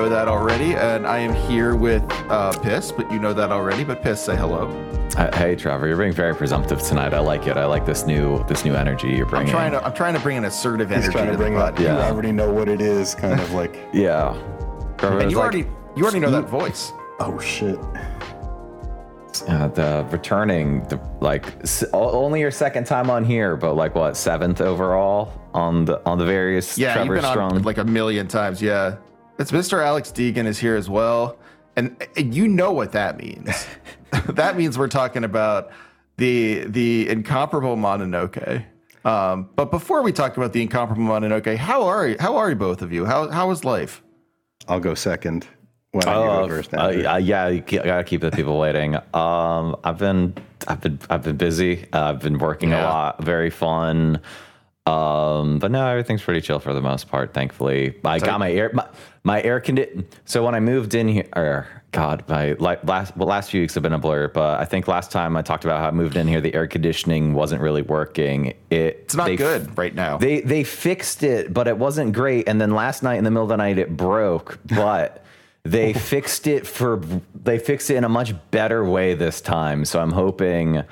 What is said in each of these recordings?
know that already. And I am here with uh, Piss, but you know that already. But Piss, say hello. Uh, hey, Trevor, you're being very presumptive tonight. I like it. I like this new this new energy you're bringing. I'm trying to I'm trying to bring an assertive He's energy trying to to bring the up. pod. You already know what it is, kind of like. yeah. Trevor And was you like, already you already know that voice. Oh shit! uh, the returning, the like s- o- only your second time on here, but like what seventh overall on the on the various Yeah, Trevor you've been Strong. on like a million times. Yeah, it's Mr. Alex Deegan is here as well, and, and you know what that means. that means we're talking about the the incomparable Mononoke. Um, but before we talk about the incomparable Mononoke, how are you? How are you both of you? How how is life? I'll go second. Why don't you go first? uh, uh, yeah, you gotta keep the people waiting. Um, I've been, I've been, I've been busy. Uh, I've been working a lot. Very fun. Um, but no, everything's pretty chill for the most part. Thankfully, I got my ear. my, my air condition. So when I moved in here, or God, my like last well, last few weeks have been a blur. But I think last time I talked about how I moved in here, the air conditioning wasn't really working. It It's not good right now. they they fixed it, but it wasn't great. And then last night in the middle of the night, it broke. But they fixed it for they fixed it in a much better way this time. So I'm hoping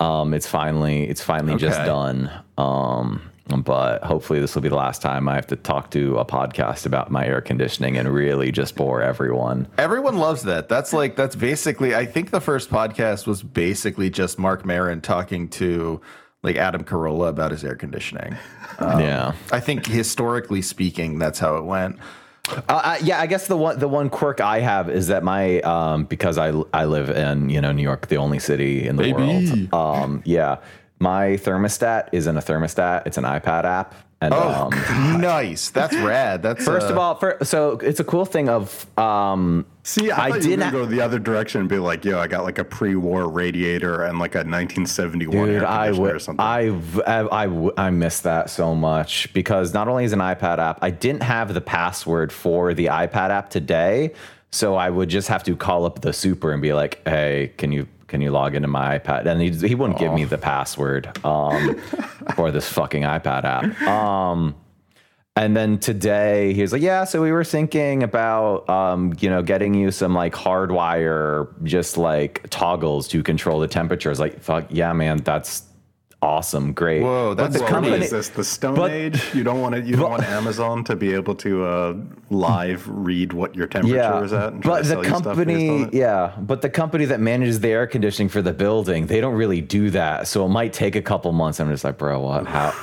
um, it's finally it's finally just done. Um, but hopefully this will be the last time I have to talk to a podcast about my air conditioning and really just bore everyone. Everyone loves that. That's like that's basically. I think the first podcast was basically just Marc Maron talking to like Adam Carolla about his air conditioning. yeah. I think historically speaking, that's how it went. Uh, I, yeah, I guess the one the one quirk I have is that my um, because I I live in you know New York, the only city in the Baby. world. Um, yeah, my thermostat isn't a thermostat; it's an iPad app. And Oh, um, nice. That's rad. That's first uh, of all, for, so it's a cool thing of um, See, I, I did not go the other direction and be like, "Yo, I got like a pre-war radiator and like a 1971 Dude, air I conditioner would, or something." I, I, I, I miss that so much because not only is an iPad app, I didn't have the password for the iPad app today, so I would just have to call up the super and be like, "Hey, can you can you log into my iPad?" And he, he wouldn't give me the password um, for this fucking iPad app. Um, and then today he was like, "Yeah, so we were thinking about, um, you know, getting you some like hardwire, just like toggles to control the temperature." I was like, "Fuck yeah, man, that's awesome, great." Whoa, But that's the company, is this? The Stone but- Age? You don't want to. You don't want Amazon to be able to uh, live read what your temperature yeah, is at. And but the sell you stuff based company, yeah, but the company that manages the air conditioning for the building, they don't really do that. So it might take a couple months. I'm just like, bro, what? How?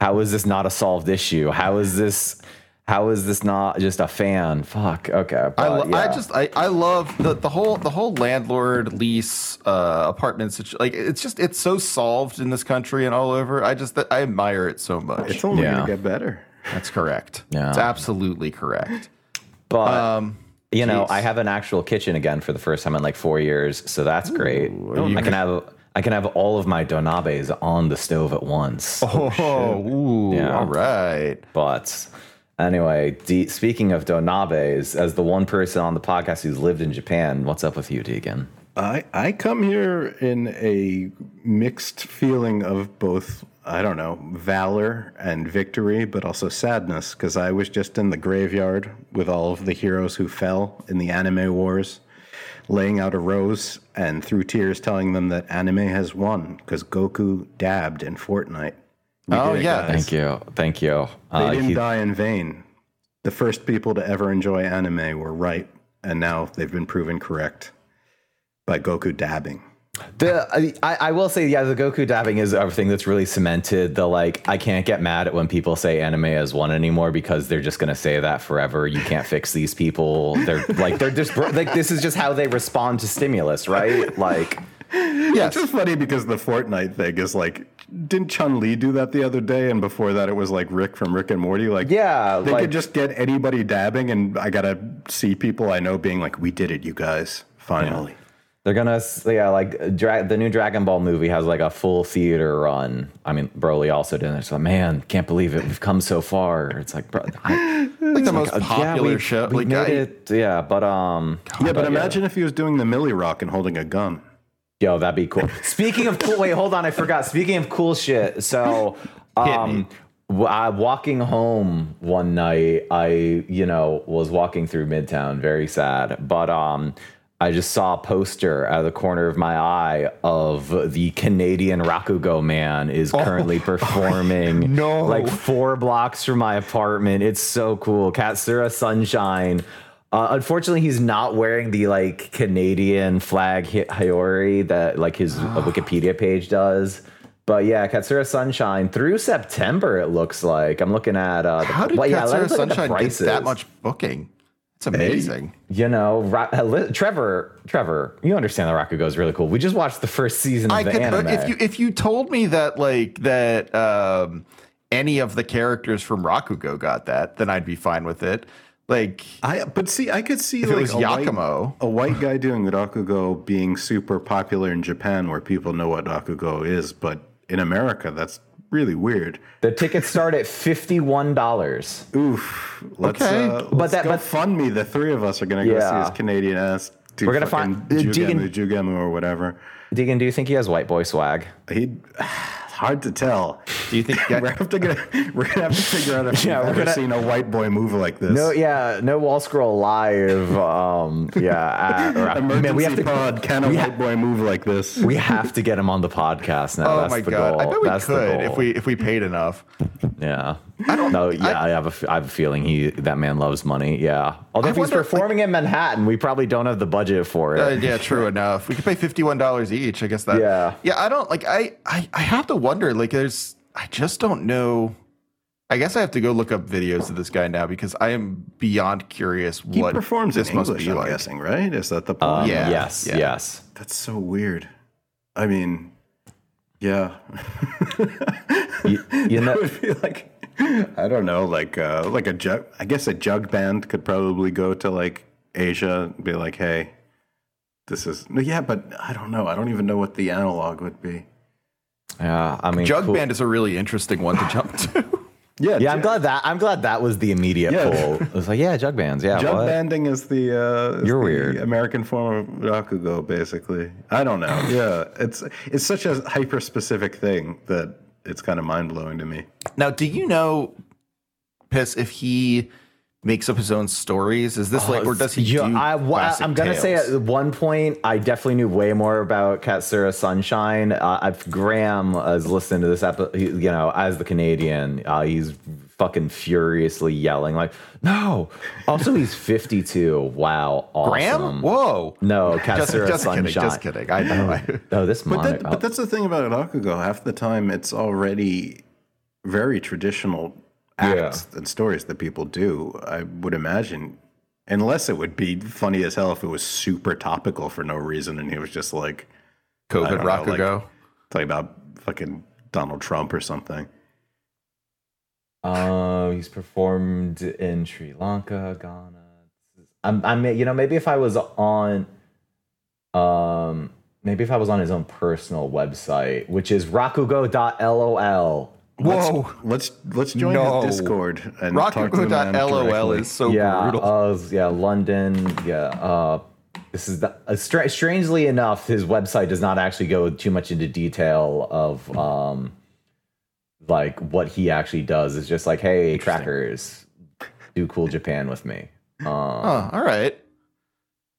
How is this not a solved issue? How is this? How is this not just a fan? Fuck. Okay. I, but lo- I just I, I love the, the whole the whole landlord lease uh apartment situ- like it's just it's so solved in this country and all over. I just I admire it so much. It's only Yeah. gonna get better. That's correct. Yeah. It's absolutely correct. But Um you know, jeez. I have an actual kitchen again for the first time in like four years, so that's great. I can have I can have all of my donabes on the stove at once. Oh, ooh, Yeah. all right. But anyway, D- speaking of donabes, as the one person on the podcast who's lived in Japan, what's up with you, Deegan? I I come here in a mixed feeling of both I don't know valor and victory, but also sadness because I was just in the graveyard with all of the heroes who fell in the anime wars, laying out a rose and through tears telling them that anime has won because Goku dabbed in Fortnite. We Oh, yeah. Thank you, thank you. They Uh, didn't he- die in vain. The first people to ever enjoy anime were right, and now they've been proven correct by Goku dabbing. The I, I will say, yeah, the Goku dabbing is everything that's really cemented. The like, I can't get mad at when people say anime is one anymore because they're just gonna say that forever. You can't fix these people. They're like, they're just like this is just how they respond to stimulus, right? Like, Yes. It's just funny because the Fortnite thing is like, didn't Chun Li do that the other day? And before that, it was like Rick from Rick and Morty. Like, Yeah, they like- could just get anybody dabbing, and I gotta see people I know being like, "We did it, you guys! Finally!" They're gonna, yeah, like dra- the new Dragon Ball movie has like a full theater run. I mean, Broly also did it. So, man, can't believe it. We've come so far. It's like, bro, I, like the most uh, popular we, show. We like made I, it, yeah, but um, Yeah, but imagine if he was doing the Millie Rock and holding a gun. Yo, that'd be cool. Speaking of cool, wait, hold on, I forgot. Speaking of cool shit, so um, I, walking home one night, I you know was walking through Midtown, very sad, but um. I just saw a poster out of the corner of my eye of the Canadian Rakugo man is currently performing no. like four blocks from my apartment. It's so cool. Katsura Sunshine. Uh, unfortunately, he's not wearing the like Canadian flag Hiyori that like his uh, Wikipedia page does. But yeah, Katsura Sunshine through September. It looks like I'm looking at. Uh, the, How did well, yeah, Katsura let's look at the Sunshine get that much booking? It's amazing. You know, Ra- uh, Trevor. Trevor, you understand that Rakugo is really cool. We just watched the first season of I the could anime. if you if you told me that like that um, any of the characters from Rakugo got that, then I'd be fine with it. Like I but see, I could see If like it was a white- a white guy doing the Rakugo being super popular in Japan, where people know what Rakugo is, but in America, that's really weird. the tickets start at fifty one dollars. Oof. Let's, Okay. uh, But let's that- go but- fund me. The three of us are gonna go see his Canadian ass. Do We're gonna find- uh, Jugemu, Deegan- Jugemu or whatever. Deegan, do you think he has white boy swag? He hard to tell. Do you think? we're, have to get, we're gonna have to figure out if Yeah, we've we're ever gonna- seen a white boy move like this. No, yeah, no wall scroll live. Um, yeah, at, or- Emergency man, we have to. pod. Can a we white ha- boy move like this? We have to get him on the podcast now. Oh That's my the god! Goal. I bet we That's could if we if we paid enough. Yeah. I don't know. Yeah, I, have a. f- I have a feeling he that man loves money. Yeah. Although I if he's wonder, like- performing in Manhattan, we probably don't have the budget for it. Uh, yeah, true enough. We could pay fifty one dollars each. I guess that. Yeah. Yeah, I don't like. I, I I have to wonder. Like, there's. I just don't know. I guess I have to go look up videos of this guy now because I am beyond curious He what performs this in must English. be I'm like. guessing, right? Is that the point? Um, Yeah, Yes. yeah. Yes. That's so weird. I mean, yeah. You, you know. it would be like I don't know, like uh, like a jug. I guess a jug band could probably go to like Asia and be like, "Hey, this is yeah," but I don't know. I don't even know what the analog would be. Yeah. I mean, Jug cool. Band is a really interesting one to jump to. Yeah, Yeah, I'm glad that. I'm glad that was the immediate Yeah. pull. It was like, yeah, jug bands. Yeah. Jug what? banding is the uh, is You're the weird. American form of rakugo, basically. I don't know. Yeah, it's it's such a hyper specific thing that it's kind of mind blowing to me. now, do you know, Piss, if he makes up his own stories? Is this like, or does he Yeah, do I, wa- classic I'm gonna say at one point I definitely knew way more about Katsura Sunshine. Uh, I've, Graham has listened to this episode, you know, as the Canadian, uh, he's fucking furiously yelling like, "No!" Also, he's 52. Wow, awesome. Graham? Whoa. No, Just, Katsura just kidding. Sunshine. Just kidding. I know. Oh, I- Oh, this But, monitor. that, but that's the thing about rakugo. Half the time, it's already very traditional acts and stories that people do. I would imagine, unless it would be funny as hell if it was super topical for no reason, and he was just like COVID don't like- Rakugo. talking about fucking Donald Trump or something. Uh, he's performed in Sri Lanka, Ghana. I'm, I may, you know, maybe if I was on, um, maybe if I was on his own personal website, which is rakugo.lol. Whoa. Let's let's join No. his Discord and talk to the Rakugo.lol is so yeah, brutal. uh, yeah, London. Yeah, uh, this is the, uh, stra- strangely enough, his website does not actually go too much into detail of um, like what he actually does. is just like, hey, trackers, do cool Japan with me. Um, oh, all right.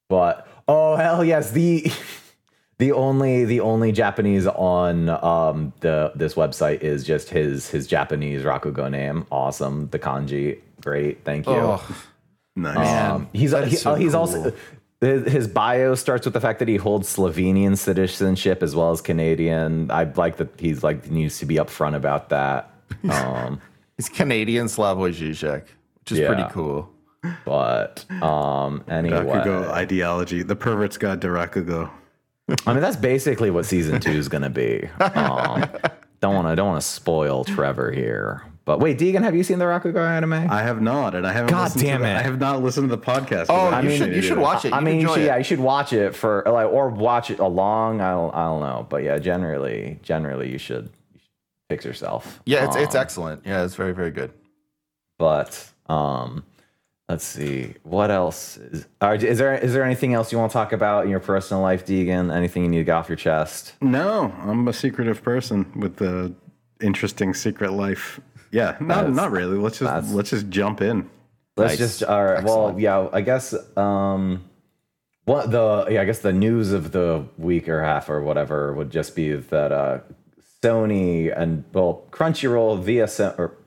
but oh hell yes, the the only the only Japanese on um the this website is just his his Japanese Rakugo name. Awesome, the kanji, great, thank you. Oh, Nice. Um, he's he- so he's cool. also his his bio starts with the fact that he holds Slovenian citizenship as well as Canadian. I like that he's like needs to be upfront about that. Um, he's Canadian Slavoj Žižek, which is Yeah. pretty cool. but um, anyway, Rakugo ideology. The pervert's guide to Rakugo. I mean that's basically what season two is gonna be. Um, don't want to don't want to spoil Trevor here. But wait, Deegan, have you seen the Rakugo anime? I have not, and I haven't. God listened damn to the, it. I have not listened to the podcast. Oh, I you mean, should you should watch it. I You'd mean, you enjoy should, it. yeah, you should watch it for like, or watch it along. I don't, I don't know, but yeah, generally, generally, you should, you should fix yourself. Yeah, it's it's Um, excellent. Yeah, it's very very good. But um, let's see, what else is? All right, is there is there anything else you want to talk about in your personal life, Deegan? Anything you need to get off your chest? No, I'm a secretive person with the interesting secret life. Yeah, not not really. Let's just let's just jump in. Let's Nice. just all right. Well, yeah, I guess um what the yeah, I guess the news of the week or half or whatever would just be that uh Sony and well Crunchyroll via or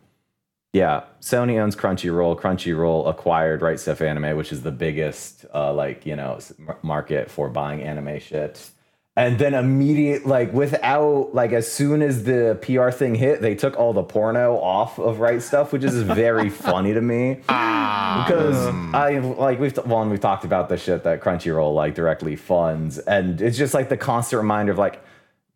yeah, Sony owns Crunchyroll. Crunchyroll acquired Right Stuf Anime, which is the biggest uh like, you know, market for buying anime shit. And then immediate like without like as soon as the PR thing hit, they took all the porno off of Right Stuf, which is very funny to me. Ah. Because mm. I like we've one we've talked about the shit that Crunchyroll like directly funds, and it's just like the constant reminder of like,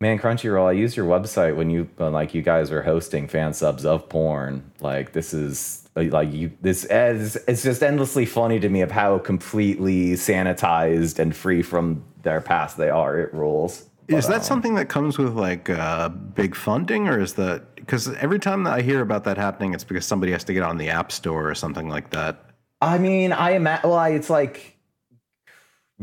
man, Crunchyroll, I used your website when you when, like you guys were hosting fan subs of porn. Like this is like you this is it's just endlessly funny to me of how completely sanitized and free from their past they are. It rules. Is that something that comes with like uh, big funding, or is that because every time that I hear about that happening, it's because somebody has to get on the App Store or something like that? I mean, I imagine. Well, I- it's like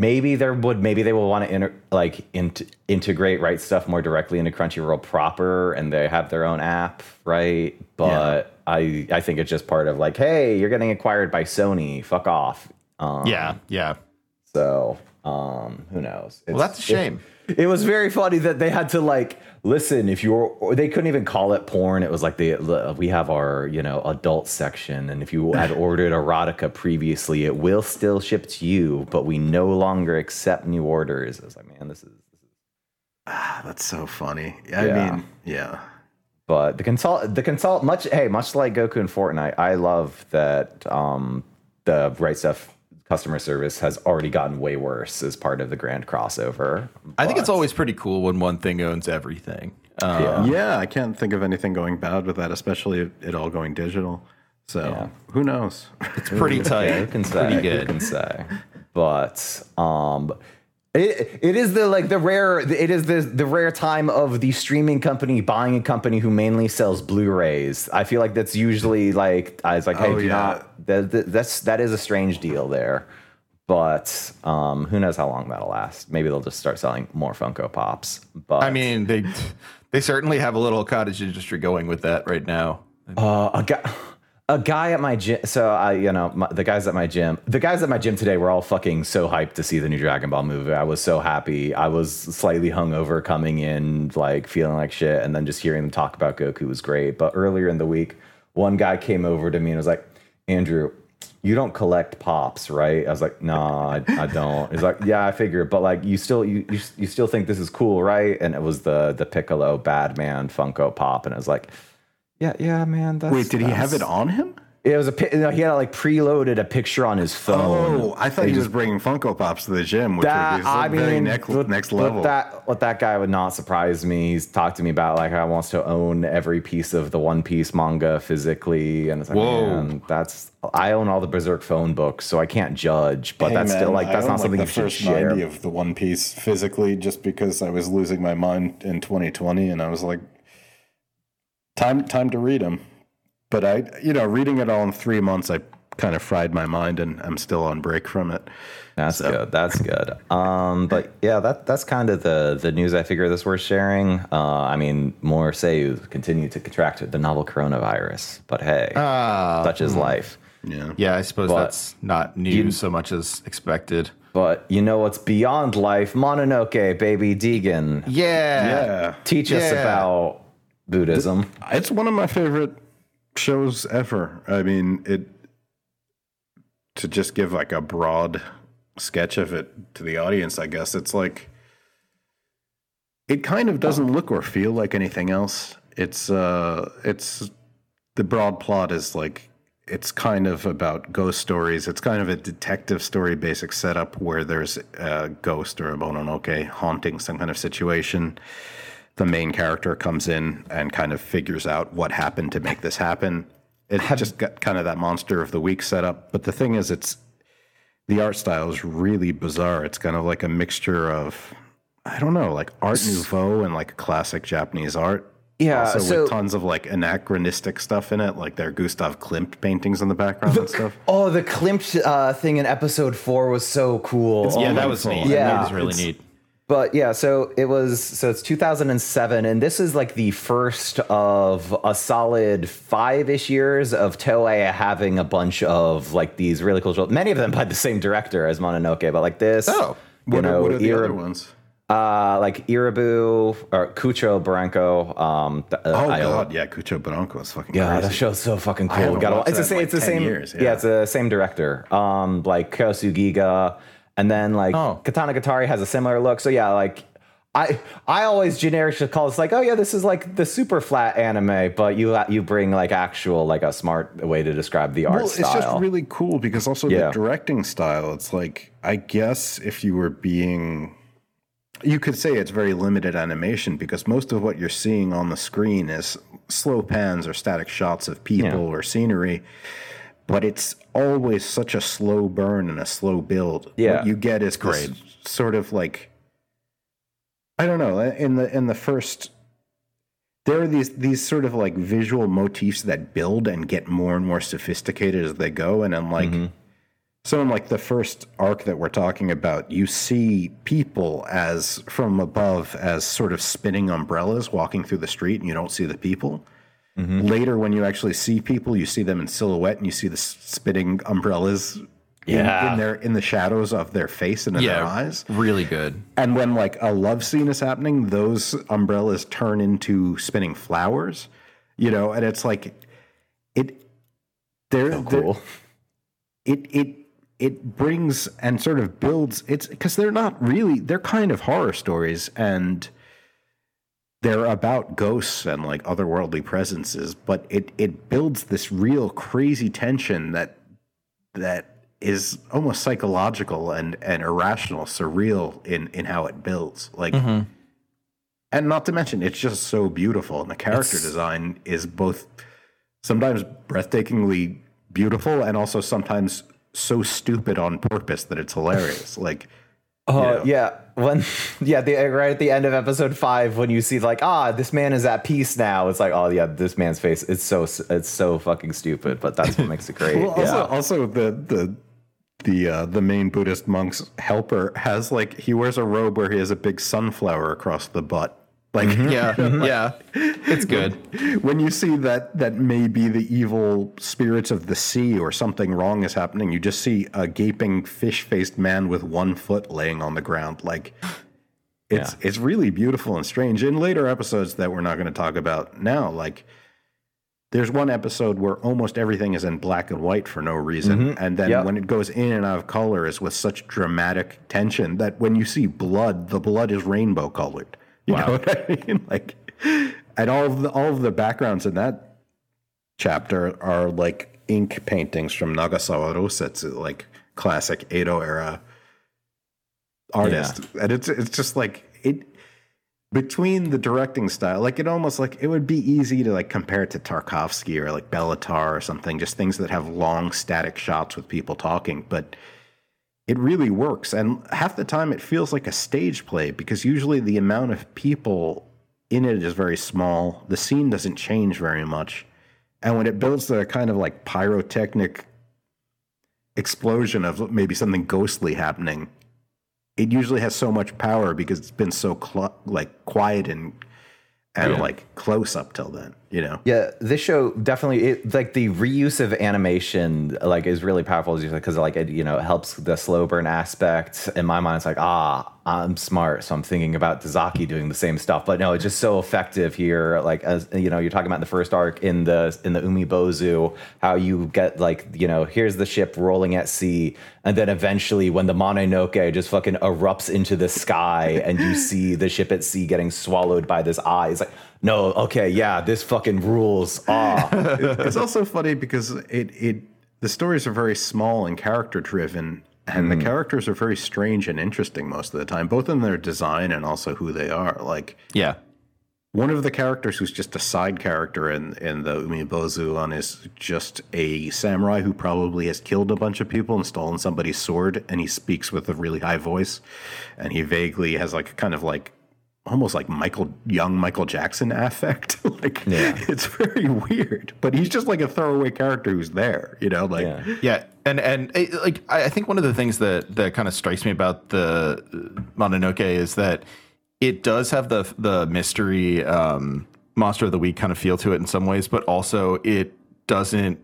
maybe there would maybe they will want to inter- like int- integrate right stuf more directly into Crunchyroll proper, and they have their own app, right? But I I think it's just part of like, hey, you're getting acquired by Sony. Fuck off. Um, Yeah, yeah. So um, who knows? Well, that's a shame. It was very funny that they had to like listen if you're or they couldn't even call it porn it was like the we have our you know adult section and if you had ordered erotica previously it will still ship to you but we no longer accept new orders i was like man this is Ah, that's so funny. I Yeah. mean, yeah. but the consult the consult much hey much like goku and fortnite i love that um the right stuf customer service has already gotten way worse as part of the grand crossover I think it's always pretty cool when one thing owns everything. Um, Yeah. Yeah, I can't think of anything going bad with that, especially it all going digital. So Yeah. who knows? It's pretty tight. Yeah, you can say. Pretty You good. can say. But um it, it is the like the rare it is the the rare time of the streaming company buying a company who mainly sells Blu-rays. I feel like that's usually like I was like, hey, Oh, do yeah. That- that's that is a strange deal there. But um, who knows how long that'll last? Maybe they'll just start selling more Funko Pops. But I mean, they they certainly have a little cottage industry going with that right now. Uh, a guy, a guy at my gym. So I, you know, my, the guys at my gym, the guys at my gym today were all fucking so hyped to see the new Dragon Ball movie. I was so happy. I was slightly hungover coming in, like feeling like shit, and then just hearing them talk about Goku was great. But earlier in the week, one guy came over to me and was like, "Andrew." You don't collect pops, right? I was like, nah, I, I don't. He's like, yeah, I figure, but like, you still, you, you, you still think this is cool, right? And it was the the Piccolo Badman Funko Pop, and it was like, yeah, yeah, man. That's, Wait, did he have it on him? It was a pi- no, he had like preloaded a picture on his phone. Oh, I thought he was bringing Funko Pops to the gym, which that would be I very mean, next, what- next what level. that what that guy would not surprise me. He's talked to me about like I wants to own every piece of the One Piece manga physically, and it's like, Whoa. man, that's I own all the Berserk phone books, so I can't judge. But Hey, that's still man, like I that's own, not something the you should first share. 90 of the One Piece physically just because I was losing my mind in 2020 and I was like time time to read them. But I, you know, reading it all in three months, I kind of fried my mind, and I'm still on break from it. That's good. That's good. Um, but yeah, that that's kind of the the news I figure this worth sharing. Uh, I mean, more say you continue to contract the novel coronavirus, but hey, Uh, such is life. Yeah. yeah, I suppose But that's not news so much as expected. But you know what's beyond life? Mononoke, baby Deegan. Yeah. Yeah. Teach us about Buddhism. It's one of my favorite shows ever. I mean, it to just give like a broad sketch of it to the audience, I guess it's like it kind of doesn't look or feel like anything else. It's uh it's the broad plot is like it's kind of about ghost stories. It's kind of a detective story basic setup where there's a ghost or a mononoke haunting some kind of situation the main character comes in and kind of figures out what happened to make this happen. It just got kind of that monster of the week setup. But the thing is, it's the art style is really bizarre. It's kind of like a mixture of, I don't know, like Art Nouveau and like classic Japanese art. Yeah, Also so- with tons of like anachronistic stuff in it, like their Gustav Klimt paintings in the background and stuff. Oh, the Klimt uh, thing in episode four was so cool. Yeah, Oh that was neat. Yeah, that was really it's- neat. But yeah, so it was so it's 2007, and this is like the first of a solid five-ish years of Toei having a bunch of like these really cool shows. Many of them by the same director as Mononoke, but like this. Oh, you know, are, what are the Ira- other ones? Uh, like Irabu or Kuchu Buranko. Um, th- uh, Oh I- god, yeah, Kuchu Buranko is fucking Yeah, crazy. that show's so fucking cool. Gotta- it's the same. in, it's the same. years, yeah. yeah. it's the same director. Um, like Kyousougiga, and then like Oh. Katanagatari has a similar look. So yeah, like I I always generically call this like, oh yeah, this is like the super flat anime, but you you bring like actual like a smart way to describe the art well, style. it's just really cool because also Yeah. the directing style. It's like I guess if you were being, you could say it's very limited animation because most of what you're seeing on the screen is slow pans or static shots of people Yeah. or scenery. But it's always such a slow burn and a slow build. Yeah. what you get is great. Sort of like I don't know in the in the first there are these these sort of like visual motifs that build and get more and more sophisticated as they go and then like mm-hmm. so in like the first arc that we're talking about you see people as from above as sort of spinning umbrellas walking through the street and you don't see the people Mm-hmm. later when you actually see people you see them in silhouette and you see the s- spinning umbrellas in, Yeah. in their in the shadows of their face and in their eyes really good. and when like a love scene is happening, those umbrellas turn into spinning flowers, you know, and it's like it they're, they're- cool. it it it brings and sort of builds it's because they're not really they're kind of horror stories and they're about ghosts and like otherworldly presences, but it it builds this real crazy tension that that is almost psychological and and irrational, surreal in in how it builds. Like mm-hmm. and not to mention it's just so beautiful and the character design is both sometimes breathtakingly beautiful and also sometimes so stupid on purpose that it's hilarious. like Oh know? yeah, when yeah, the right at the end of episode five, when you see like ah, this man is at peace now. It's like oh yeah, this man's face. It's so it's so fucking stupid, but that's what makes it great. Well, also, yeah. also the the the uh, the main Buddhist monk's helper has like he wears a robe where he has a big sunflower across the butt. Mm-hmm. Like Yeah, yeah, it's good. when you see that that maybe the evil spirits of the sea or something wrong is happening, you just see a gaping fish faced man with one foot laying on the ground. Like it's it's really beautiful and strange. In later episodes that we're not going to talk about now, like there's one episode where almost everything is in black and white for no reason. Mm-hmm. And then Yep. when it goes in and out of color is with such dramatic tension that when you see blood, the blood is rainbow colored. You know what I mean? Like and all of the all of the backgrounds in that chapter are like ink paintings from Nagasawa Rosetsu, uh, like classic Edo era artist. And it's it's just like it between the directing style, like it almost like it would be easy to like compare it to Tarkovsky or like Bela Tarr or something, just things that have long static shots with people talking, but it really works. And half the time it feels like a stage play because usually the amount of people in it is very small. The scene doesn't change very much. And when it builds a kind of like pyrotechnic explosion of maybe something ghostly happening, it usually has so much power because it's been so cl- like quiet and and like close up till then, you know. Yeah, this show definitely it, like the reuse of animation like is really powerful because like it you know it helps the slow burn aspect. In my mind, it's like ah I'm smart, so I'm thinking about Dezaki doing the same stuff. But no, it's just so effective here. Like as you know, you're talking about in the first arc in the in the Umibozu, how you get like you know here's the ship rolling at sea, and then eventually when the Mononoke just fucking erupts into the sky, and you see the ship at sea getting swallowed by this eye. It's like no, okay, yeah, this fucking rules. Ah, it's also funny because it it the stories are very small and character driven and the characters are very strange and interesting most of the time both in their design and also who they are. Like Yeah, one of the characters who's just a side character in in the Umibozu on is just a samurai who probably has killed a bunch of people and stolen somebody's sword and he speaks with a really high voice and he vaguely has like kind of like almost like Michael young Michael Jackson affect. like it's very weird. But he's just like a throwaway character who's there, you know, like Yeah. Yeah, and and eh, like I I think one of the things that that kind of strikes me about the uh, Mononoke is that it does have the the mystery um, monster of the week kind of feel to it in some ways, but also it doesn't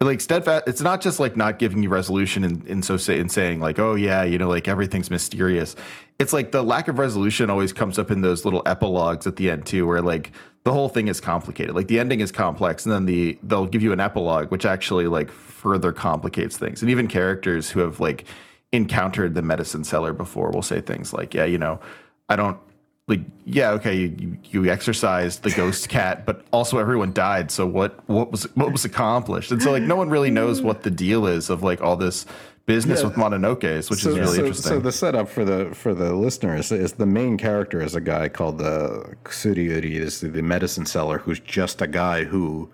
like steadfast. It's not just like not giving you resolution and in, so say in saying like oh yeah you know like everything's mysterious. It's like the lack of resolution always comes up in those little epilogues at the end too, where like the whole thing is complicated. Like the ending is complex, and then the they'll give you an epilogue, which actually like further complicates things. And even characters who have like encountered the medicine seller before will say things like, "Yeah, you know, I don't like. Yeah, okay, you, you exorcised the ghost cat, but also everyone died. So what? What was what was accomplished? And so like no one really knows what the deal is of like all this business Yeah. with Mononokes, which is really so, interesting. So the setup for the for the listeners is the main character is a guy called the Kusuriuri, is the, the medicine seller, who's just a guy who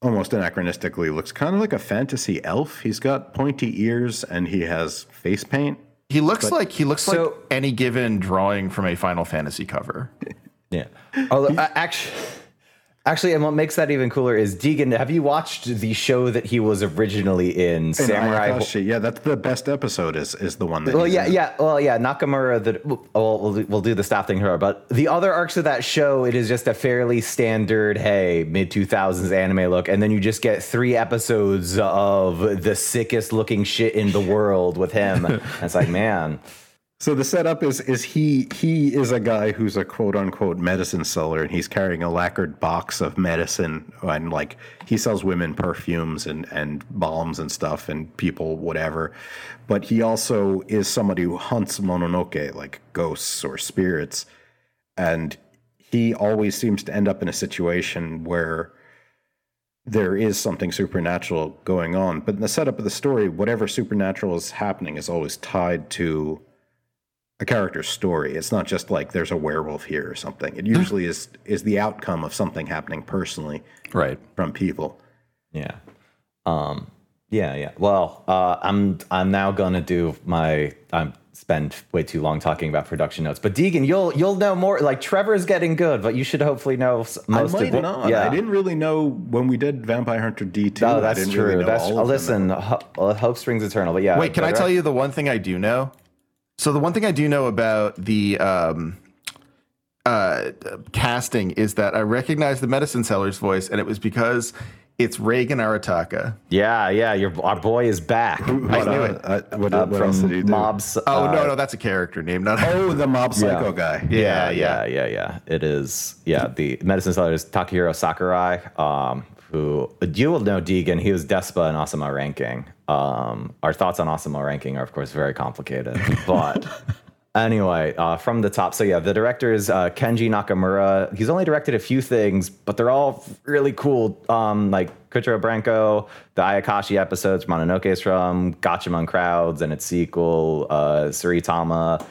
almost anachronistically looks kind of like a fantasy elf. He's got pointy ears and he has face paint. he looks like he looks like any given drawing from a Final Fantasy cover. Yeah. Although, uh, actually, actually, and what makes that even cooler is Deegan. Have you watched the show that he was originally in, And Samurai? Ayakashi, yeah, that's the best episode. Is is the one that? Well, yeah, in. yeah, well, yeah. Nakamura. The oh, well, we'll, we'll do the staff thing here, but the other arcs of that show, it is just a fairly standard, hey, mid two thousands anime look, and then you just get three episodes of the sickest looking shit in the world with him. and it's like, man, So the setup is is he he is a guy who's a quote unquote medicine seller and he's carrying a lacquered box of medicine and like he sells women perfumes and and balms and stuff and people whatever. But he also is somebody who hunts mononoke like ghosts or spirits and he always seems to end up in a situation where there is something supernatural going on. But in the setup of the story, whatever supernatural is happening is always tied to a character's story. It's not just like there's a werewolf here or something. It usually is is the outcome of something happening personally Right. from people. yeah, um, yeah, yeah. Well, uh, I'm I'm now gonna do my I'm spend way too long talking about production notes, but Deegan, you'll you'll know more. Like Trevor's getting good, but you should hopefully know most I might of it. not. Yeah. I didn't really know when we did Vampire Hunter D two. Oh, I that's didn't true. Really know that's all of them. listen. Ho- uh, hope springs eternal, but yeah. Wait, can I tell you the one thing I do know? So the one thing I do know about the um, uh, casting is that I recognize the medicine seller's voice, and it was because it's Reigen Arataka. Yeah, yeah. Your our boy is back. I knew uh, it. uh, what, uh, what else did he do? mobs. Oh uh, no, no, that's a character name, not. Oh, the mob psycho Yeah. guy. yeah, yeah, yeah, yeah. It is. Yeah, the medicine seller is Takahiro Sakurai, um, who you will know Deegan. He was Despa in Ousama Ranking. Um, our thoughts on Ousama Ranking are, of course, very complicated. But anyway, uh, from the top. So yeah, the director is uh, Kenji Nakamura. He's only directed a few things, but they're all really cool. Um, like Kuchu Buranko, the Ayakashi episodes, Mononoke is from Gatchaman Crowds and its sequel, uh, Tsuritama.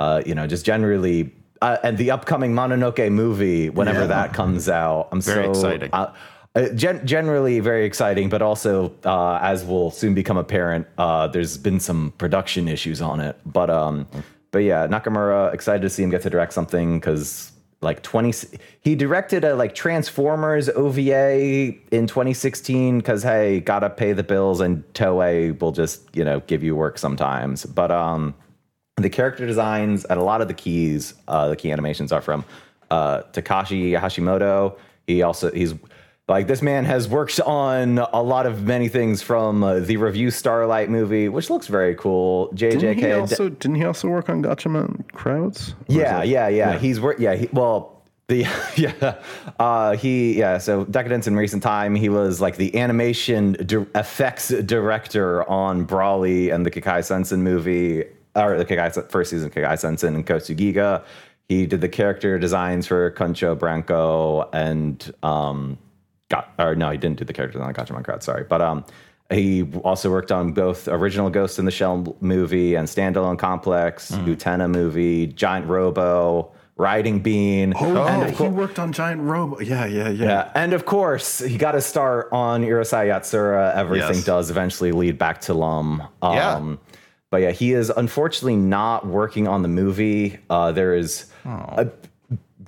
Uh, you know, just generally. Uh, and the upcoming Mononoke movie, whenever Yeah. that comes out, I'm Very so exciting. uh, uh, gen- generally very exciting, but also, uh, as will soon become apparent, uh, there's been some production issues on it. But um, but yeah, Nakamura excited to see him get to direct something because like 20 he directed a like Transformers OVA in 2016 because hey, gotta pay the bills and Toei will just you know give you work sometimes. But um, the character designs and a lot of the keys, uh, the key animations are from uh, Takashi Hashimoto. He also he's like this man has worked on a lot of many things from uh, the Revue Starlight movie, which looks very cool. Didn't he JJK. also didn't he also work on Gatchaman Crowds? Is Yeah, yeah, yeah, He's worked. Yeah, he, well, the yeah, uh, he yeah. So Decadence in recent time, he was like the animation di- effects director on Broly and the Kekkai Sensen movie, or the Kekkai first season Kekkai Sensen and Kyousougiga. He did the character designs for Kuchu Buranko and um, got or no, he didn't do the character design on Gotcha Crowd. Sorry, but um. He also worked on both original Ghost in the Shell movie and standalone Complex, Utena movie, Giant Robo, Riding Bean. Oh, And he worked on Giant Robo. Yeah, yeah, yeah. Yeah, and of course, he got to start on Urusei Yatsura. Everything Yes. does eventually lead back to Lum. Um, Yeah. But yeah, he is unfortunately not working on the movie. Uh, there is, a,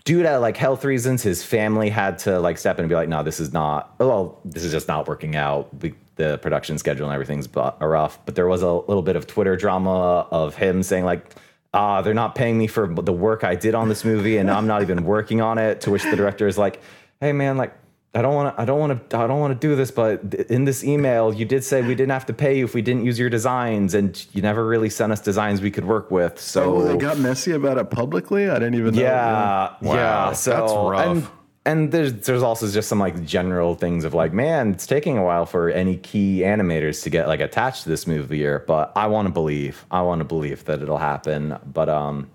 due to like health reasons, his family had to like step in and be like, no, this is not. Well, this is just not working out. We, the production schedule and everything's rough. But there was a little bit of Twitter drama of him saying like. Ah, they're not paying me for the work I did on this movie, and I'm not even working on it. To which the director is like, "Hey, man, like, I don't want to, I don't want to, I don't want to do this, but in this email, you did say we didn't have to pay you if we didn't use your designs, and you never really sent us designs we could work with. So Oh, they got messy about it publicly. I didn't even know. yeah, Wow, yeah. So that's rough. and and there's there's also just some like general things of like, man, it's taking a while for any key animators to get like attached to this movie here, but I want to believe, I want to believe that it'll happen. But um,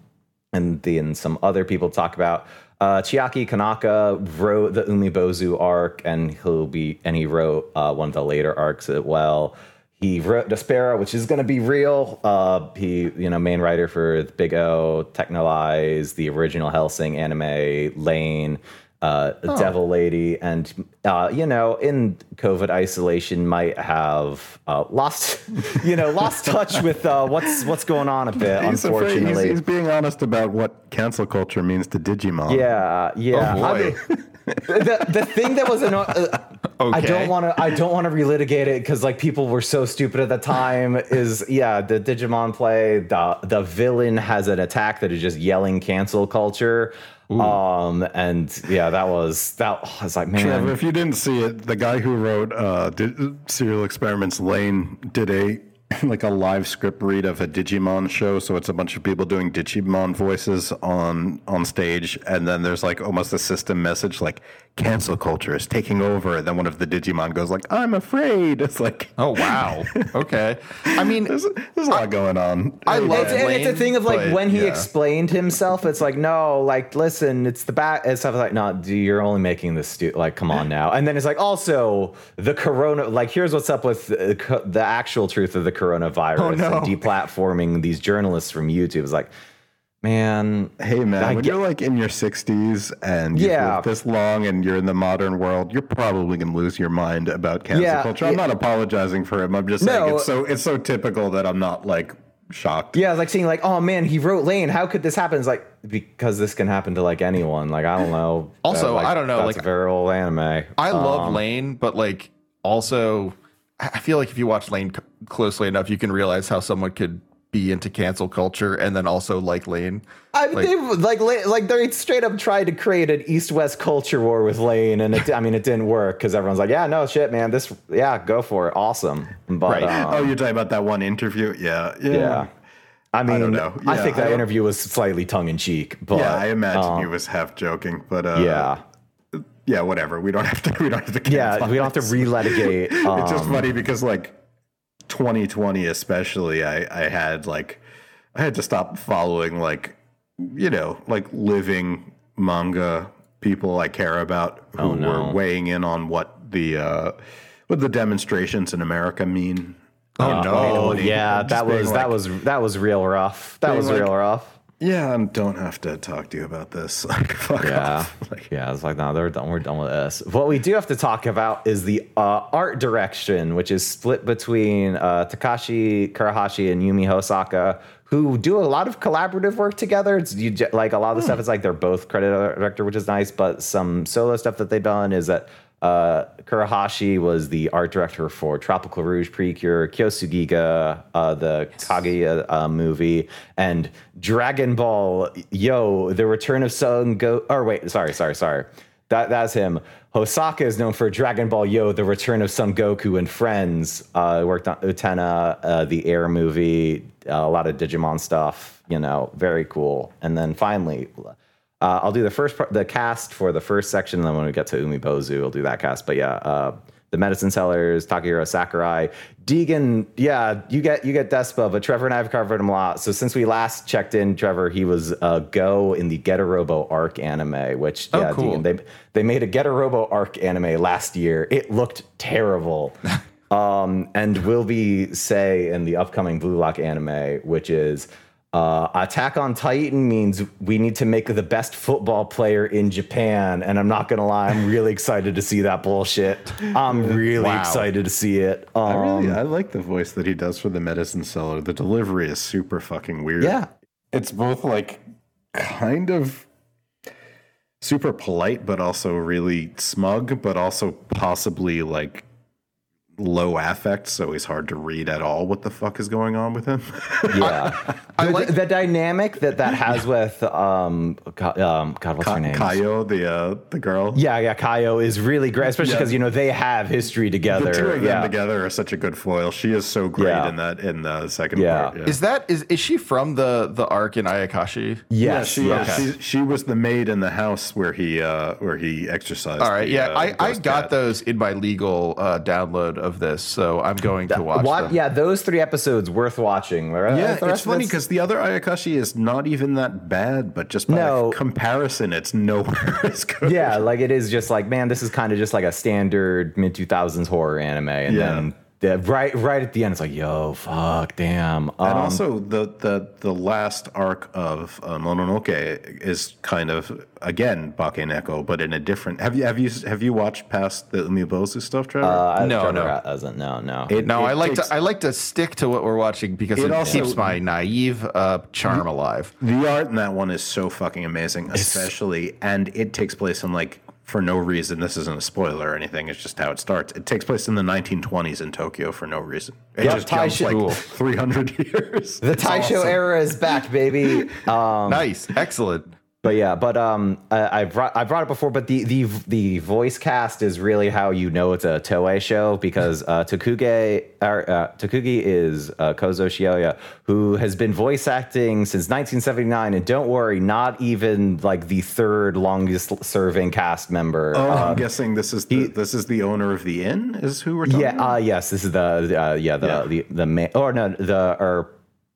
and then some other people talk about uh, Chiaki Konaka wrote the Umibozu arc, and he'll be and he wrote uh, one of the later arcs as well. He wrote Despera, which is going to be real. Uh, he, you know, main writer for Big O, Texhnolyze, the original Hellsing anime, Lain, uh, Devil Lady, and uh, you know, in COVID isolation, might have uh, lost, you know, lost touch with uh, what's what's going on a bit. He's, afraid, he's, unfortunately, he's being honest about what cancel culture means to Digimon. yeah, yeah. Oh, I mean, the the thing that was anno- uh, I don't want to I don't want to relitigate it because like people were so stupid at the time. Is yeah, the Digimon play the the villain has an attack that is just yelling cancel culture. Um and yeah, that was that I was like man. Trevor, if you didn't see it, the guy who wrote uh, did, Serial Experiments Lain did a like a live script read of a Digimon show. So it's a bunch of people doing Digimon voices on on stage, and then there's like almost a system message like cancel culture is taking over. And then one of the Digimon goes like, "I'm afraid." It's like Oh wow. Okay. I mean, there's, there's a lot going on. I love it. and it's a thing of like but, when he yeah. explained himself, it's like no, like listen, it's the back and stuff like no, dude, you're only making this stu- like come on now. And then it's like also the corona, like here's what's up with the, co- the actual truth of the coronavirus Oh, no. and deplatforming these journalists from YouTube. It's like, man, Hey man, I when get- you're like in your 60s and you've Yeah. lived this long and you're in the modern world, you're probably gonna lose your mind about cancel Yeah, culture. I'm yeah. not apologizing for him. I'm just saying No. it's so it's so typical that I'm not like shocked. yeah, it's like seeing like, oh man, he wrote Lain. How could this happen? It's like because this can happen to like anyone. Like I don't know. Also, like, I don't know, That's like- a very old anime. I love Um, Lain, but like also, I I feel like if you watch Lain closely enough, you can realize how someone could be into cancel culture and then also like Lain. I mean, Like- they like La- like they straight up tried to create an East West culture war with Lain, and it, I mean it didn't work because everyone's like, yeah, no shit, man, this yeah, go for it, awesome. But Right. um, Oh, you're talking about that one interview? Yeah. Yeah. yeah, I mean, I, don't know. Yeah, think that don't- interview was slightly tongue in cheek, but Yeah, I imagine um, he was half joking, but uh, yeah, yeah, whatever. We don't have to. We don't have to. yeah, we don't have to this. relitigate. it's just um, funny because like 2020 especially i i had like i had to stop following like you know like living manga people i care about who Oh, no. were weighing in on what the uh what the demonstrations in america mean Oh in no. yeah, that was like, that was that was real rough. That was like- real rough. Yeah i don't have to talk to you about this like fuck Yeah, off like yeah. It's like no, they're done. We're done with this. What we do have to talk about is the uh, art direction, which is split between uh, Takashi Kurahashi and Yumi Hosaka, who do a lot of collaborative work together. It's you, like a lot of the stuff. is like they're both credit director, which is nice. But some solo stuff that they've done is that. Uh, Kurahashi was the art director for Tropical Rouge Precure, Kyousougiga, uh, the Kaguya uh, movie, and Dragon Ball Yo, The Return of Sun Go. Or wait, sorry, sorry, sorry. That that's him. Hosaka is known for Dragon Ball Yo, The Return of Son Goku and Friends. Uh, worked on Utena, uh, the Air movie, uh, a lot of Digimon stuff. You know, very cool. And then finally, uh, I'll do the first part, the cast for the first section, and then when we get to Umibozu, I'll do that cast. But yeah, uh, the medicine sellers, Takahiro Sakurai, Deegan. Yeah, you get you get Despa, but Trevor and I have covered him a lot. So since we last checked in, Trevor, he was uh, Go in the Getter Robo arc anime, which Oh, yeah, cool. Deegan, they they made a Getter Robo arc anime last year. It looked terrible. um, and will be say in the upcoming Blue Lock anime, which is uh, Attack on Titan means we need to make the best football player in Japan. And I'm not gonna lie, I'm really excited to see that bullshit. I'm really Wow. excited to see it. Um, I really, I like the voice that he does for the medicine seller. The delivery is super fucking weird. yeah, It's both like kind of super polite, but also really smug, but also possibly like low affect, so he's hard to read at all what the fuck is going on with him. Yeah, I the, like- the dynamic that that has with um, um, God what's her name? Kayo, the uh, the girl. Yeah, yeah, Kayo is really great, especially Yeah. because you know they have history together. The two of them yeah. together are such a good foil. She is so great Yeah. in that in the second Yeah. part. Yeah. Is that is is she from the the arc in Ayakashi? yeah, Yes, she yes. is. She, she was the maid in the house where he uh, where he exorcised. All right, the, yeah, uh, I, I got cat. those in my legal uh, download of this, so I'm going to watch What? them. Yeah, those three episodes worth watching. right? Yeah, it's funny because the other Ayakashi is not even that bad, but just by No. comparison, it's nowhere as good. yeah, like it is just like man, this is kind of just like a standard mid two thousands horror anime, and Yeah. then the, right right at the end, it's like yo, fuck, damn. Um, And also, the, the the last arc of uh, Mononoke is kind of again Bakeneko, but in a different. Have you have you have you watched past the Umibozu stuff, Trevor? uh, No, Trevor no. doesn't. No, no. It- No, it I like takes- to I like to stick to what we're watching because It it, also- keeps my naive uh, charm alive. The art in that one is so fucking amazing, especially, and it takes place in like for no reason. This isn't a spoiler or anything. It's just how it starts. It takes place in the 1920s in Tokyo for no reason. It Yeah, just Tai jumps Shi- like 300 years. the Taisho era is back, baby. Um, nice, excellent. But yeah, but um, I, I brought I brought it before, but the the the voice cast is really how you know it's a Toei show because uh, Takuge or, uh, Takugi is uh, Kozo Shioya, who has been voice acting since 1979, and don't worry, not even like the third longest serving cast member. Oh, Uh, I'm guessing this is the, this is the owner of the inn. Is who we're talking yeah, about? uh, yes, this is the uh, yeah the Yeah. the the ma- or no the or.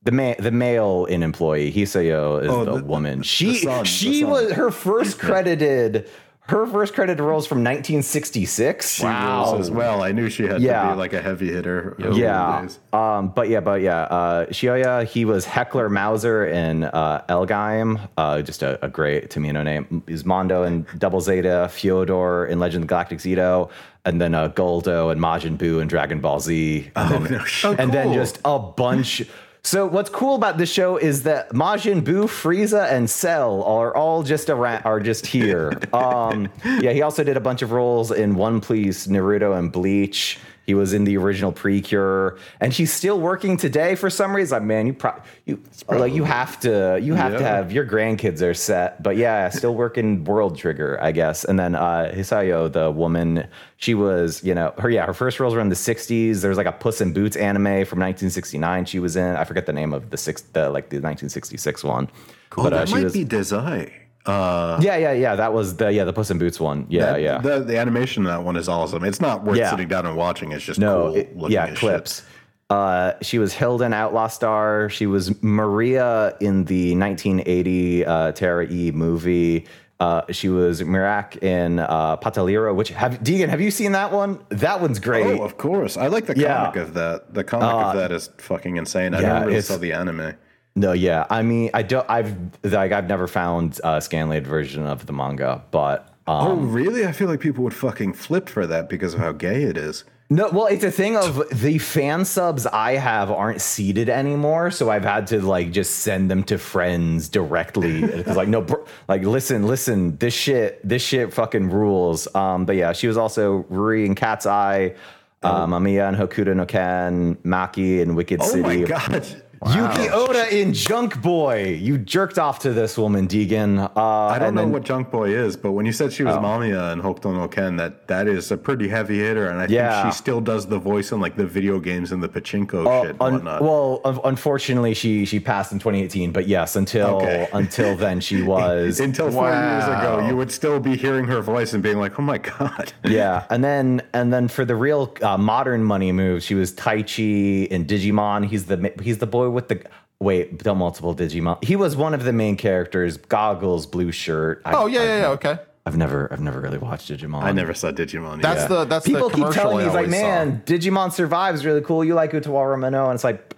The ma- the male in employee Hisayo is Oh, the, the- woman. She the son, she son. was her first credited her first credited roles from 1966. She rules as well. I knew she had Yeah. to be like a heavy hitter. Yeah. Um, but yeah, but yeah, uh, Shioya, he was Heckler Mauser in uh, L-Gaim, uh, just a, a great Tomino name. Is Mondo in Double Zeta, Fyodor in Legend of Galactic Zito, and then uh, Goldo and Majin Buu in Dragon Ball Z. And Oh, then, no shit. and then cool. just a bunch. So what's cool about this show is that Majin Buu, Frieza, and Cell are all just around, are just here. um, yeah, he also did a bunch of roles in One Piece, Naruto, and Bleach. He was in the original Precure, and he's still working today for some reason. Like, man, you pro- you like you have to you have to have your grandkids are set, but yeah, still working World Trigger, I guess. And then uh, Hisayo, the woman, she was you know her yeah her first roles were in the '60s. There was like a Puss in Boots anime from 1969. She was in. I forget the name of the six the like the 1966 one. Oh, But that she might was be Dezai. Uh, yeah yeah yeah that was the yeah the Puss in Boots one yeah that- yeah The, the animation in that one is awesome. It's not worth Yeah. sitting down and watching. It's just No, cool it- looking yeah, clips. shit. Uh, she was Hilda in Outlaw Star. She was Maria in the 1980 uh, Terra E movie. Uh, she was Mirak in uh, Patalliro, which have Deegan, have you seen that one? That one's great. Oh, of course. I like the Yeah. Uh, comic of that. The comic of that is fucking insane. I yeah, never really saw the anime. No, yeah. I mean, I don't. I've like I've never found a scanlaid version of the manga, but um, oh, really? I feel like people would fucking flip for that because of how gay it is. No, well, it's a thing of the fan subs I have aren't seated anymore, so I've had to like just send them to friends directly. Because like, no, bro, like listen, listen, this shit, this shit fucking rules. Um, but yeah, she was also Ruri in Cat's Eye, um, Amiya and Hokuto no Ken, Maki in Wicked Oh City. my god. Yuki Oda in Junk Boy. You jerked off to this woman, Deegan. Uh, I don't know then- what Junk Boy is, but when you said she was Mamiya in Hokuto no Ken, that that is a pretty heavy hitter, and I Yeah. think she still does the voice in like the video games and the pachinko shit and Un- whatnot. well, un- unfortunately, she she passed in 2018. But yes, until Okay. until then, she was Until four years ago, you would still be hearing her voice and being like, "Oh my god." yeah. And then and then for the real uh, modern money move, she was Taichi in Digimon. He's the he's the boy with the wait, the multiple Digimon. He was one of the main characters. Goggles, blue shirt. I, Oh yeah, yeah, yeah. Okay. I've never I've never really watched Digimon. I never saw Digimon. That's yeah. the that's the People the keep telling me, he's like, always saw. man, Digimon Survives really cool. You like Utawa Mano? And it's like,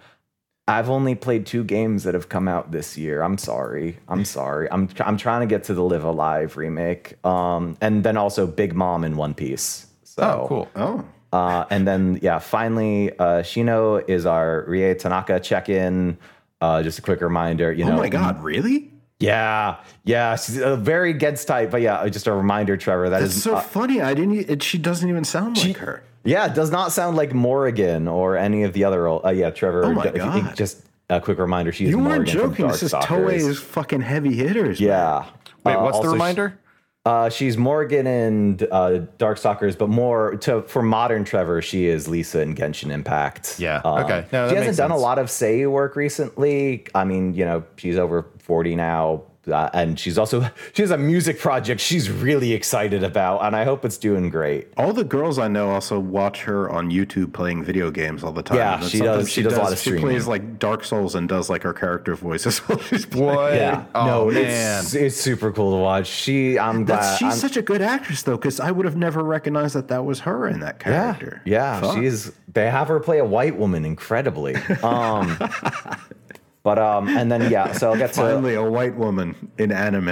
I've only played two games that have come out this year. I'm sorry. I'm sorry. I'm I'm trying to get to the Live A Live remake. Um, and then also Big Mom in One Piece. So Oh, cool. Oh. Uh, and then yeah, finally, uh, Shino is our Rie Tanaka check-in. Uh, just a quick reminder, you know. Oh know. my god, really? Yeah, yeah, she's a very gets type, but yeah, just a reminder, Trevor. That It's is so uh, funny. I didn't. It, she doesn't even sound like her. Yeah, it does not sound like Morrigan or any of the other. Uh, yeah, Trevor. Oh my if you- God. just a quick reminder. She is You weren't Morrigan from joking. This is Darkstalkers. Toei's fucking heavy hitters. man. Yeah. Wait, Uh, what's also the she- reminder? Uh, she's Morrigan in uh, Darkstalkers, but more to for modern Trevor, she is Lisa in Genshin Impact. Yeah, Um, okay. No, she hasn't done a lot of Seiyu work recently. I mean, you know, she's over forty now. Uh, and she's also she has a music project she's really excited about, and I hope it's doing great. All the girls I know also watch her on YouTube playing video games all the time. Yeah, And that's she something does- she does a lot of She streaming. plays like Dark Souls and does like her character voices while she's playing. What? Yeah, Oh, no, man. it's it's super cool to watch. She, I'm glad. That's, she's I'm- such a good actress though, because I would have never recognized that that was her in that yeah, character. yeah. Fuck. She's they have her play a white woman incredibly. Um, but um, and then yeah, so I'll get to finally a white woman in anime.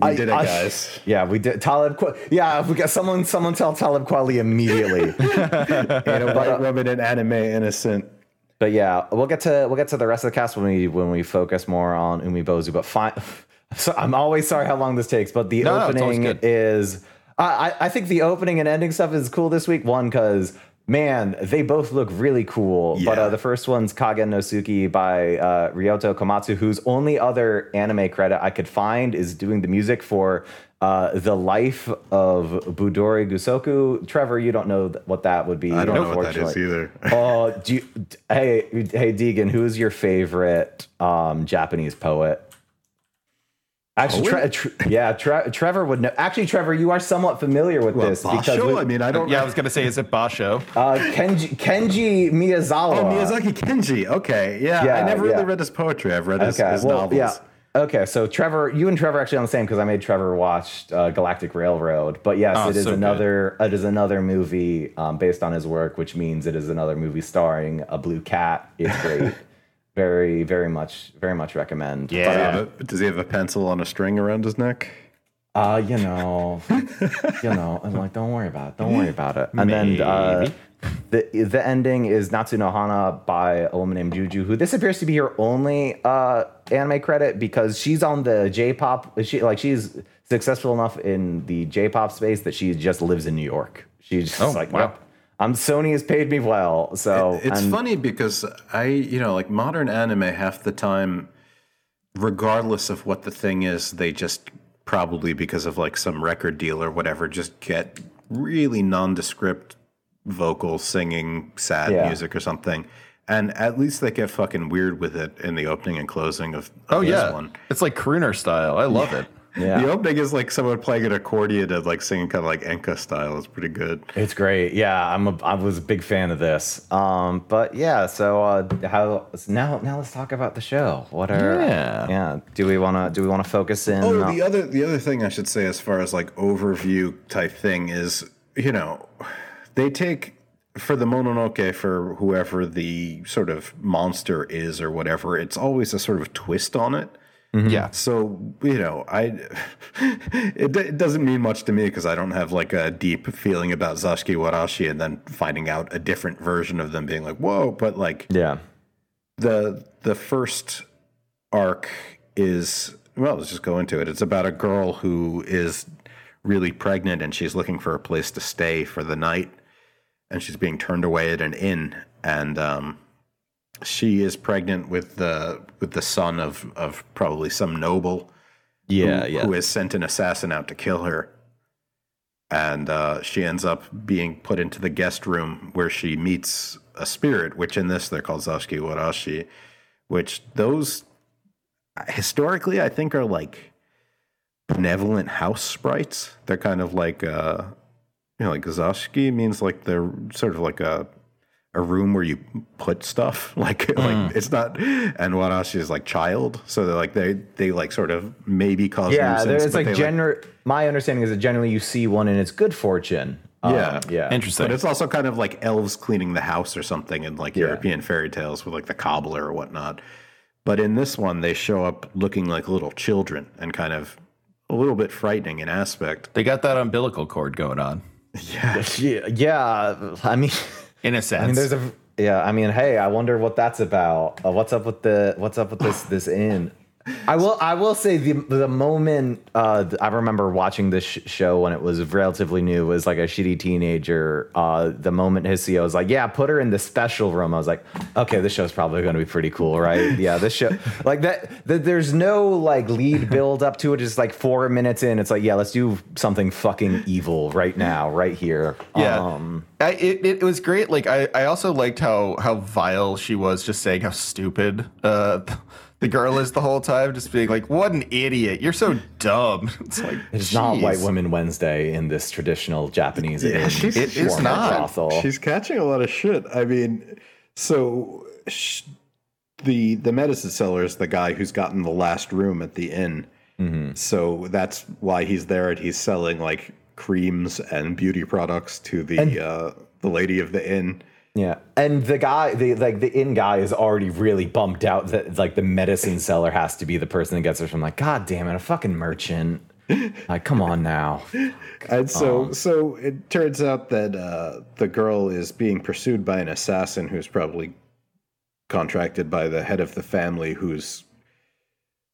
We I- did it, I- guys. Yeah, we did. Talib, yeah, if we got someone, someone tell Talib Kweli immediately. and a white woman in anime innocent. but yeah, we'll get to we'll get to the rest of the cast when we when we focus more on Umibozu. But fine, so I'm always sorry how long this takes. But the No, no, opening good. is I I I think the opening and ending stuff is cool this week. One because. Man, they both look really cool. But uh, the first one's Kagen no Tsuki by uh, Ryota Komatsu, whose only other anime credit I could find is doing the music for uh, The Life of Budori Gusoku. Trevor, you don't know th- what that would be. I don't know what that is either. Oh, do you, d- hey, hey, Deegan, who's your favorite um, Japanese poet? Actually, Tre- Tre- yeah, Tre- Trevor would know. Actually, Trevor, you are somewhat familiar with Well, this because Basho? we- I mean, I don't. Yeah, I was gonna say, is it Basho? uh, Kenji, Kenji Miyazawa. Oh, Miyazaki Kenji. Okay, yeah. Yeah, I never yeah. really read his poetry. I've read his, Okay, his well, novels. yeah. Okay, so Trevor, you and Trevor are actually on the same because I made Trevor watch uh, Galactic Railroad. But yes, Oh, it is so good. another. It is another movie um, based on his work, which means it is another movie starring a blue cat. It's great. very, very much, very much recommend. Does he, Yeah. have a, does he have a pencil on a string around his neck? Uh, you know, you know, I'm like, don't worry about it. Don't worry about it. And then uh, the the ending is Natsu no Hana by a woman named Juju, who this appears to be her only uh anime credit because she's on the J-pop. She like she's successful enough in the J-pop space that she just lives in New York. She's just Oh, like, wow. Well, I'm Sony has paid me well, so It's and- funny because I, you know, like modern anime, half the time, regardless of what the thing is, they just probably because of like some record deal or whatever, just get really nondescript vocal singing sad Yeah. music or something. And at least they get fucking weird with it in the opening and closing of, of Oh this yeah, one. it's like crooner style. I love it. Yeah. The opening is like someone playing an accordion and like singing kind of like Enka style. It's pretty good. It's great. Yeah, I'm a I was a big fan of this. Um, but yeah, so uh, how now now let's talk about the show. What are Yeah. yeah? Do we want to do we want to focus in? Oh, the other the other thing I should say as far as like overview type thing is, you know, they take for the Mononoke for whoever the sort of monster is or whatever, it's always a sort of twist on it. Yeah. So you know, I it, it doesn't mean much to me because I don't have like a deep feeling about Zashiki Warashi, and then finding out a different version of them being like, whoa. But like, yeah, the the first arc is well let's just go into it it's about a girl who is really pregnant and she's looking for a place to stay for the night and she's being turned away at an inn and um, she is pregnant with the with the son of of probably some noble yeah, who, yeah. who has sent an assassin out to kill her. And uh, she ends up being put into the guest room where she meets a spirit, which in this they're called Zashiki Warashi, which those historically I think are like benevolent house sprites. They're kind of like uh you know, like Zashiki means like they're sort of like a a room where you put stuff like like it's not and Warashi is like child so they're like they they like sort of maybe cause yeah, nuisance, there's but like they, gener. my understanding is that generally you see one in its good fortune. Um, Yeah. yeah, Interesting. but it's also kind of like elves cleaning the house or something in like European fairy tales with like the cobbler or whatnot. But in this one, they show up looking like little children and kind of a little bit frightening in aspect. They got that umbilical cord going on. yeah, yeah. I mean, In a sense. I mean, there's a yeah. I mean, hey, I wonder what that's about. Uh, what's up with the what's up with this this inn? I will. I will say the the moment uh, I remember watching this sh- show when it was relatively new was like a shitty teenager. Uh, the moment Hisayo was like, "Yeah, put her in the special room," I was like, "Okay, this show's probably going to be pretty cool, right?" Yeah, this show like that, that. There's no like lead build up to it. Just like four minutes in, it's like, yeah, let's do something fucking evil right now, right here. Yeah. Um, I, it, it was great. Like I, I also liked how how vile she was, just saying how stupid uh, the girl is the whole time, just being like, "What an idiot! You're so dumb." It's like it's not. White Women Wednesday in this traditional Japanese. Yeah, inn she's- It is not. brothel. She's catching a lot of shit. I mean, so sh- the the medicine seller is the guy who's gotten the last room at the inn. So that's why he's there, and he's selling like creams and beauty products to the uh, the lady of the inn. Yeah, and the guy, the like the inn guy is already really bumped out that like the medicine seller has to be the person that gets her from like, God damn it, a fucking merchant. Like, come on now. And so, so it turns out that uh, the girl is being pursued by an assassin who's probably contracted by the head of the family, whose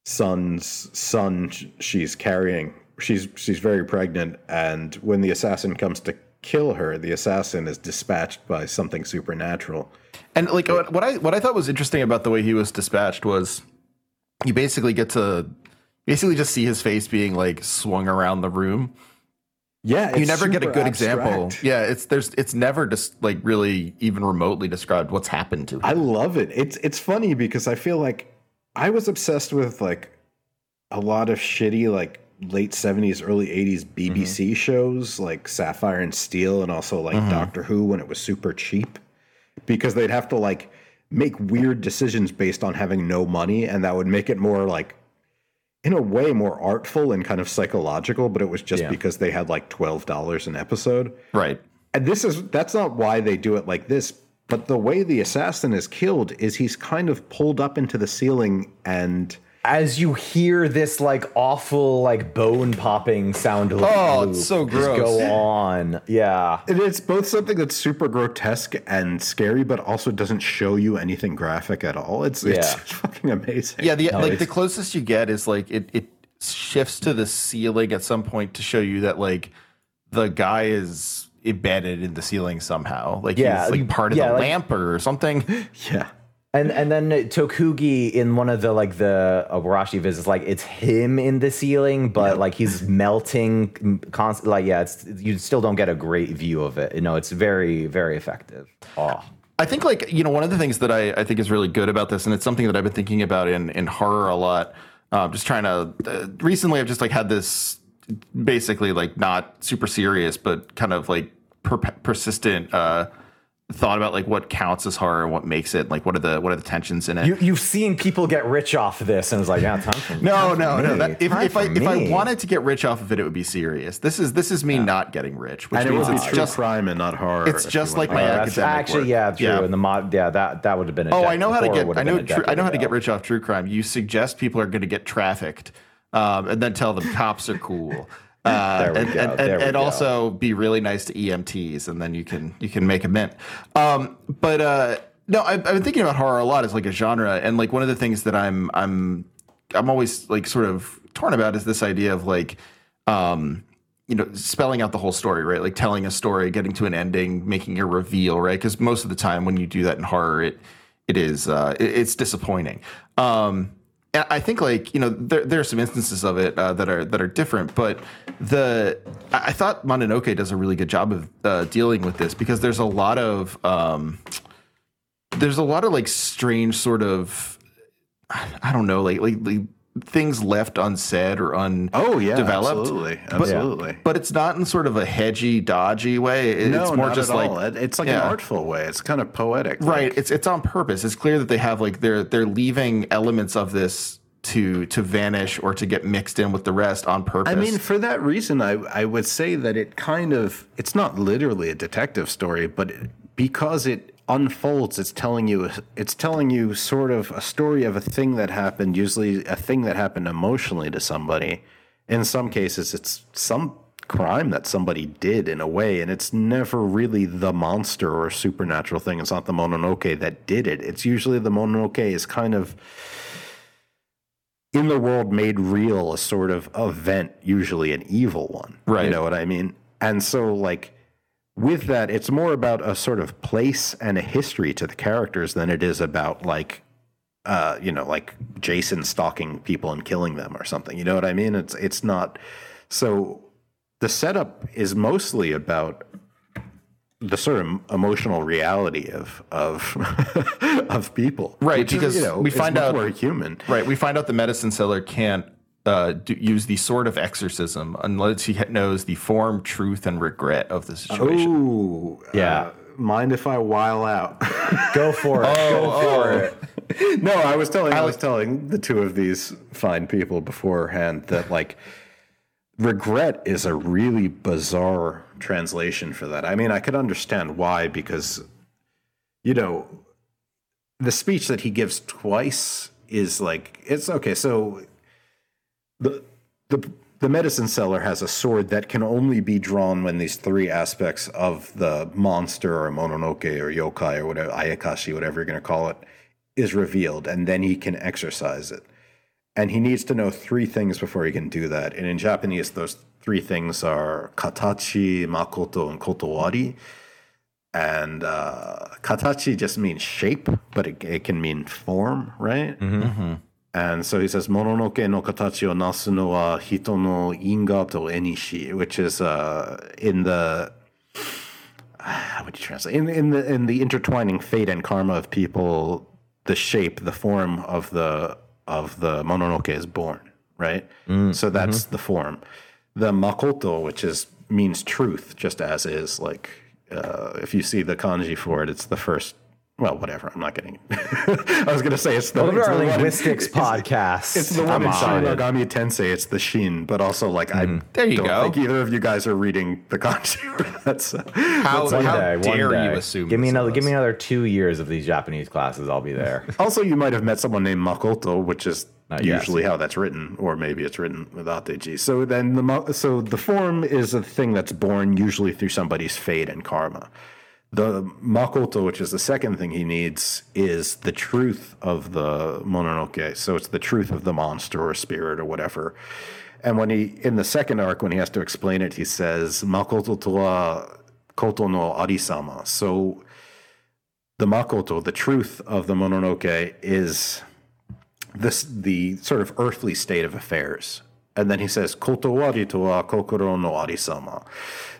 son's son she's carrying. She's she's very pregnant, and when the assassin comes to kill her, the assassin is dispatched by something supernatural. And like what, what I what I thought was interesting about the way he was dispatched was you basically get to basically just see his face being like swung around the room. Yeah, you never get a good example. Yeah, it's there's it's never just like really even remotely described what's happened to him. I love it. It's it's funny because I feel like I was obsessed with like a lot of shitty like late 70s early 80s BBC mm-hmm. shows like Sapphire and Steel and also like mm-hmm. Doctor Who when it was super cheap because they'd have to like make weird decisions based on having no money and that would make it more like in a way more artful and kind of psychological but it was just Yeah. because they had like $12 an episode right. and this is that's not why they do it like this but the way the assassin is killed is he's kind of pulled up into the ceiling and As you hear this like awful like bone popping sound. Oh, loop it's so just gross. Go on, yeah. and it's both something that's super grotesque and scary but also doesn't show you anything graphic at all it's it's Yeah. fucking amazing Yeah, the like the closest you get is like it it shifts to the ceiling at some point to show you that like the guy is embedded in the ceiling somehow. Like Yeah, he's like part of yeah, the like- lamp or something. yeah And and then Tokugi in one of the like the uh, visits, like it's him in the ceiling, but like he's melting const- Like yeah, it's you still don't get a great view of it. You know, it's very very effective. Oh, I think like you know one of the things that I, I think is really good about this, and it's something that I've been thinking about in in horror a lot. Um, just trying to uh, recently, I've just like had this basically like not super serious, but kind of like per- persistent uh, thought about like what counts as horror and what makes it. Like what are the what are the tensions in it? you you've seen people get rich off this, and it's like yeah, time for no, time for no, no. me, That, if if I for if I wanted to get rich off of it, it would be serious. This is this is me not getting rich, which and it means would be it's true just crime and not horror it's just like my Oh, that's academic actually work. yeah, true. Yeah. And the mod, yeah, that that would have been. A Oh, I know how to get. I know. been True, I know how to get rich off true crime. You suggest people are going to get trafficked, um, and then tell them cops are cool. Uh, and, and, and, and also be really nice to EMTs, and then you can you can make a mint. Um, but uh, no, I've, I've been thinking about horror a lot as like a genre, and like one of the things that I'm I'm I'm always like sort of torn about is this idea of like um, you know, spelling out the whole story, right? Like telling a story, getting to an ending, making a reveal, right? Because most of the time when you do that in horror, it it is uh, it- it's disappointing. Um, I think like you know there there are some instances of it uh, that are that are different, but the I thought Mononoke does a really good job of uh, dealing with this because there's a lot of um, there's a lot of like strange sort of I don't know like like, like things left unsaid or un oh yeah developed. absolutely absolutely but it's not in sort of a hedgy, dodgy way. It- no it's more not just at like all. It- it's like yeah. an artful way it's kind of poetic right. like- It's it's on purpose. It's clear that they have like they're they're leaving elements of this to to vanish or to get mixed in with the rest on purpose. I mean, for that reason, I, I would say that it kind of, it's not literally a detective story, but it, because it unfolds, it's telling you, it's telling you sort of a story of a thing that happened, usually a thing that happened emotionally to somebody. In some cases, it's some crime that somebody did in a way, and it's never really the monster or supernatural thing. It's not the Mononoke that did it. It's usually the Mononoke is kind of in the world made real a sort of event, usually an evil one. Right. You know what I mean? And so, like, with that, it's more about a sort of place and a history to the characters than it is about, like, uh, you know, like Jason stalking people and killing them or something. You know what I mean? It's it's not so the setup is mostly about the sort of emotional reality of of of people, Right, which is, because you know, we find out- more human. Right. We find out the medicine seller can't uh, do, use the sword of exorcism unless he knows the form, truth, and regret of the situation. Ooh, Yeah. uh, mind if I while out? Go for it. Go for it. no, I was telling I was telling the two of these fine people beforehand that like regret is a really bizarre translation for that. I mean, I could understand why because you know the speech that he gives twice is like it's okay. So the the the medicine seller has a sword that can only be drawn when these three aspects of the monster or mononoke or yokai or whatever ayakashi whatever you're going to call it is revealed and then he can exorcise it. And he needs to know three things before he can do that. And in japanese those three things are katachi makoto and kotowari. And uh, katachi just means shape but it, it can mean form right and so he says, Mononoke no katachi o nasu no wa hito no inga to enishi, which is uh, in the how would you translate in in the in the intertwining fate and karma of people, the shape, the form of the of the mononoke is born, right? so that's the form. The makoto, which is means truth, just as is. Like uh, if you see the kanji for it, it's the first. Well, whatever. I'm not getting. It. I was going to say it's the, Welcome it's our the one in- linguists it's- podcast. it's the one I'm in Shin excited. Megami Tensei. It's the Shin, but also like I There you don't go. think either of you guys are reading the kanji. that's uh, How, One how day, one dare day. you assume? Give me another. was? Give me another two years of these Japanese classes. I'll be there. also you might have met someone named Makoto, which is Not yet. usually how that's written, or maybe it's written without the G. So then the so the form is a thing that's born usually through somebody's fate and karma. The Makoto, which is the second thing he needs, is the truth of the Mononoke. So it's the truth of the monster or spirit or whatever. And when he in the second arc, when he has to explain it, he says Makoto to wa koto no arisama. So the Makoto, the truth of the Mononoke, is this the sort of earthly state of affairs. And then he says, Kotowari to wa kokoro no arisama.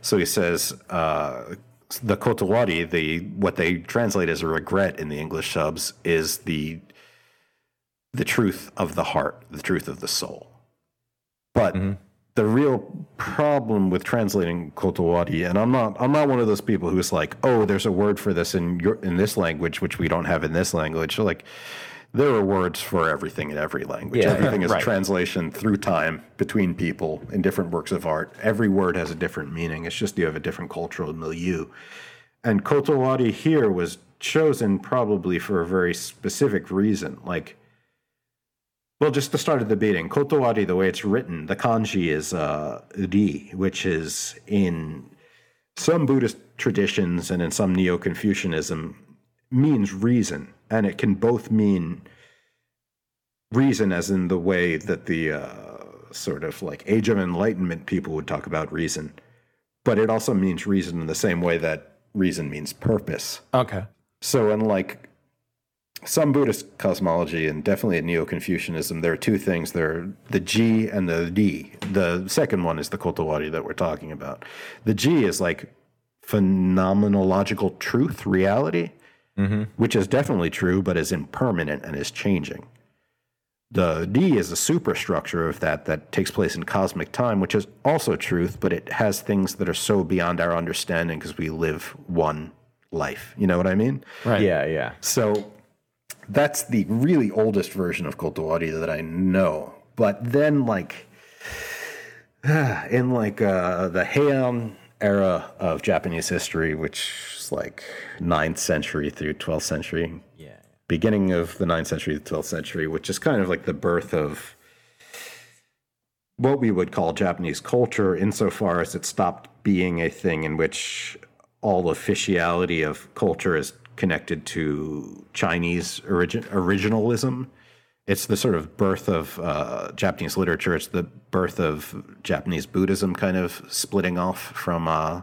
So he says, uh, the kotowari, the what they translate as a regret in the English subs, is the the truth of the heart, the truth of the soul. But mm-hmm. the real problem with translating kotowari, and I'm not I'm not one of those people who's like, oh, there's a word for this in your in this language, which we don't have in this language. So like there are words for everything in every language. Yeah. everything is Right. translation through time between people in different works of art. Every word has a different meaning. It's just you have a different cultural milieu. And kotowari here was chosen probably for a very specific reason. Like well, just to start at the beginning, Kotowari, the way it's written, the kanji is uh, ri, which is in some Buddhist traditions and in some Neo Confucianism means reason, and it can both mean reason, as in the way that the uh, sort of like Age of Enlightenment people would talk about reason, but it also means reason in the same way that reason means purpose. Okay. So, in like some Buddhist cosmology and definitely in Neo Confucianism, there are two things. There are the G and the D. The second one is the Kotowari that we're talking about. The G is like phenomenological truth, reality, which is definitely true, but is impermanent and is changing. The D is a superstructure of that that takes place in cosmic time, which is also truth, but it has things that are so beyond our understanding because we live one life. You know what I mean? Right. Yeah, yeah. So that's the really oldest version of Kotowari that I know. But then, like, in like uh, the Heian era of Japanese history, which is like 9th century through 12th century, Yeah. beginning of the 9th century to 12th century, which is kind of like the birth of what we would call Japanese culture, insofar as it stopped being a thing in which all officiality of culture is connected to Chinese origin, originalism it's the sort of birth of uh, Japanese literature. It's the birth of Japanese Buddhism, kind of splitting off from uh,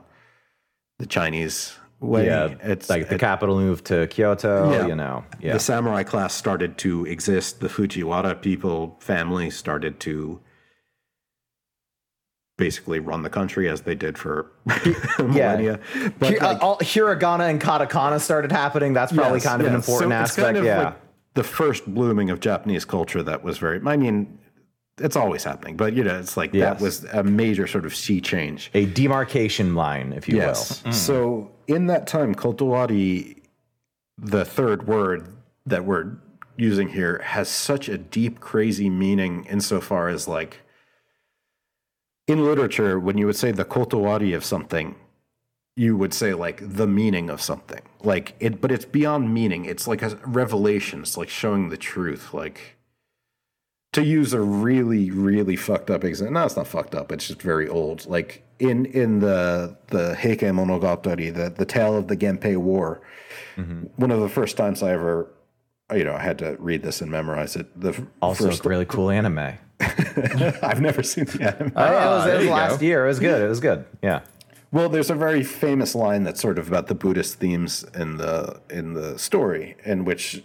the Chinese way. Yeah, it's like the capital moved to Kyoto. Yeah. You know, yeah, the samurai class started to exist. The Fujiwara people family started to basically run the country as they did for millennia. Yeah. But uh, like, all, hiragana and katakana started happening. That's probably yes, kind of an important So aspect. kind of yeah, like the first blooming of Japanese culture that was very. I mean, it's always happening, but you know, it's like Yes. that was a major sort of sea change. a demarcation line, if you Yes. will. Mm. So in that time, Kotowari, the third word that we're using here, has such a deep, crazy meaning insofar as like in literature, when you would say the Kotowari of something, you would say like the meaning of something. Like it but it's beyond meaning. It's like a revelation. It's like showing the truth. Like to use a really really fucked up example no it's not fucked up it's just very old like in in the the heike monogatari the, the tale of the genpei war mm-hmm. one of the first times i ever you know i had to read this and memorize it the Also, first a really cool anime. i've never seen the oh, anime it was, it was last go. year. It was good. It was good. Yeah. Well, there's a very famous line that's sort of about the Buddhist themes in the in the story, in which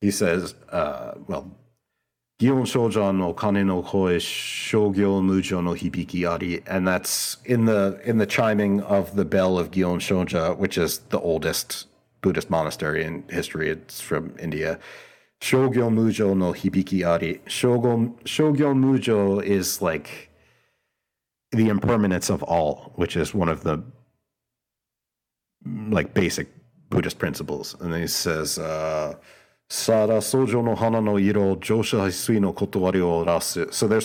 he says, uh, "Well, Gion no kane no shogyo mujo no hibiki ari," and that's in the in the chiming of the bell of Gion Shoja, which is the oldest Buddhist monastery in history. It's from India. Shogyo mujo no hibiki ari. Shogyo mujo is like the impermanence of all, which is one of the like basic Buddhist principles. And he says, uh. So there's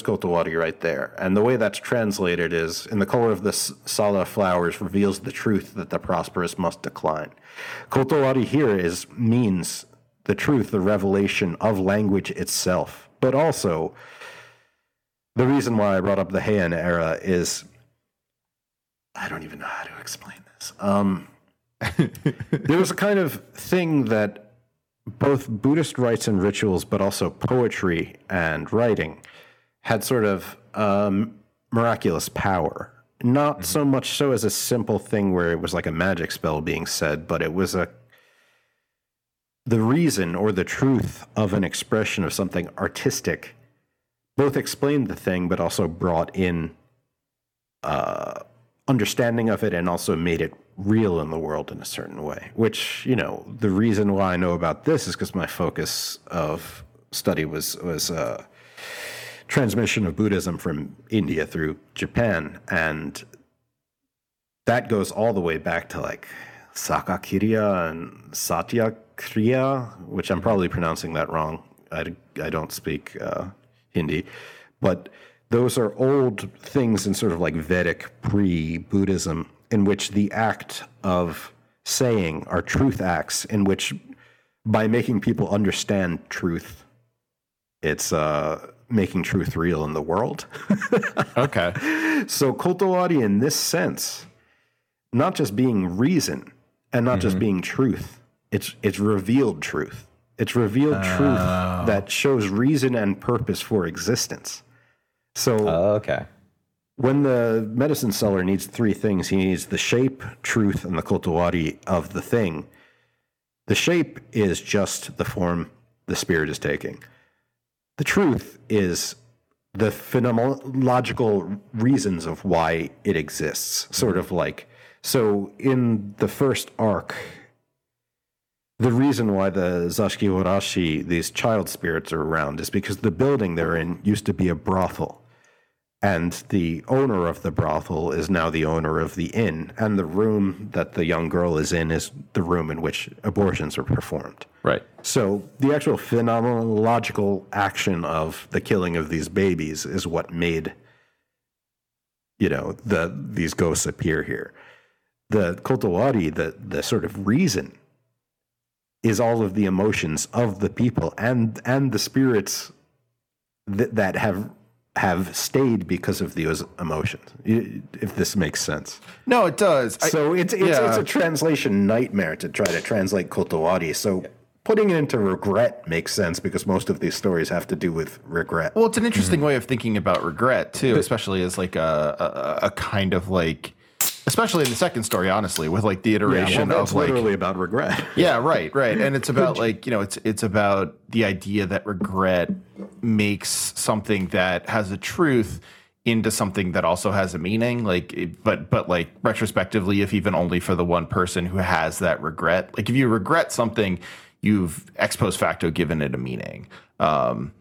kotowari right there. And the way that's translated is, in the color of the sala flowers reveals the truth that the prosperous must decline. Kotowari here is means the truth, the revelation of language itself, but also the reason why I brought up the Heian era is I don't even know how to explain this. Um, there was a kind of thing that both Buddhist rites and rituals, but also poetry and writing, had sort of um, miraculous power. Not so much so as a simple thing where it was like a magic spell being said, but it was a the reason or the truth of an expression of something artistic both explained the thing, but also brought in uh, understanding of it and also made it real in the world in a certain way. Which, you know, the reason why I know about this is because my focus of study was was uh, transmission of Buddhism from India through Japan, and that goes all the way back to like Sakakirya and Satyakriya, which I'm probably pronouncing that wrong. I, I don't speak uh, Hindi, but those are old things in sort of like Vedic pre Buddhism, in which the act of saying are truth acts, in which by making people understand truth, it's uh, making truth real in the world. Okay. So Kotowari, in this sense, not just being reason and not just being truth, it's it's revealed truth. It's revealed truth oh. that shows reason and purpose for existence. So Oh, okay. when the medicine seller needs three things, he needs the shape, truth, and the Kotowari of the thing. The shape is just the form the spirit is taking. The truth is the phenomenological reasons of why it exists. Sort of like, so in the first arc, the reason why the Zashiki Warashi, these child spirits, are around is because the building they're in used to be a brothel. And the owner of the brothel is now the owner of the inn. And the room that the young girl is in is the room in which abortions are performed. Right. So the actual phenomenological action of the killing of these babies is what made, you know, the these ghosts appear here. The Kotowari, the the sort of reason, is all of the emotions of the people and and the spirits that that have have stayed because of those emotions. If this makes sense. No, it does. I- So it's it's, yeah. it's a translation nightmare to try to translate Kotowari. So putting it into regret makes sense because most of these stories have to do with regret. Well, it's an interesting mm-hmm. way of thinking about regret too, especially as like a, a a kind of like, especially in the second story, honestly, with like the yeah, iteration well, of like, literally about regret. yeah, right, right, and it's about like you know, it's it's about the idea that regret makes something that has a truth into something that also has a meaning like but but like retrospectively if even only for the one person who has that regret like if you regret something you've ex post facto given it a meaning um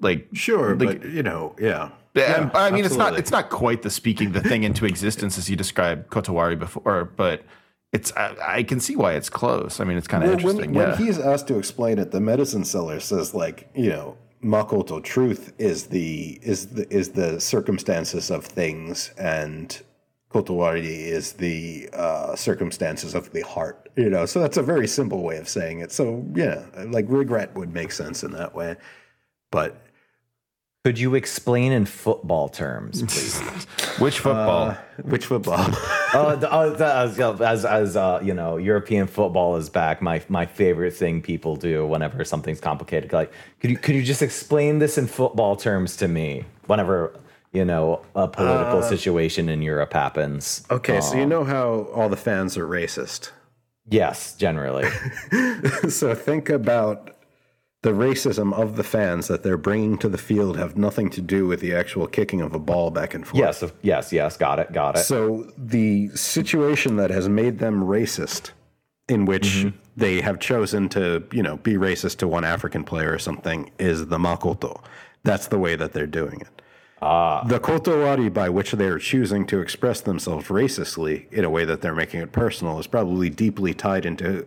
like Sure, Like- but you know, yeah. Yeah, I mean, it's not it's not quite the speaking the thing into existence as you described Kotowari before, but it's I, I can see why it's close. I mean, it's kind of interesting. when, yeah, when he's asked to explain it, the medicine seller says like, you know, Makoto truth is the is the is the circumstances of things and Kotowari is the uh, circumstances of the heart. You know, so that's a very simple way of saying it. So yeah, like regret would make sense in that way. But Could you explain in football terms, please? which football? Uh, which football? uh, the, uh, the, as as, as uh, you know, European football is back. My my favorite thing people do whenever something's complicated. Like, could you could you just explain this in football terms to me? Whenever you know a political situation in Europe happens. okay, so you know how all the fans are racist. Yes, generally. so think about the racism of the fans that they're bringing to the field have nothing to do with the actual kicking of a ball back and forth. yes, yes, yes. Got it. Got it. So the situation that has made them racist, in which they have chosen to, you know, be racist to one African player or something, is the makoto. That's the way that they're doing it. Ah. The kotowari by which they are choosing to express themselves racistly in a way that they're making it personal is probably deeply tied into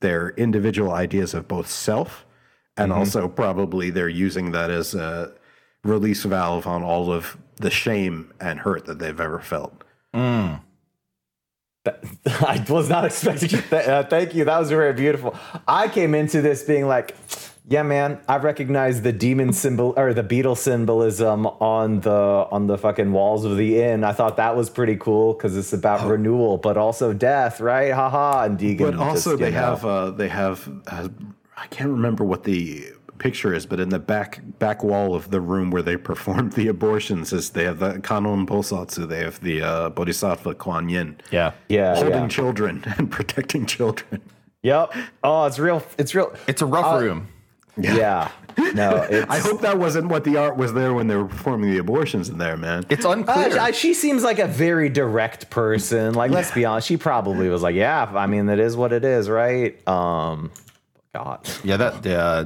their individual ideas of both self and also probably they're using that as a release valve on all of the shame and hurt that they've ever felt. I was not expecting you. Th- uh, thank you. That was very beautiful. I came into this being like, yeah, man, I recognize the demon symbol or the beetle symbolism on the on the fucking walls of the inn. I thought that was pretty cool because it's about renewal, but also death, right? Haha. And Deegan. But also, just, they know. have uh, they have uh, I can't remember what the picture is, but in the back back wall of the room where they performed the abortions, is they have the Kannon Bosatsu, they have the uh, Bodhisattva Kuan Yin, yeah, yeah, holding yeah. children and protecting children. Yep. Oh, it's real. It's real. it's a rough room. Yeah. No. It's, I hope that wasn't what the art was there when they were performing the abortions in there, man. It's unclear. Uh, she seems like a very direct person. Like, let's be honest, she probably was like, "Yeah, I mean, that is what it is, right?" Um, God, yeah, that. Yeah.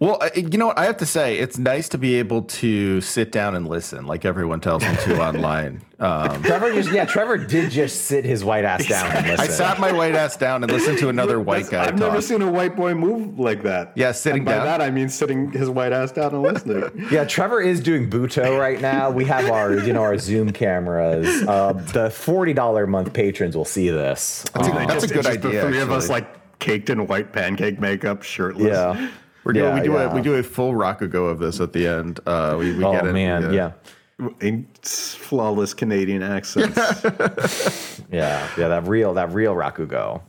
Well, you know what? I have to say, it's nice to be able to sit down and listen, like everyone tells me to online. Um, Trevor just yeah, Trevor did just sit his white ass down and listen. I sat my white ass down and listened to another white guy I've talk. never seen a white boy move like that. Yeah, sitting and by down. that I mean sitting his white ass down and listening. Yeah, Trevor is doing Buto right now. We have our, you know, our Zoom cameras. Uh, the forty dollar a month patrons will see this. That's a- Um, that's a good just idea. The three of us like caked in white pancake makeup, shirtless. yeah, We're doing, Yeah, we do yeah. a we do a full Rakugo of this at the end. Uh, we, we Oh get it. man, yeah. in flawless Canadian accents. yeah, yeah. That real, that real Rakugo.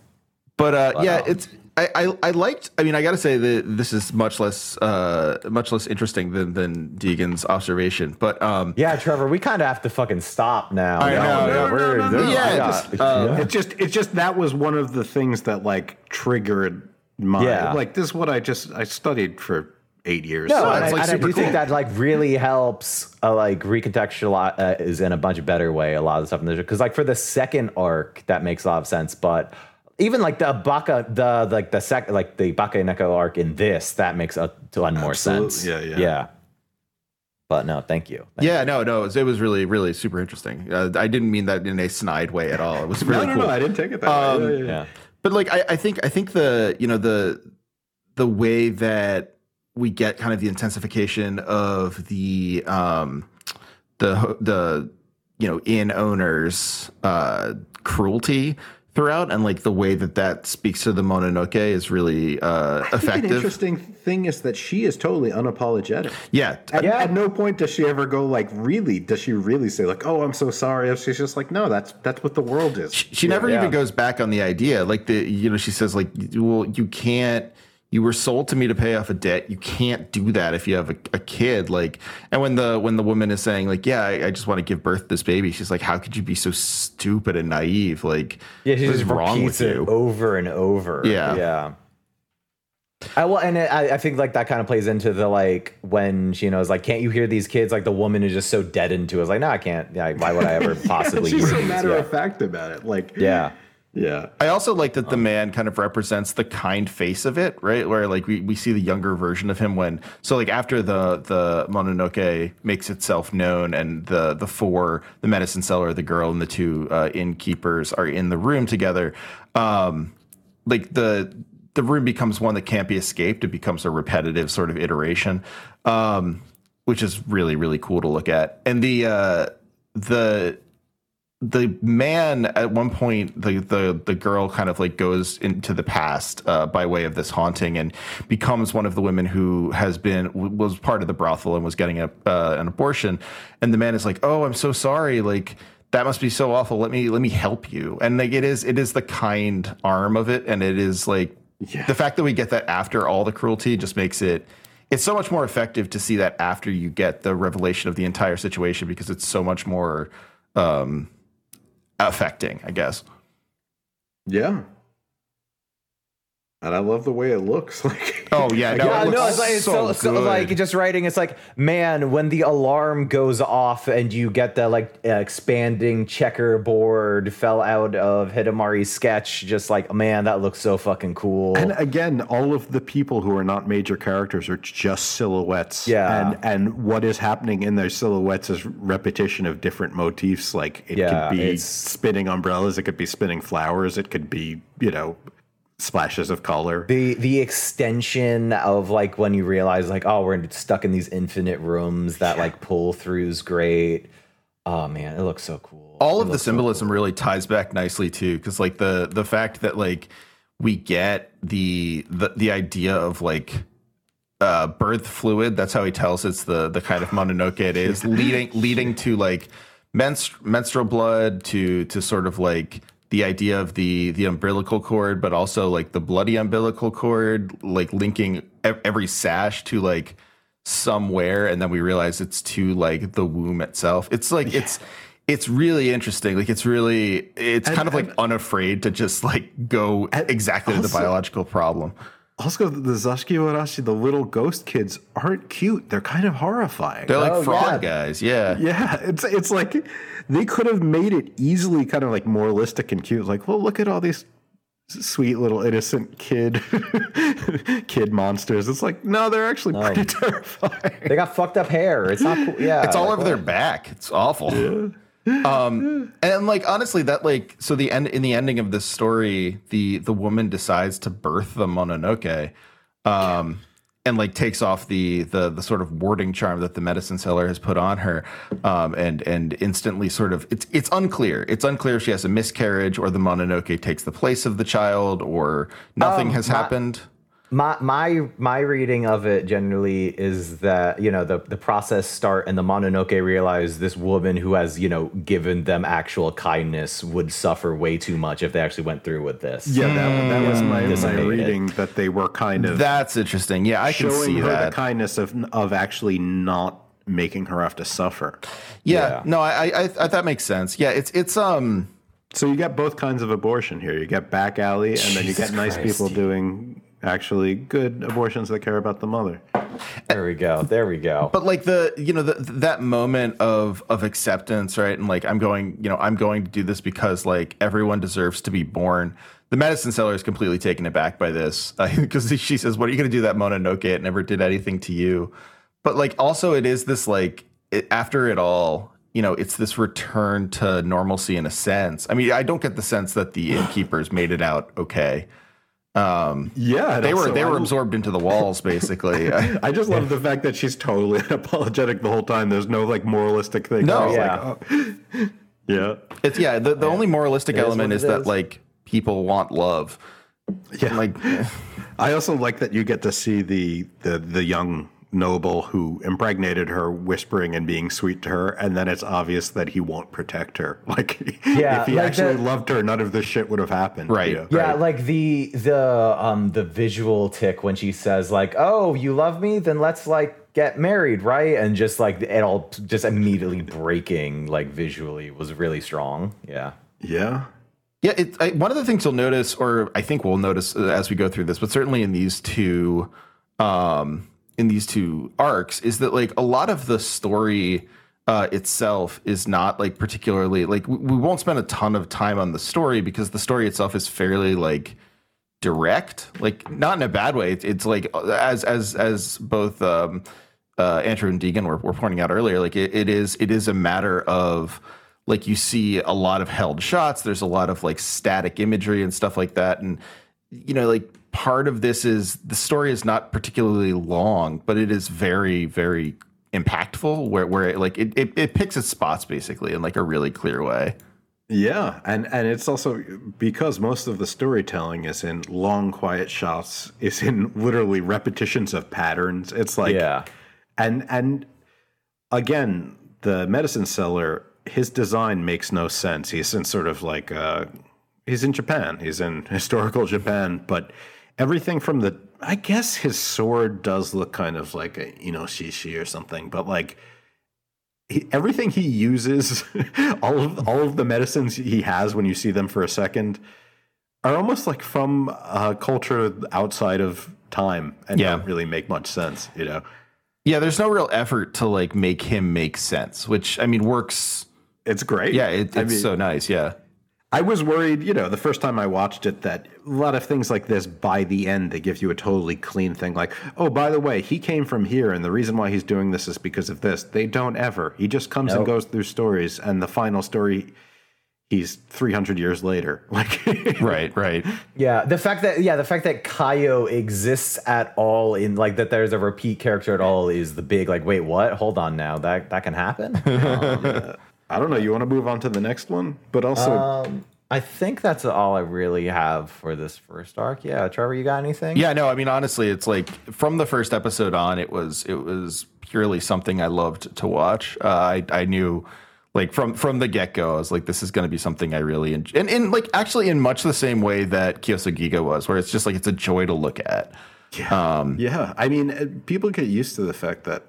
But uh, yeah, um, it's I, I I liked. I mean, I got to say that this is much less uh much less interesting than than Deegan's observation. But um, Yeah, Trevor, we kind of have to fucking stop now. I know, No, no, no, we're- no, no, no. Yeah, I just, uh, It's just it's just that was one of the things that like triggered my Yeah. like this is what I just I studied for eight years. No, So and, it's I, like and I super do think that like really helps uh, like recontextualize uh, is in a much better way a lot of the stuff in the because like for the second arc that makes a lot of sense, but even like the Baka the like the sec like the Baka Neko arc in this that makes a ton more Absolutely. sense. Yeah, yeah. yeah. But no, thank you. Thank yeah, no, no, it was, it was really really super interesting. Uh, I didn't mean that in a snide way at all. It was really no, no, cool. no, I didn't take it that Um, way. Yeah, yeah, Yeah. but like I, I think I think the you know the the way that we get kind of the intensification of the um the the you know in owners uh cruelty throughout and like the way that that speaks to the mononoke is really uh I think an effective interesting thing is that she is totally unapologetic. yeah At, Yeah. at no point does she ever go like, really? Does she really say like, "Oh, I'm so sorry"? She's just like, "No, that's that's what the world is." she never Yeah. even goes back on the idea like the you know she says like well you can't you were sold to me to pay off a debt. You can't do that if you have a, a kid. Like, and when the when the woman is saying like, yeah, I, I just want to give birth to this baby, she's like, how could you be so stupid and naive? Like, Yeah, she just wrong repeats with it you? over and over. Yeah. yeah. I well, and it, I, I think like that kind of plays into the like when she knows like, can't you hear these kids? Like the woman is just so dead into it. It's like, no, I can't. Yeah, why would I ever possibly She's hear so these? matter yeah. of fact about it. Like, yeah. Yeah. I also like that the man kind of represents the kind face of it, right? Where like we, we see the younger version of him when so like after the the Mononoke makes itself known and the the four the medicine seller, the girl, and the two uh, innkeepers are in the room together. Um, like the the room becomes one that can't be escaped. It becomes a repetitive sort of iteration, um, which is really really cool to look at. And the uh, the the man at one point the the the girl kind of like goes into the past uh, by way of this haunting and becomes one of the women who has been was part of the brothel and was getting a uh, an abortion. And the man is like oh i'm so sorry. Like that must be so awful. Let me let me help you. And like it is it is the kind arm of it. And it is like Yeah. the fact that we get that after all the cruelty just makes it it's so much more effective to see that after you get the revelation of the entire situation because it's so much more um affecting, I guess. Yeah. And I love the way it looks. Like, Oh yeah, no, Yeah, it looks no, it's like it's so, so, so, good. like just writing. It's like man, when the alarm goes off and you get the like uh, expanding checkerboard fell out of Hidamari's sketch. Just like man, that looks so fucking cool. And again, all of the people who are not major characters are just silhouettes. Yeah. And and what is happening in their silhouettes is repetition of different motifs. Like it Yeah, could be it's- spinning umbrellas, it could be spinning flowers, it could be, you know, splashes of color. the the extension of like when you realize like oh we're stuck in these infinite rooms that like pull throughs great. Oh man, it looks so cool. all It of the looks so symbolism really ties back nicely too because like the the fact that like we get the the the idea of like uh birth fluid that's how he tells it's the the kind of mononoke it is leading leading to like menstru- menstrual blood to to sort of like the idea of the the umbilical cord but also like the bloody umbilical cord like linking every sash to like somewhere and then we realize it's to like the womb itself. It's like it's it's really interesting. Like it's really it's kind of like unafraid to just like go exactly to the biological problem Also, the Zashiki Warashi, the little ghost kids, aren't cute. They're kind of horrifying. they're like Oh, frog yeah. guys yeah Yeah, it's it's like they could have made it easily kind of like moralistic and cute. Like, well, look at all these sweet little innocent kid kid monsters. It's like, no, they're actually pretty terrifying. They got fucked up hair. It's not cool. Yeah, it's all like, over their back it's awful um and like honestly that like so the end in the ending of this story the the woman decides to birth the mononoke um and like takes off the the the sort of warding charm that the medicine seller has put on her um and and instantly sort of it's it's unclear. It's unclear if she has a miscarriage or the mononoke takes the place of the child or nothing Um, has my- happened my my my reading of it generally is that you know the the process start and the Mononoke realize this woman who has you know given them actual kindness would suffer way too much if they actually went through with this. Yeah, that, that was my, my reading that they were kind of that's interesting yeah i can see her that the kindness of of actually not making her have to suffer. yeah, Yeah. no I, I i that makes sense yeah it's it's um So you get both kinds of abortion here. You get back alley, and then you get nice Christ. people doing actually good abortions that care about the mother. There we go. There we go. but like the you know the, that moment of of acceptance right and like i'm going you know i'm going to do this because like everyone deserves to be born the medicine seller is completely taken aback by this because she says what are you going to do that mononoke it never did anything to you but like also it is this like it, after it all you know it's this return to normalcy in a sense i mean i don't get the sense that the innkeepers made it out okay um Yeah, they were also they were absorbed into the walls basically I just love the fact that she's totally apologetic the whole time. There's no like moralistic thing. No. Yeah. like, oh. yeah, It's yeah. The, the only moralistic is element is, it that is. like people want love. yeah. Like I also like that you get to see the the the young noble who impregnated her, whispering and being sweet to her, and then it's obvious that he won't protect her. Like, Yeah, if he like actually the- loved her, none of this shit would have happened. Right. you know? Yeah, like the the um the visual tick when she says like, "Oh, you love me? Then let's like get married, right?" And just like it all just immediately breaking like visually was really strong. Yeah. Yeah. Yeah, it, I, one of the things you'll notice, or I think we'll notice uh, as we go through this, but certainly in these two, um, in these two arcs, is that like a lot of the story uh, itself is not like particularly like we, won't spend a ton of time on the story because the story itself is fairly like direct, like not in a bad way. It's, it's like as as as both um, uh, Andrew and Deegan were, were pointing out earlier, like it, it is it is a matter of like you see a lot of held shots. There's a lot of like static imagery and stuff like that, and you know like part of this is the story is not particularly long, but it is very very impactful. Where where it, like it, it it picks its spots basically in like a really clear way. Yeah, and and it's also because most of the storytelling is in long, quiet shots, is in literally repetitions of patterns. It's like Yeah. and and again, the medicine seller, his design makes no sense. He's in sort of like uh, he's in Japan. He's in historical Japan, but everything from the I guess his sword does look kind of like a you know shishi or something, but like he, everything he uses, all of all of the medicines he has when you see them for a second, are almost like from a culture outside of time and Yeah. don't really make much sense. You know, Yeah, there's no real effort to like make him make sense, which I mean works. it's great. Yeah, it, it's I mean, so nice. Yeah. I was worried, you know, the first time I watched it that a lot of things like this by the end they give you a totally clean thing like, "Oh, by the way, he came from here and the reason why he's doing this is because of this." They don't ever. He just comes and goes through stories and the final story he's 300 years later. Like Right. Right. Yeah, the fact that yeah, the fact that Kayo exists at all in like that there's a repeat character at all is the big like wait what? Hold on now. That that can happen? Um, I don't know, you want to move on to the next one? But also um I think that's all I really have for this first arc. Yeah, Trevor, you got anything? Yeah, no, I mean honestly, it's like from the first episode on, it was it was purely something I loved to watch. Uh, I I knew like from from the get go, I was like, this is going to be something I really enjoy, and in like actually in much the same way that Kyousougiga was, where it's just like it's a joy to look at. Um, Yeah, I mean, uh, people get used to the fact that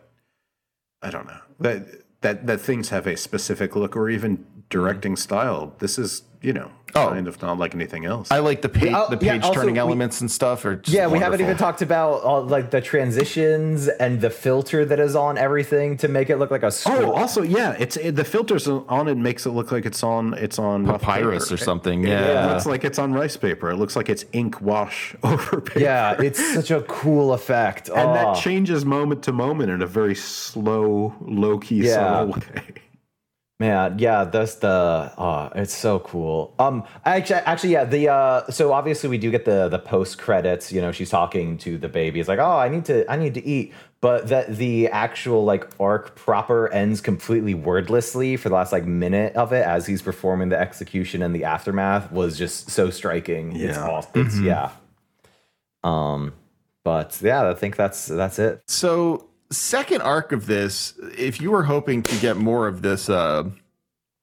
I don't know that that that things have a specific look or even directing style. This is, you know, Oh. kind of not like anything else. I like the page oh, the yeah, also turning we- elements and stuff. Or just Yeah, we haven't even talked about all, like the transitions and the filter that is on everything to make it look like a oh, scroll. also, yeah, it's it, the filters on it makes it look like it's on it's on rough papyrus or something. It Yeah. looks like it's on rice paper. It looks like it's ink wash over paper. yeah, it's such a cool effect. And Oh. that changes moment to moment in a very slow, low key, Yeah. subtle way. Man, yeah, that's the oh, it's so cool. Um, actually, actually, yeah, the uh, so obviously we do get the the post credits. You know, she's talking to the baby. It's like, oh, I need to, I need to eat. But that the actual like arc proper ends completely wordlessly for the last like minute of it as he's performing the execution and the aftermath was just so striking. It's Yeah. awesome. It's yeah. Um, but yeah, I think that's that's it. So second arc of this, if you were hoping to get more of this, uh,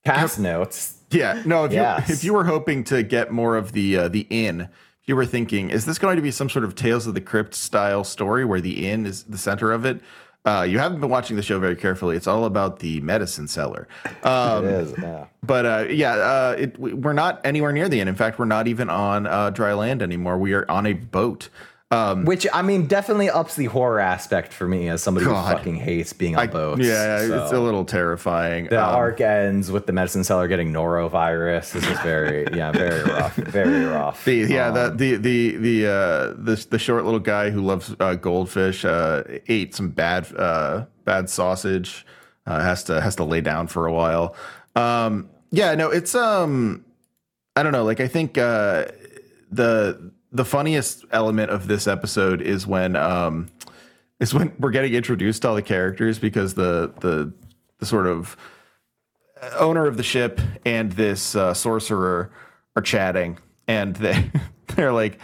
Cast notes. yeah, no, if Yes. you if you were hoping to get more of the uh, the inn, if you were thinking, is this going to be some sort of Tales of the Crypt style story where the inn is the center of it? Uh, you haven't been watching the show very carefully. It's all about the medicine seller. Um, It is. Yeah. But uh, yeah, uh, it, we- we're not anywhere near the inn. In fact, we're not even on uh, dry land anymore. We are on a boat. Um, Which I mean, definitely ups the horror aspect for me as somebody God. who fucking hates being on I- boats. yeah, it's a little terrifying. The Um, arc ends with the medicine seller getting norovirus. This is very, yeah, very rough, very rough. The, yeah, Um, the the the the uh, the the short little guy who loves uh, goldfish uh, ate some bad uh, bad sausage. Uh, has to has to lay down for a while. Um, yeah, no, it's um, I don't know. Like I think uh, the the funniest element of this episode is when um, is when we're getting introduced to all the characters because the the the sort of owner of the ship and this uh, sorcerer are chatting, and they they're like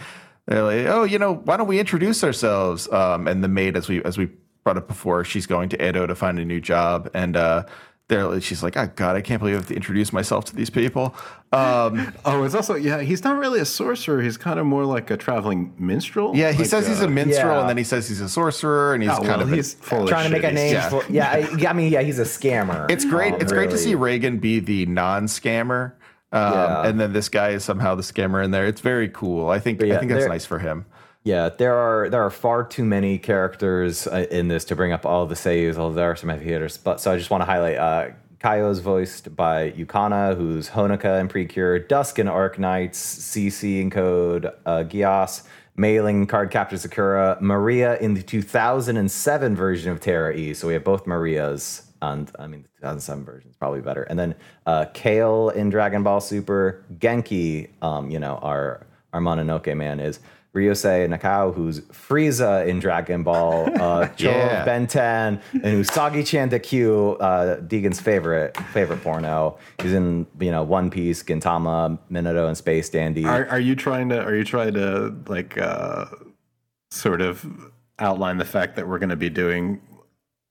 they're like, oh, you know, why don't we introduce ourselves? Um, and the maid, as we as we brought up before. She's going to Edo to find a new job, and uh, there she's like, "Oh God, I can't believe I have to introduce myself to these people." Um, Oh, it's also yeah. He's not really a sorcerer. He's kind of more like a traveling minstrel. yeah, he Like, says he's uh, a minstrel, yeah. and then he says he's a sorcerer, and he's oh, kind well, of. a- he's full of Trying to make a name yeah. for yeah, I, yeah, I mean yeah, he's a scammer. it's great. Um, it's great to see Reigen be the non-scammer, um, Yeah. and then this guy is somehow the scammer in there. It's very cool. I think. I think that's nice for him. Yeah, there are there are far too many characters uh, in this to bring up all the saves. Although there are some heavy hitters, but so I just want to highlight. Uh, Kayo is voiced by Yukana, who's Honoka in Precure, Dusk in Arknights, CC in Code, uh, Meiling Card Captor Sakura, Maria in the 2007 version of Terra E. So we have both Marias, and I mean the 2007 version is probably better. And then uh, Kale in Dragon Ball Super, Genki, um, you know our our Mononoke man is. Ryusei Nakao, who's Frieza in Dragon Ball, uh, Cho Yeah. Ben 10, and Usagi Chan Q, uh, Deegan's favorite favorite porno. He's in you know One Piece, Gintama, Minato, and Space Dandy. Are, are you trying to? Are you trying to like uh, sort of outline the fact that we're going to be doing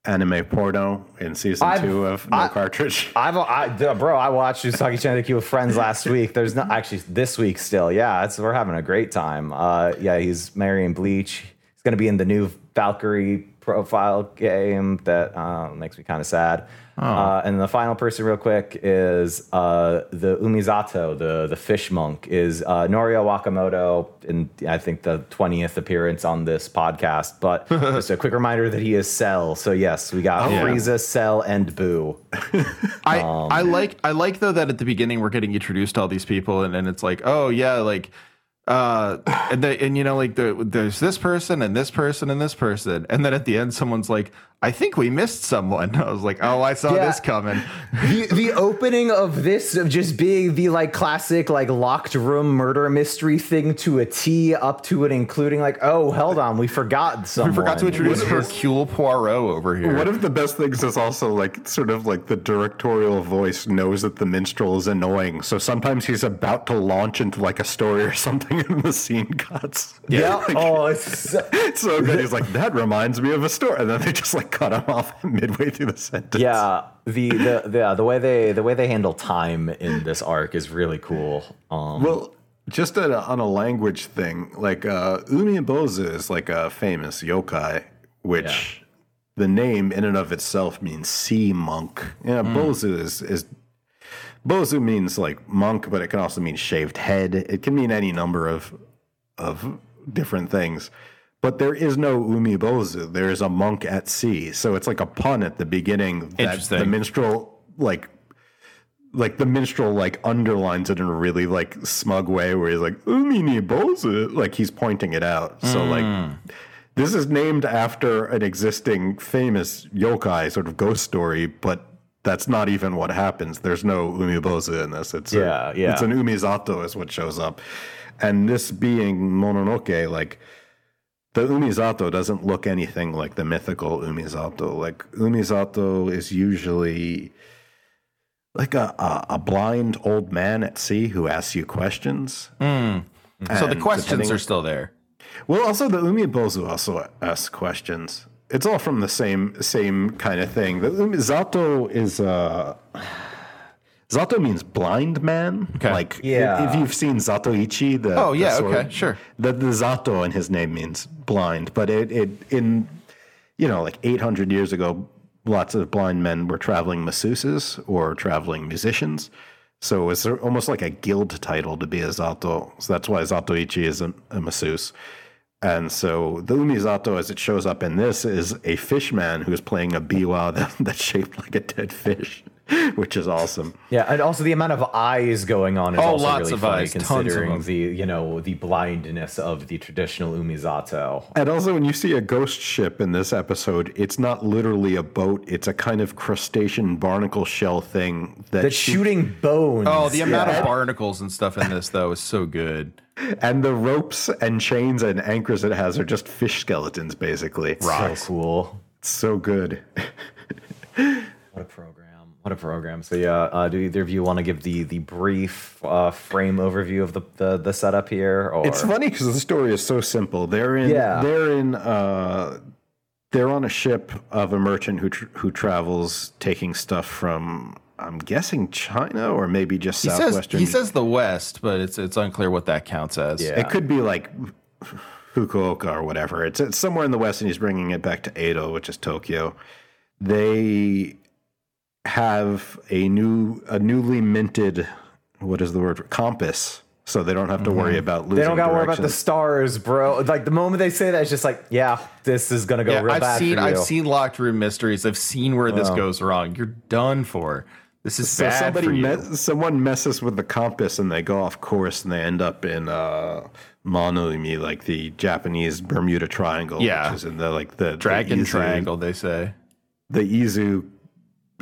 anime porno in season I've- two of No I- Cartridge? I've, I, bro, I watched Usagi Chan with friends last week. There's not actually this week still. Yeah, it's, we're having a great time. Uh, yeah, he's Mayuri in Bleach. He's going to be in the new Valkyrie profile game that uh, makes me kind of sad. Uh, and the final person, real quick, is uh, the Umizato, the the fish monk, is uh, Norio Wakamoto, in I think the twentieth appearance on this podcast. But just a quick reminder that he is Cell. So yes, we got yeah. Frieza, Cell, and Boo. I Um, I like I like though that at the beginning we're getting introduced to all these people and then it's like oh yeah like uh and they and you know like the, there's this person and this person and this person and then at the end someone's like I think we missed someone I was like oh I saw Yeah. this coming the the opening of this of just being the like classic like locked room murder mystery thing to a T up to and including like oh hold on we forgot someone we forgot to introduce Hercule Poirot over here One of the best things is also like sort of like the directorial voice knows that the minstrel is annoying. So sometimes he's about to launch into like a story or something and the scene cuts. yeah Like, oh it's so, it's so good. He's like, that reminds me of a story. And then they just like cut him off midway through the sentence. yeah the the the, the way they the way they handle time in this arc is really cool um Well, just at a, on a language thing, like uh, Umibozu is like a famous yokai, which the name in and of itself means sea monk. Yeah, Bozu is is Bozu means like monk, but it can also mean shaved head. It can mean any number of of different things. But there is no umibozu. There is a monk at sea. So it's like a pun at the beginning that the minstrel like like the minstrel like underlines it in a really like smug way where he's like umini bozu like he's pointing it out. So like hmm. this is named after an existing famous yokai sort of ghost story but that's not even what happens. There's no umibozu in this. It's Yeah, a, yeah. it's an umizato is what shows up. And this being mononoke like the umizato doesn't look anything like the mythical umizato like umizato is usually like a, a, a blind old man at sea who asks you questions. so the questions are still there Well, also the Umibozu also asks questions. It's all from the same same kind of thing. The Umi, Zato is uh Zato means blind man. Okay. Like Yeah. if you've seen Zatoichi, the Oh, the yeah, sword, okay, sure. The the Zato in his name means blind, but it, it in you know like 800 years ago, lots of blind men were traveling masseuses or traveling musicians. So it's almost like a guild title to be a Zato. So that's why Zatoichi is a, a masseuse. And so the Umizato, as it shows up in this, is a fish man who's playing a biwa that, that's shaped like a dead fish, which is awesome. Yeah, and also the amount of eyes going on is Oh, also lots really of funny eyes, tons of considering the you know the blindness of the traditional umizato. And also, when you see a ghost ship in this episode, it's not literally a boat; it's a kind of crustacean barnacle shell thing that That's shooting bones. oh the amount of barnacles and stuff in this though is so good and the ropes and chains and anchors it has are just fish skeletons, basically. so cool. It's so good. What a program! What a program! So yeah, uh, do either of you want to give the the brief uh, frame overview of the, the the setup here? Or It's funny because the story is so simple. They're in Yeah. they're in uh they're on a ship of a merchant who tr- who travels taking stuff from I'm guessing China or maybe just He says he says the West, but it's it's unclear what that counts as. Yeah. it could be like Fukuoka or whatever. It's, it's somewhere in the west, and he's bringing it back to Edo, which is Tokyo. They have a new a newly minted what is the word compass, so they don't have to worry about losing. They don't got to worry about the stars, bro. Like the moment they say that, it's just like, yeah, this is gonna go Yeah, real I've bad seen for you. I've seen locked room mysteries. I've seen where this goes wrong. You're done for. This is So bad somebody for you. me- someone messes with the compass and they go off course and they end up in uh Monoimi, like the Japanese Bermuda Triangle, Yeah. which is in the like the Dragon the Izu- Triangle, they say. the Izu,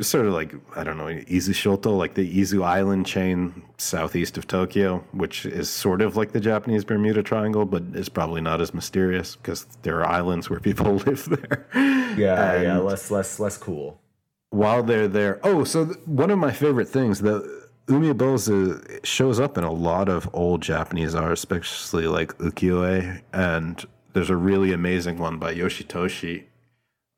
sort of like I don't know Izu Shoto, like the Izu Island chain southeast of Tokyo, which is sort of like the Japanese Bermuda Triangle, but is probably not as mysterious because there are islands where people live there. yeah, yeah, less, less, less cool. while they're there. Oh, so th- one of my favorite things, the umibozu shows up in a lot of old Japanese art, especially like ukiyo-e, and there's a really amazing one by Yoshitoshi.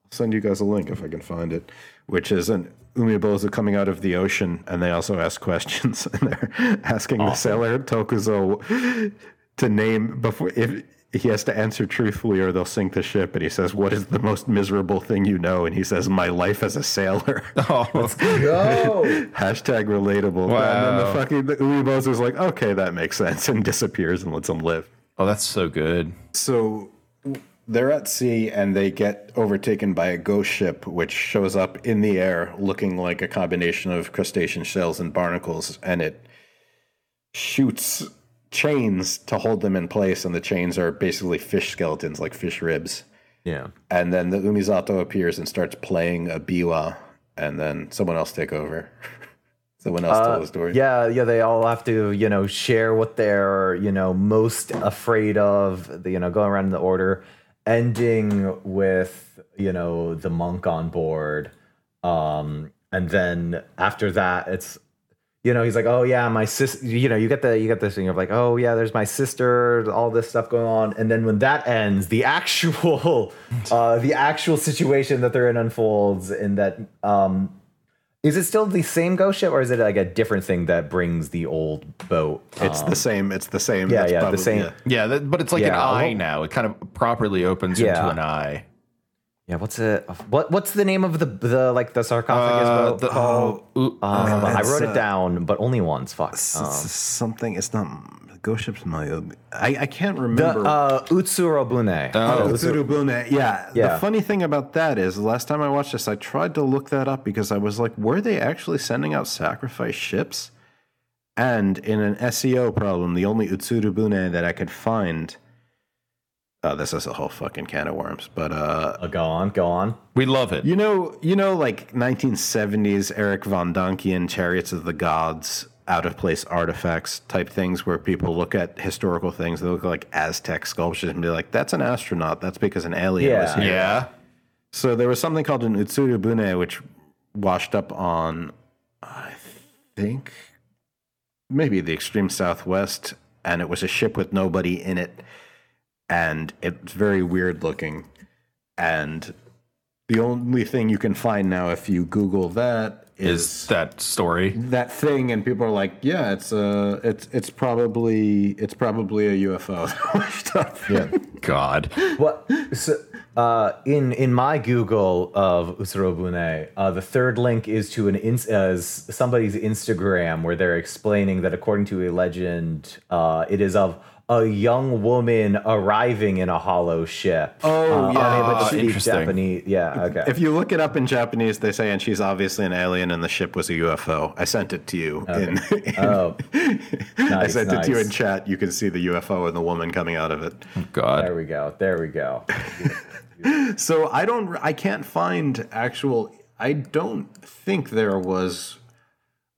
I'll send you guys a link if I can find it, which is an umibozu coming out of the ocean, and they also ask questions, and they're asking the sailor Tokuzo to name before if he has to answer truthfully or they'll sink the ship and he says what is the most miserable thing you know and he says my life as a sailor Oh, Go. hashtag relatable Wow. and then the fucking the Uebo's is like okay that makes sense and disappears and lets him live oh, that's so good. so they're at sea and they get overtaken by a ghost ship which shows up in the air looking like a combination of crustacean shells and barnacles and it shoots chains to hold them in place and the chains are basically fish skeletons like fish ribs. Yeah. and then the umizato appears and starts playing a biwa and then someone else take over. Someone else tell uh, the story. Yeah, yeah, they all have to, you know, share what they're, you know, most afraid of, the- you know, going around in the order, ending with, you know, the monk on board. Um, and then after that, it's you know, he's like, Oh yeah, my sister you know, you get the you get this thing of like, oh yeah, there's my sister, all this stuff going on. And then when that ends, the actual uh the actual situation that they're in unfolds in that um is it still the same ghost ship, or is it like a different thing that brings the old boat? it's the same it's the same yeah, That's yeah, the probably- same. yeah. Yeah, that, but it's like an eye well- now. It kind of properly opens Yeah. into an eye. Yeah, what's it? What what's the name of the the like the sarcophagus Uh, boat the-? Ooh, Um, I wrote it down, but only once. Fuck. It's, Um, something it's not ghost ship's Mayobi. I, I can't the remember uh, Utsurobune. Oh, Yeah, Yeah. Yeah. The funny thing about that is, the last time I watched this, I tried to look that up because I was like, were they actually sending out sacrifice ships? And in an SEO problem, the only Utsurobune that I could find. Oh, this is a whole fucking can of worms. But uh, Uh, go on, go on. we love it. you know, you know, like 1970s Erich von Däniken Chariots of the Gods, out of place artifacts type things where people look at historical things, they look like Aztec sculptures and be like, that's an astronaut. That's because an alien was here. Yeah. So there was something called an Utsurobune, which washed up on, I think, maybe the extreme southwest, and it was a ship with nobody in it, and it's very weird looking. And the only thing you can find now, if you Google that, Is is that story? that thing, and people are like, "Yeah, it's uh, it's it's probably it's probably a UFO." washed up. Yeah. God. What? So, uh, in in my Google of Utsurobune, uh, the third link is to an ins- uh, somebody's Instagram where they're explaining that according to a legend, uh, it is of a young woman arriving in a hollow ship. Oh, uh, yeah. unable to Ah, interesting. Japanese. Yeah. Okay. If you look it up in Japanese, they say, and she's obviously an alien, and the ship was a UFO. I sent it to you. In, oh, I nice, sent it to you in chat. You can see the UFO and the woman coming out of it. God. there we go. There we go. So I don't, I can't find actual. I don't think there was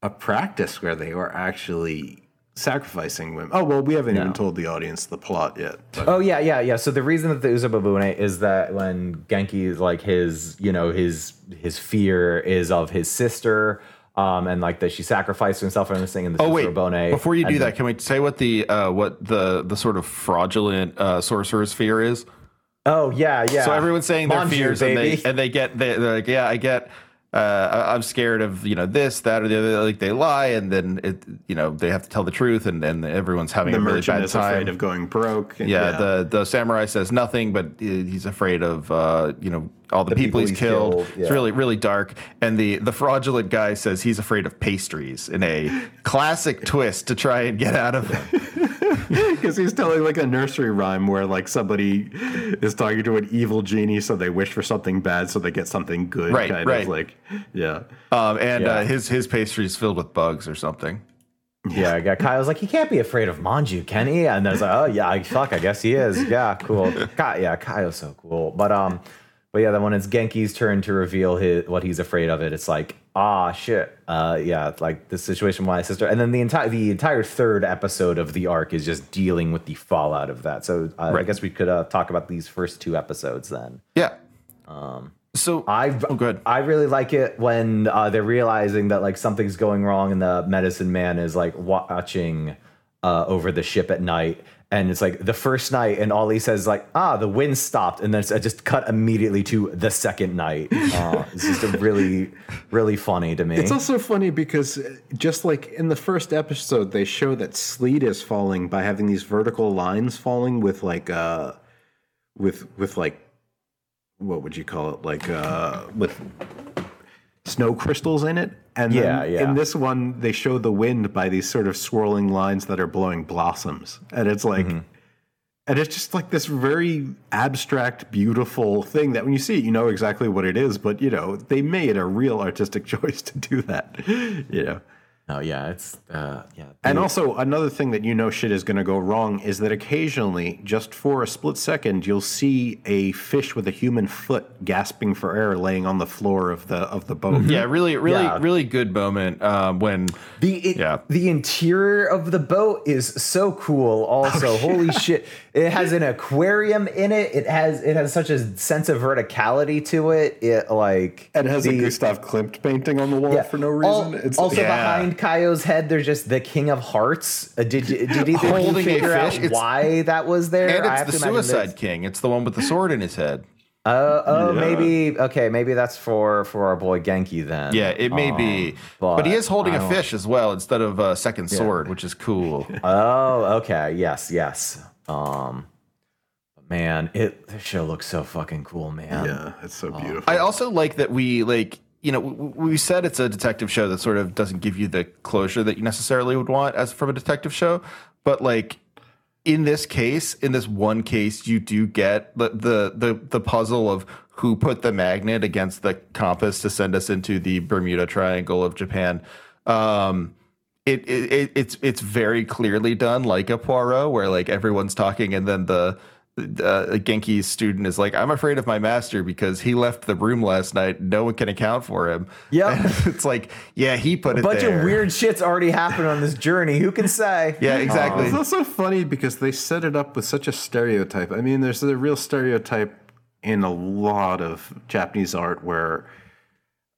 a practice where they were actually sacrificing women. Oh well, we haven't even told the audience the plot yet. But Oh yeah, yeah, yeah. So the reason that the Utsurobune is that when Genki is like his, you know, his his fear is of his sister, um, and like that she sacrificed herself and this thing in the Oh wait! Utsurobune. Before you do and that, can we say what the uh, what the the sort of fraudulent uh, sorcerer's fear is? Oh yeah, yeah. So everyone's saying their Manju, fears, and they and they get they, they're like, yeah, I get. Uh, I'm scared of you know this, that, or the other. Like they lie, and then it, you know, they have to tell the truth, and and everyone's having The a really bad is time. afraid of going broke. and- yeah, the the samurai says nothing, but he's afraid of uh, you know all the, people, people he's he's killed. killed, It's really really dark, and the the fraudulent guy says he's afraid of pastries in a classic twist to try and get out of it. because he's telling like a nursery rhyme where like somebody is talking to an evil genie, so they wish for something bad, so they get something good. Right, kind right. Of like, yeah. Um, and Yeah. uh, his his pastry is filled with bugs or something. Yeah, I got Kayo's like, he can't be afraid of Manju, can he? And I was like, oh yeah, I, fuck, I guess he is. Yeah, cool. Kai, yeah, Kayo's so cool. But um, but yeah, then when it's Genki's turn to reveal his what he's afraid of, it, it's like, ah, shit. Uh, yeah, like the situation with my sister, and then the entire the entire third episode of the arc is just dealing with the fallout of that. So uh, I guess we could uh, talk about these first two episodes then. Yeah. Um, so I oh, good. I really like it when uh, they're realizing that like something's going wrong and the medicine man is like watching uh, over the ship at night and it's like the first night and all he says like ah the wind stopped and then it's uh, just cut immediately to the second night. Uh, it's just a really really funny to me. It's also funny because uh, just like in the first episode, they show that sleet is falling by having these vertical lines falling with like uh with with like what would you call it? Like uh with snow crystals in it. And then Yeah, yeah. in this one they show the wind by these sort of swirling lines that are blowing blossoms. And it's like Mm-hmm. and it's just like this very abstract, beautiful thing that when you see it, you know exactly what it is. But you know, they made a real artistic choice to do that. You know, oh yeah, it's uh, yeah. and also another thing that you know shit is going to go wrong is that occasionally, just for a split second, you'll see a fish with a human foot gasping for air laying on the floor of the of the boat. Yeah, really, really, Yeah. really good moment um, when The it, Yeah. the interior of the boat is so cool. Also, holy shit! It has an aquarium in it. It has it has such a sense of verticality to it. It like And it has a Gustav Klimt painting on the wall for no Al- reason. it's also Yeah. behind Kayo's head, there's just the King of Hearts. Uh, did did either of you Holding figure out? It's- why that was there? and I it's have the to Suicide King. It's the one with the sword in his head. Uh, oh, Yeah. maybe okay. Maybe that's for for our boy Genki then. Yeah, it may be, but, he is holding a fish as well instead of a second sword, which is cool. Oh, okay. Yes, yes. Um, man, it this show looks so fucking cool, man. yeah, it's so beautiful. I also like that we like you know we said it's a detective show that sort of doesn't give you the closure that you necessarily would want as from a detective show, but like in this case, in this one case, you do get the the the, the puzzle of who put the magnet against the compass to send us into the Bermuda Triangle of Japan. Um, it, it, it it's it's very clearly done like a Poirot, where like everyone's talking and then the uh, Genki's student is like, "I'm afraid of my master because he left the room last night. No one can account for him." Yeah, it's like, yeah, he put A it bunch there. of weird shit's already happened on this journey. Who can say? Yeah, exactly. It's also funny because they set it up with such a stereotype. I mean, there's a real stereotype in a lot of Japanese art where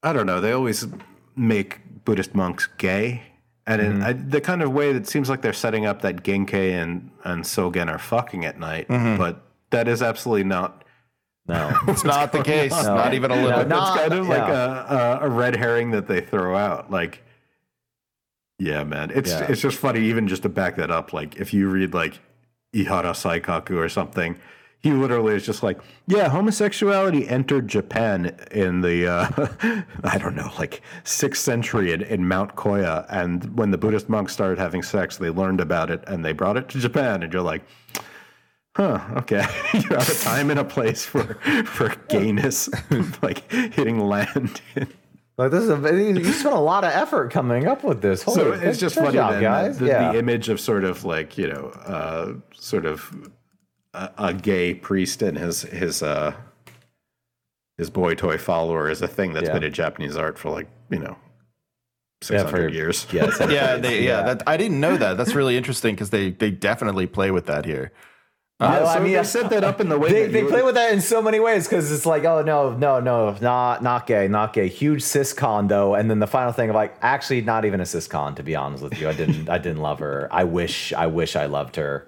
I don't know, they always make Buddhist monks gay. And in mm-hmm. I, the kind of way that seems like they're setting up that Genkai and, and Sogen are fucking at night, mm-hmm. but that is absolutely not. No. It's not the case. Not even a little. No, That's not- kind of like yeah. a, a, a red herring that they throw out. Like, yeah, man, it's Yeah. it's just funny. Even just to back that up, like if you read like Ihara Saikaku or something, he literally is just like, yeah, homosexuality entered Japan in the uh, I don't know, like sixth century in, in Mount Koya, and when the Buddhist monks started having sex, they learned about it and they brought it to Japan, and you're like. Huh. Okay. you have a time and a place for for gayness, like hitting land. Like this is a, you spent a lot of effort coming up with this. Holy, so it's just funny, job, then, guys. The, yeah. the image of sort of like you know, uh, sort of a, a gay priest and his his uh, his boy toy follower is a thing that's Yeah. been in Japanese art for like you know six hundred yeah, for years. Yeah, yeah, they, yeah. That, I didn't know that. That's really interesting because they they definitely play with that here. Yeah, Oh, so I mean, I set that up in the way they, that they you- play with that in so many ways because it's like, oh no, no, no, not not gay, not gay. Huge siscon though, and then the final thing of like, actually, not even a siscon. To be honest with you, I didn't, I didn't love her. I wish, I wish I loved her.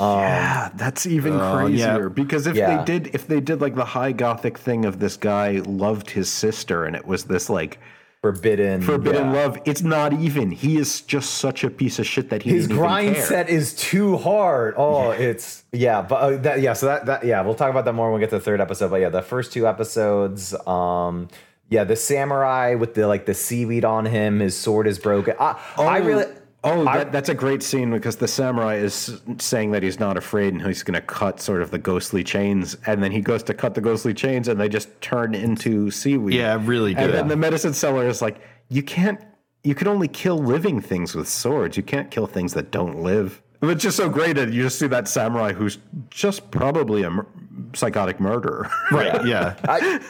Yeah, that's even Oh, yeah. crazier. Because if Yeah. they did, if they did like the high gothic thing of this guy loved his sister, and it was this like Forbidden. forbidden yeah. love, it's not even. He is just such a piece of shit that he His grind set is too hard. Oh, it's yeah, but uh, that yeah. So that that yeah, we'll talk about that more when we get to the third episode. But yeah, the first two episodes, um, yeah, the samurai with the like the seaweed on him, his sword is broken. I, I really. Oh, I- that, that's a great scene because the samurai is saying that he's not afraid and he's going to cut sort of the ghostly chains, and then he goes to cut the ghostly chains, and they just turn into seaweed. Yeah, really And then the medicine seller is like, "You can't. You can only kill living things with swords. You can't kill things that don't live." But It's just so great that you just see that samurai who's just probably a mur- psychotic murderer. Right. Yeah. I,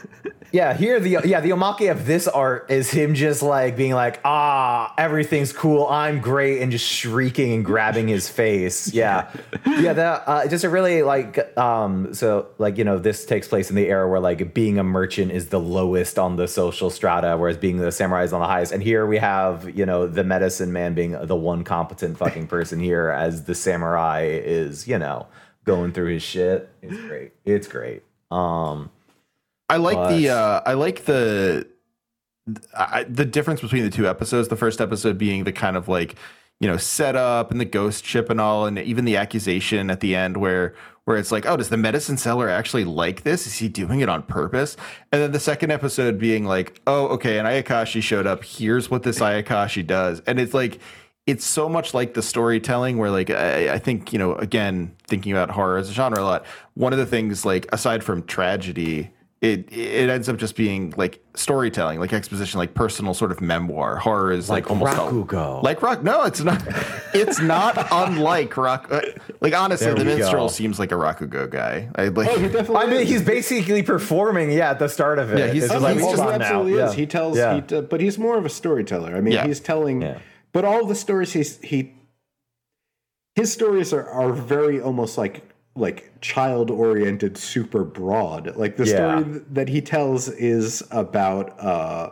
yeah, here the yeah the omake of this art is him just like being like ah everything's cool I'm great and just shrieking and grabbing his face. Yeah, yeah. That uh, just a really like um so like you know this takes place in the era where like being a merchant is the lowest on the social strata, whereas being the samurai is on the highest. And here we have you know the medicine man being the one competent fucking person here, as the samurai is you know going through his shit. It's great. It's great. Um. I like the uh, I like the I, the difference between the two episodes. The first episode being the kind of like you know setup and the ghost ship and all, and even the accusation at the end where where it's like, oh, does the medicine seller actually like this? Is he doing it on purpose? And then the second episode being like, oh, okay, and Ayakashi showed up. Here's what this Ayakashi does, and it's like. It's so much like the storytelling where like I, I think, you know, again, thinking about horror as a genre a lot, one of the things like aside from tragedy, it it ends up just being like storytelling, like exposition, like personal sort of memoir. Horror is like, Like almost all- like rock. No, it's not. It's not unlike rock. uh, Like honestly, There the minstrel go. seems like a Rakugo guy. I like. Oh, he definitely. I mean, is. he's basically performing, yeah, at the start of it. Yeah, he's- It's Oh, like, he's hold just on now. absolutely Yeah. is. He tells, Yeah. he d- but he's more of a storyteller. I mean, Yeah. he's telling, Yeah. but all the stories he's he, his stories are are very almost like like child oriented, super broad. Like the Yeah. story that he tells is about, uh,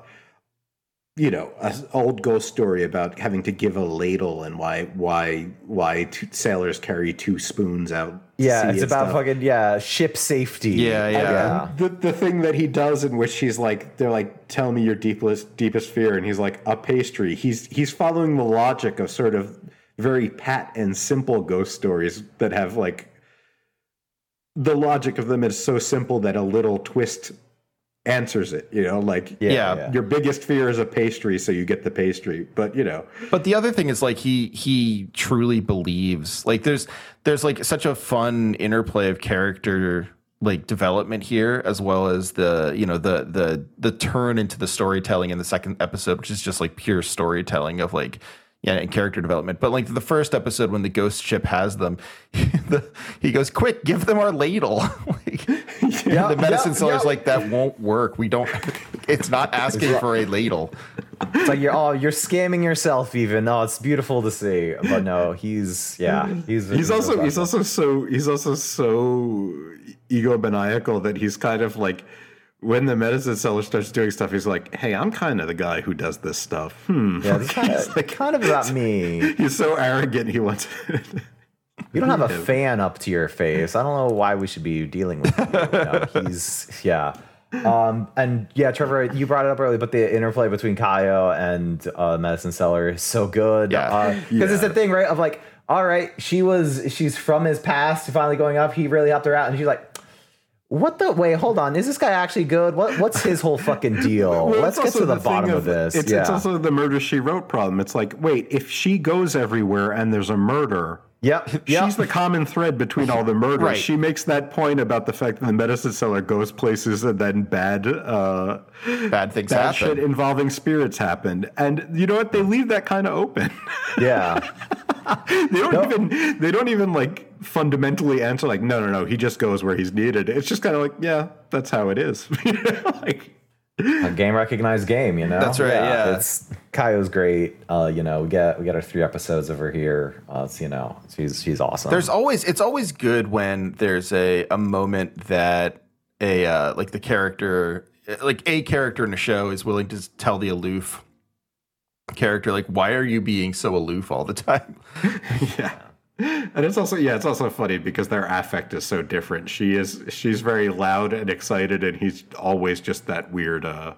you know, an old ghost story about having to give a ladle and why why why two sailors carry two spoons out. to Yeah, sea it's about stuff. fucking, yeah, ship safety. Yeah, yeah. yeah. the the thing that he does in which he's like they're like tell me your deepest deepest fear and he's like a pastry he's he's following the logic of sort of very pat and simple ghost stories that have like the logic of them is so simple that a little twist answers it you know like Yeah. your biggest fear is a pastry so you get the pastry. But you know. But the other thing is like he he truly believes like there's there's like such a fun interplay of character like development here as well as the you know the the the turn into the storytelling in the second episode which is just like pure storytelling of like yeah and character development but like the first episode when the ghost ship has them the, he goes quick give them our ladle like, Yeah, the medicine yeah, seller's yeah. like that won't work we don't it's not asking for a ladle It's like you're, oh, you're scamming yourself even. Oh, it's beautiful to see. But no, he's, yeah, he's, he's also he's also so he's also so egomaniacal that he's kind of like when the medicine seller starts doing stuff he's like hey i'm kind of the guy who does this stuff hmm yeah, it's kind of, like- kind of about me. he's so arrogant he wants You don't have a fan up to your face. I don't know why we should be dealing with him. He's yeah. Um and yeah, Trevor, you brought it up earlier, but the interplay between Kayo and uh, Medicine Seller is so good. Yeah. because it's the thing, right? Of like, all right, she was she's from his past, finally going up. He really helped her out, and she's like. What the wait? Hold on. Is this guy actually good? What what's his whole fucking deal? Well, Let's get to the, thing bottom of, this. It's, yeah. it's also the murder she wrote problem. It's like, wait, if she goes everywhere and there's a murder, yep. Yep. she's the common thread between all the murders. Right. She makes that point about the fact that the medicine seller goes places and then bad, uh, bad things bad happen shit involving spirits happened. And you know what? They leave that kind of open. yeah. they don't even they don't even like fundamentally answer like no no no he just goes where he's needed. It's just kind of like yeah that's how it is. Like a game recognized game, you know. That's right, yeah. It's Kayo's great. Uh, you know, we get we get our three episodes over here. Uh, it's, you know, she's she's awesome. There's always it's always good when there's a a moment that a uh, like the character like a character in a show is willing to tell the aloof character like why are you being so aloof all the time yeah and it's also yeah, it's also funny because their affect is so different. She is she's very loud and excited, and he's always just that weird, uh,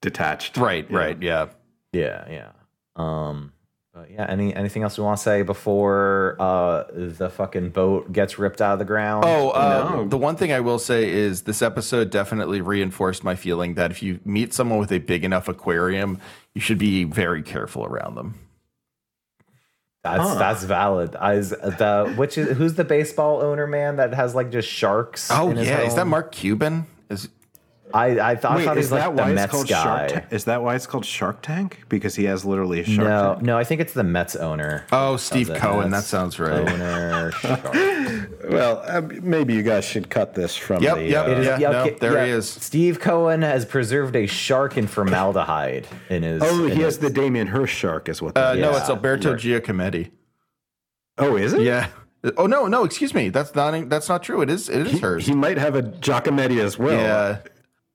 detached. Right, right, yeah. Yeah, yeah. Um, but yeah. Any anything else we want to say before uh the fucking boat gets ripped out of the ground? Oh, uh, No. the one thing I will say is this episode definitely reinforced my feeling that if you meet someone with a big enough aquarium, you should be very careful around them. that's Huh. that's valid. Is the which is who's the baseball owner man that has like just sharks? Oh in his yeah, is that? Mark Cuban? Is I I thought, I Wait, thought he is was that like the why it's Mets called guy. Shark Tank? Is that why it's called Shark Tank? Because he has literally a shark No, tank. no, I think it's the Mets owner. oh Steve Does it? Cohen? That sounds right. Owner. shark. Well, uh, maybe you guys should cut this from Yep, the. yep. uh, It is- Yeah, yeah, no, there yeah. he is. Steve Cohen has preserved a shark in formaldehyde in his. Oh, in he has his- the Damien Hirst shark, is what. Uh, that No, it's Alberto Giacometti. oh, is it? Yeah. Oh no, no, excuse me. That's not that's not true. It is it is hers. He might have a Giacometti as well. Yeah.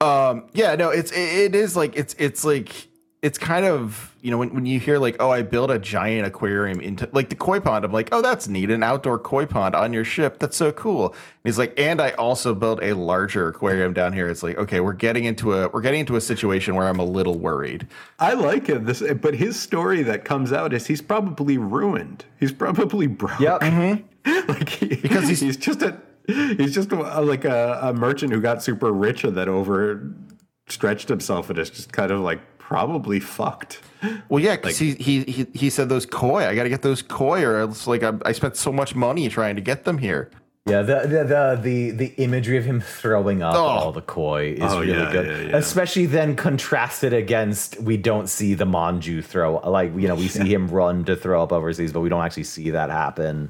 Um, yeah, no, it's it, it is like it's it's like it's kind of you know when, when you hear like oh I built a giant aquarium into like the koi pond I'm like oh that's neat an outdoor koi pond on your ship that's so cool and he's like and I also built a larger aquarium down here it's like okay we're getting into a we're getting into a situation where I'm a little worried I like him. This, but his story that comes out is he's probably ruined. He's probably broke. Yep. like he, Because he's- he's just a he's just like a, a merchant who got super rich and then overstretched himself and is just kind of like probably fucked. well yeah because he, he he he said those koi I got to get those koi or else like I, I spent so much money trying to get them here Yeah, the, the the the the imagery of him throwing up Oh. all the koi is Oh, really yeah, good. yeah, yeah. Especially then contrasted against we don't see the Manju throw like you know we see him run to throw up overseas, but we don't actually see that happen.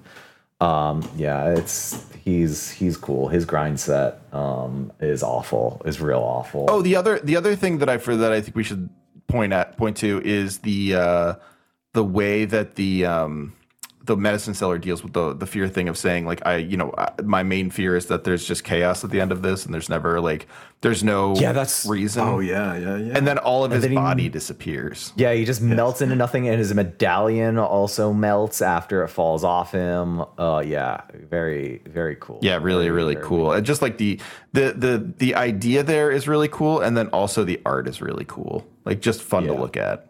Um, yeah, it's he's he's cool. His grind set um, is awful. Is real awful. Oh, the other the other thing that I for that I think we should point at point to is the uh, the way that the um, the medicine seller deals with the the fear thing of saying like I you know I, my main fear is that there's just chaos at the end of this and there's never like there's no Yeah, that's- reason. Oh yeah, yeah, yeah. And then all of his then he- body disappears. Yeah, he just melts into nothing, and his medallion also melts after it falls off him. Uh, yeah, very, very cool. Yeah, really, Very, really very cool. And just like the the the the idea there is really cool, and then also the art is really cool. Like just fun to look at.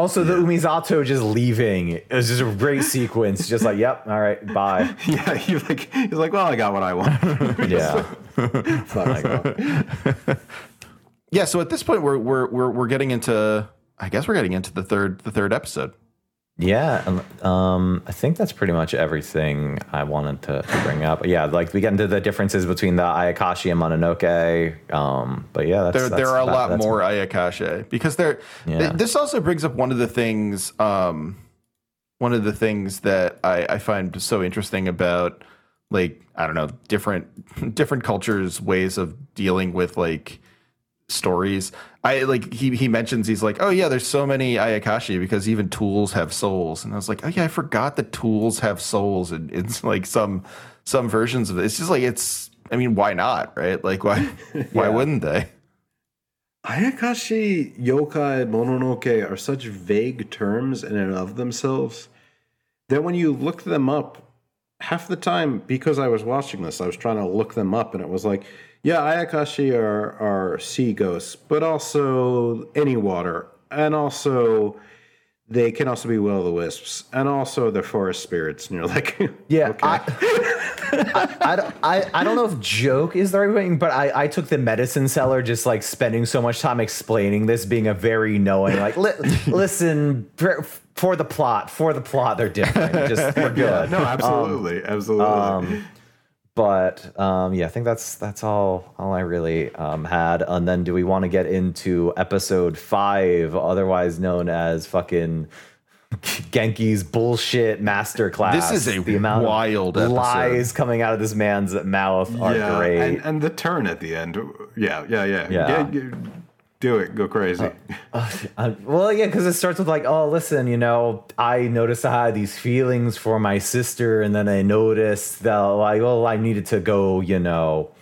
Also, the Umizato just leaving it was just a great sequence. Just like, yep, all right, bye. yeah, he like he's like, well, I got what I want. Yeah, Yeah, so at this point we're we're we're we're getting into I guess we're getting into the third the third episode. Yeah. um, I think that's pretty much everything I wanted to, to bring up. Yeah, like we get into the differences between the Ayakashi and Mononoke. Um, but yeah, that's, There that's there are a lot more Ayakashi because there Yeah. th- this also brings up one of the things um one of the things that I, I find so interesting about like I don't know different different cultures ways of dealing with like stories. I like he he mentions he's like, oh yeah, there's so many Ayakashi because even tools have souls, and I was like, oh yeah, I forgot that tools have souls, and it's like some some versions of it. It's just like it's. I mean, why not, right? Like why why wouldn't they? Ayakashi, yokai, mononoke are such vague terms in and of themselves that when you look them up, half the time, because I was watching this, I was trying to look them up, and it was like, yeah, Ayakashi are, are sea ghosts, but also any water, and also they can also be will o' the wisps, and also they're forest spirits. And you're like, Yeah, okay. I, I, don't- I, I don't know if joke is the right thing, but I, I took the medicine seller just like spending so much time explaining this, being a very knowing, like, li- listen, for, for the plot, for the plot, they're different. Just, we're good. no, absolutely, um, absolutely. Um, But um, yeah, I think that's that's all all I really um, had. And then, do we want to get into episode five, otherwise known as fucking Genkai's bullshit masterclass? This is a the amount wild of episode. lies coming out of this man's mouth are yeah, great. And, and the turn at the end. Yeah, yeah, yeah. Yeah. Do it. Go crazy. Uh, well, yeah, because it starts with like, oh, listen, you know, I noticed I had these feelings for my sister, and then I noticed that, like, well, I needed to go, you know,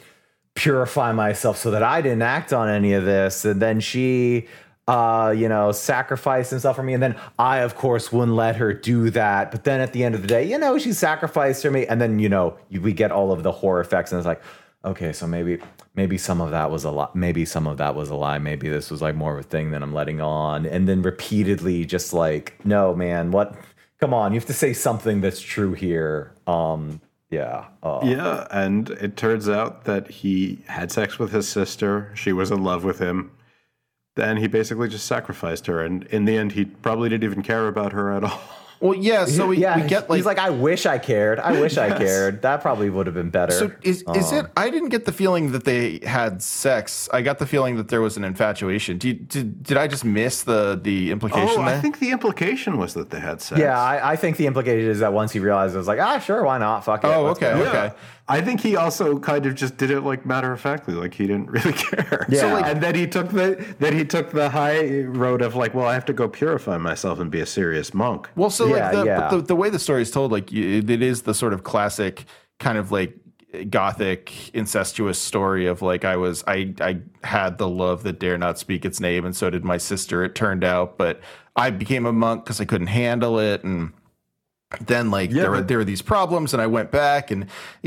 purify myself so that I didn't act on any of this, and then she uh, you know, sacrificed himself for me. And then I, of course, wouldn't let her do that. But then at the end of the day, you know, she sacrificed for me. And then, you know, we get all of the horror effects. And it's like, okay, so maybe, maybe some of that was a lie. Maybe some of that was a lie. Maybe this was like more of a thing than I'm letting on. And then repeatedly just like, no, man, what? Come on, you have to say something that's true here. Um, yeah. Uh, Yeah, and it turns out that he had sex with his sister. She was in love with him. Then he basically just sacrificed her, and in the end, he probably didn't even care about her at all. Well, yeah. So we, yeah, we get like he's like, I wish I cared. I wish I cared. That probably would have been better. So is is it? I didn't get the feeling that they had sex. I got the feeling that there was an infatuation. Do you, did did I just miss the the implication Oh, there? I think the implication was that they had sex. yeah, I, I think the implication is that once he realized, it was like, ah, sure, why not? Fuck it. oh, let's okay, go. okay. I think he also kind of just did it like matter of factly, like he didn't really care. Yeah. So, like- and then he took the then he took the high road of like, well, I have to go purify myself and be a serious monk. Well, so Yeah, like the, yeah. the the way the story is told, like it is the sort of classic kind of like gothic incestuous story of like I was I I had the love that dare not speak its name, and so did my sister. It turned out, but I became a monk because I couldn't handle it, and then like there were there were these problems and I went back and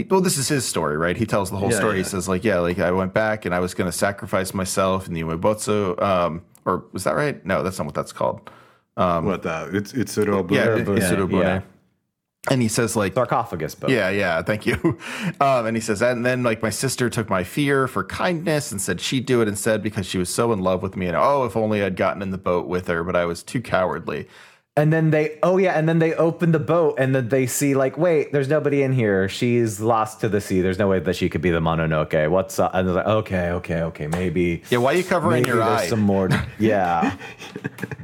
well this is his story right he tells the whole Yeah, story he says like yeah like I went back and I was going to sacrifice myself in the Umibozu um or was that right no that's not what that's called what the it's it's Urobu. yeah, Urobune, Isurubune. yeah. and he says like Sarcophagus boat. yeah, yeah, thank you. Um, and he says, and then like my sister took my fear for kindness and said she'd do it instead because she was so in love with me. And oh, if only I'd gotten in the boat with her, but I was too cowardly. And then they, oh yeah, and then they open the boat and then they see like, wait, there's nobody in here. She's lost to the sea. There's no way that she could be the Mononoke. What's up? And they're like, okay, okay, okay, maybe. Yeah, why are you covering maybe your there's eye? Some more. Yeah.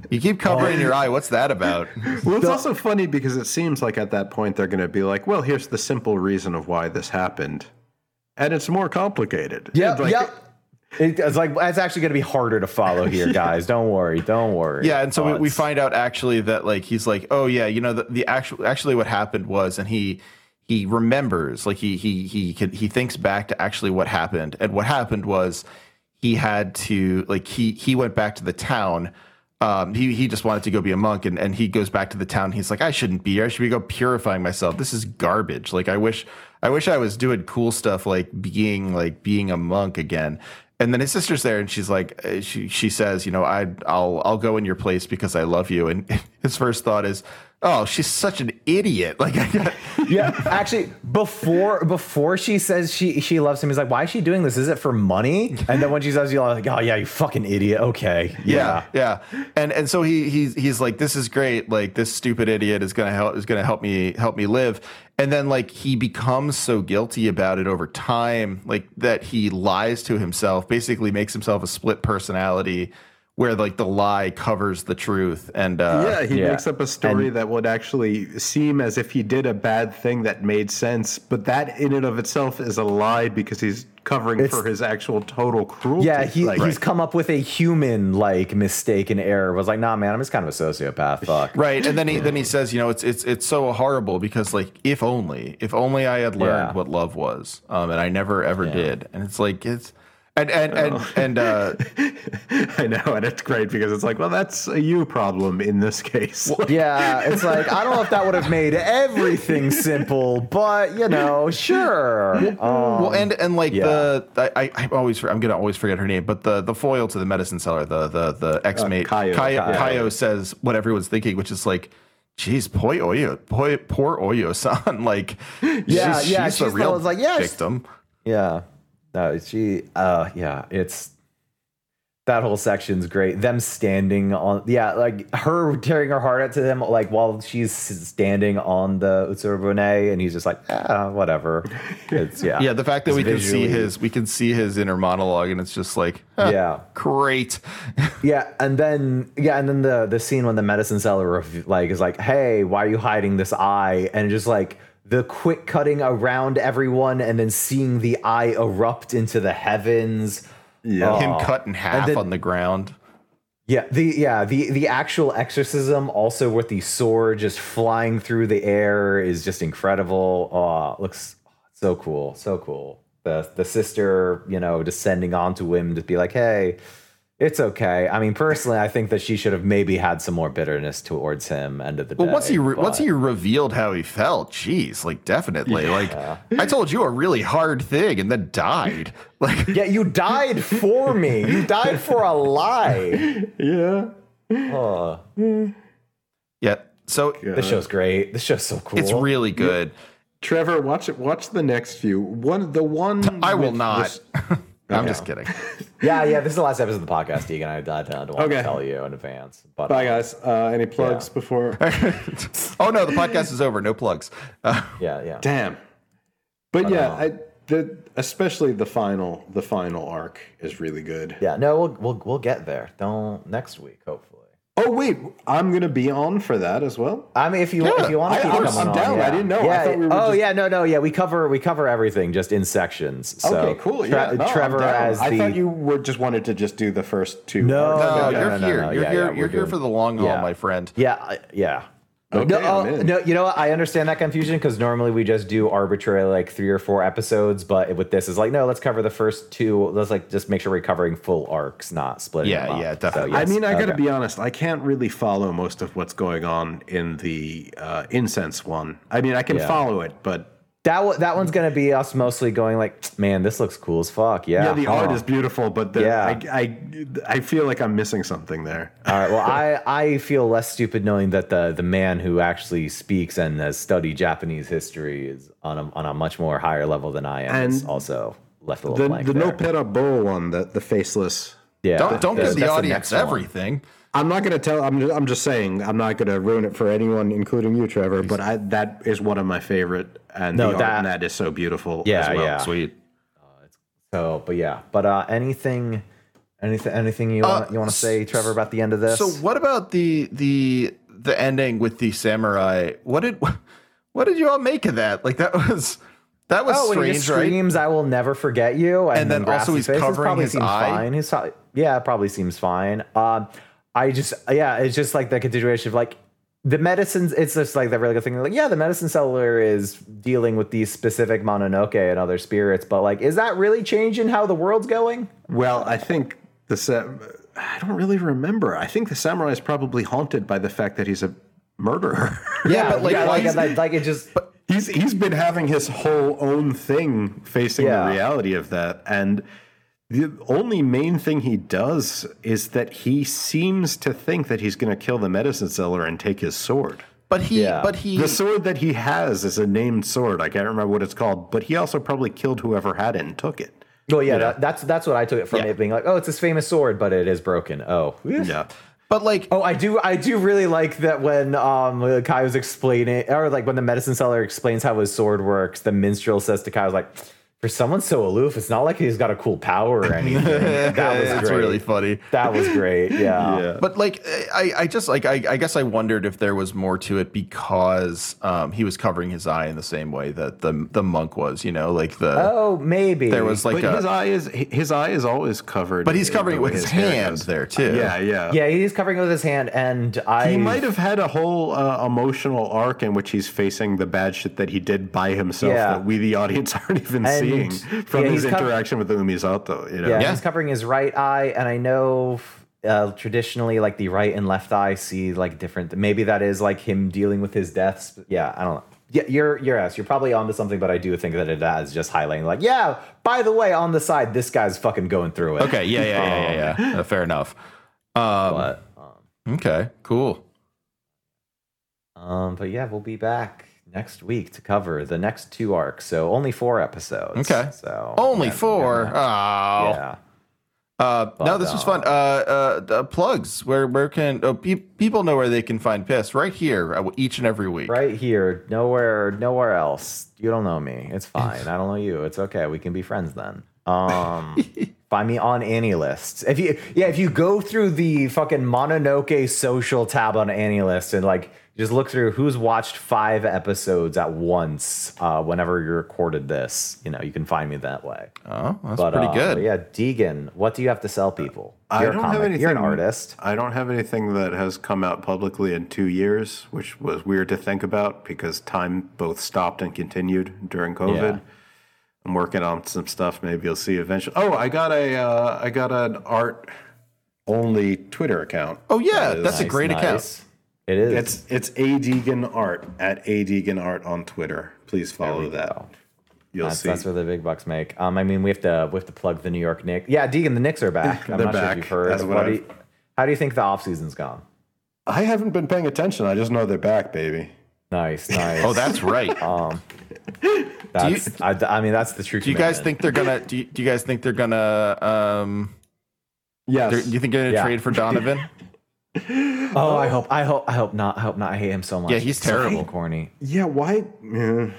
You keep covering your oh. eye. What's that about? Well, it's also funny because it seems like at that point they're going to be like, well, here's the simple reason of why this happened, and it's more complicated. Yeah. Like, yep. It- It's like it's actually going to be harder to follow here, guys. Don't worry. Don't worry. Yeah, and so we, we find out actually that like he's like, oh yeah, you know the, the actual actually what happened was, and he he remembers like he he he can, he thinks back to actually what happened, and what happened was he had to like he he went back to the town. Um, he he just wanted to go be a monk, and and he goes back to the town. He's like, I shouldn't be here. I should be go purifying myself. This is garbage. Like I wish I wish I was doing cool stuff like being like being a monk again. And then his sister's there, and she's like, uh, she she says, you know, I I'll I'll go in your place because I love you. And his first thought is, oh, she's such an idiot. Like I got, yeah, actually, before before she says she she loves him, he's like, "Why is she doing this? Is it for money?" And then when she says, "You're like, oh yeah, you fucking idiot." Okay, yeah, yeah. And and so he he's he's like, this is great. Like this stupid idiot is gonna help is gonna help me help me live. And then like he becomes so guilty about it over time, like that he lies to himself, basically makes himself a split personality where like the lie covers the truth. And uh Yeah, he Yeah. makes up a story that would actually seem as if he did a bad thing that made sense, but that in and of itself is a lie because he's covering for his actual total cruelty. Yeah, he, Like, he's come up with a human like mistake and error. Was like, nah, man, I'm just kind of a sociopath. Fuck. Right, and then he then he says, you know, it's it's it's so horrible because like if only if only I had learned Yeah. what love was, um, and I never ever did, and it's like it's and and and and uh, I know, and it's great because it's like, well, that's a you problem in this case. Yeah, it's like I don't know if that would have made everything simple, but you know, sure. Um, well, and and like yeah. the I, I I'm always I'm gonna always forget her name, but the the foil to the medicine seller, the the the ex mate Kayo. Kayo, Kayo. Kayo says what everyone's thinking, which is like. Geez, poor Oyo, poor, poor Oyo san. Like, Yeah, she's, yeah, she's she's the real like, yes. victim. Yeah. No, she uh yeah, it's that whole section's great. Them standing on yeah, like her tearing her heart out to them, like while she's standing on the Utsurobune and he's just like, ah, whatever. It's yeah. Yeah, the fact that It's we can see his we can see his inner monologue, and it's just like, huh, Yeah. great. Yeah, and then yeah, and then the the scene when the medicine seller like is like, "Hey, why are you hiding this eye?" And just like the quick cutting around everyone, and then seeing the eye erupt into the heavens. Yeah. Him cut in half then- on the ground. Yeah, the yeah the the actual exorcism, also with the sword just flying through the air, is just incredible. Oh, looks so cool, so cool. The the sister, you know, descending onto him to be like, "Hey, It's okay. I mean, personally, I think that she should have maybe had some more bitterness towards him. End of the day. Well, once he re- but- once he revealed how he felt, jeez, like definitely, like I told you a really hard thing and then died. Like yeah, you died for me. You died for a lie. Yeah. Oh, yeah, so this show's great. This show's so cool. it's really good. Trevor, watch it. Watch the next few. One, the one. I will not. this- I'm just kidding. yeah, yeah. This is the last episode of the podcast, Deegan. I, I don't want Okay. to tell you in advance. But Bye, uh, guys. Uh, any plugs Yeah. before? oh no, the podcast is over. No plugs. Uh, yeah, yeah. Damn. But yeah, I, the especially the final the final arc is really good. Yeah, no, we'll we'll we'll get there. Don't next week, hopefully. Oh wait, I'm gonna be on for that as well. I mean, if you Yeah, if you want I- to keep I'm- coming I'm on, down. I didn't know. I Yeah, thought we were oh just- yeah, no, no, yeah. We cover we cover everything just in sections. So okay, cool. Tre- Yeah, no, Trevor as the I thought you were just wanted to just do the first two. No, arcs. no, no, you're no, no, here. no. You're Yeah, here. yeah, you're we're here doing- for the long haul, Yeah. my friend. yeah, yeah. Okay, no, oh, no, you know what? I understand that confusion because normally we just do arbitrary like three or four episodes, but with this is like no, let's cover the first two. Let's like just make sure we're covering full arcs, not splitting. Yeah, them up. yeah, So, definitely. I mean, I got to okay. be honest. I can't really follow most of what's going on in the uh, incense one. I mean, I can Yeah. follow it, but that one- that one's gonna be us mostly going like, man, this looks cool as fuck. Yeah, yeah, the art is beautiful. But the, Yeah. I, I, I feel like I'm missing something there. All right. Well, I, I feel less stupid knowing that the the man who actually speaks and has studied Japanese history is on a on a much more higher level than I am. is And also left a little The blank the there. no pera bo one, the the faceless. yeah. Don't don't that's- give the that's audience everything. one. Everything. I'm not gonna tell. I'm just, I'm just saying. I'm not gonna ruin it for anyone, including you, Trevor. But I, that is one of my favorite, and No, the that- in that is so beautiful. Yeah, as well. yeah. Sweet. So, but yeah. But uh, anything, anything, anything you want you want to say, Trevor, about the end of this? So what about the the the ending with the samurai? What did what did you all make of that? Like that was that was Oh, when he strange, just right? screams, "I will never forget you," and, And then also grassy he's faces covering probably his seems eye. Fine. He's probably, yeah, it probably seems fine. Um, I just yeah, it's just like the continuation of like the medicines. It's just like the really good thing. Like yeah, the medicine seller is dealing with these specific Mononoke and other spirits, but like, is that really changing how the world's going? Well, I think the sa- I don't really remember. I think the samurai is probably haunted by the fact that he's a murderer. Yeah, but like, yeah, like, like, like it just. he's he's been having his whole own thing facing Yeah. the reality of that and the only main thing he does is that he seems to think that he's going to kill the medicine seller and take his sword. but he Yeah. but he The sword that he has is a named sword. I can't remember what it's called, but he also probably killed whoever had it and took it. Well, yeah, that, that's that's what I took it from Yeah. it being like, oh, it's his famous sword, but it is broken. Oh, Yeah. but like Oh, I do. I do really like that when um Kai was explaining, or like when the medicine seller explains how his sword works. The minstrel says to Kai, "Was like, for someone so aloof, it's not like he's got a cool power or anything." that was it's great. really funny. That was great. Yeah. But like, I, I just like, I, I guess I wondered if there was more to it because um, he was covering his eye in the same way that the the monk was. You know, like the Oh, maybe there was like But a, his eye is his eye is always covered. but he's covering it with way his hair hand there too. Yeah, yeah. Yeah, he's covering it with his hand, and I He might have had a whole uh, emotional arc in which he's facing the bad shit that he did by himself Yeah. that we, the audience, aren't even And, seeing from yeah, his he's cov- interaction with Umisato. You know? Yeah, Yeah. he's covering his right eye, and I know uh, traditionally, like the right and left eye see like different. Maybe that is like him dealing with his deaths. Yeah, I don't know. Yeah, you're you're yes, you're probably onto something, but I do think that it is just highlighting like, yeah. By the way, on the side, this guy's fucking going through it. Okay. Yeah. Yeah. Yeah. Yeah. yeah. Uh, fair enough. Um, but um, okay. Cool. um, but yeah, we'll be back next week to cover the next two arcs. So only four episodes. Okay. So Only yeah, four. Oh. Yeah. Uh, no, this was fun. Uh, uh, uh, plugs. Where where can oh, pe- people know where they can find piss? Right here, uh, each and every week. Right here, nowhere, nowhere else. You don't know me. It's fine. I don't know you. It's okay. We can be friends then. Um, find me on AniList. If you, yeah, if you go through the fucking Mononoke social tab on AniList and like just look through who's watched five episodes at once, uh, whenever you recorded this, you know, you can find me that way. Oh, that's But pretty uh, good. yeah, Deegan, what do you have to sell people? I You're a don't have comic. anything. You're an artist. I don't have anything that has come out publicly in two years, which was weird to think about because time both stopped and continued during COVID. Yeah. I'm working on some stuff. Maybe you'll see eventually. Oh, I got a uh, I got an art only Twitter account. Oh yeah, That is- that's a Nice, great account. Nice. It is. It's it's a Deegan Art at a Deegan Art on Twitter. Please follow that. go. You'll That's, see. that's where the big bucks make. Um, I mean, we have to we have to plug the New York Knicks. Yeah, Deegan, the Knicks are back. I'm They're not sure if back. you've heard. That's what What do you- how do you think the off season's gone? I haven't been paying attention. I just know they're back, baby. Nice, nice. Oh, that's right. um, that's. I, I mean, that's the truth. do you guys think they're gonna? Do you, do you guys think they're gonna? Um, Yes. they're- do you think they're gonna Yeah. trade for Donovan? Oh, I hope. I hope. I hope not. I hope not. I hate him so much. Yeah, he's terrible. fucking corny. yeah. Why? Yeah.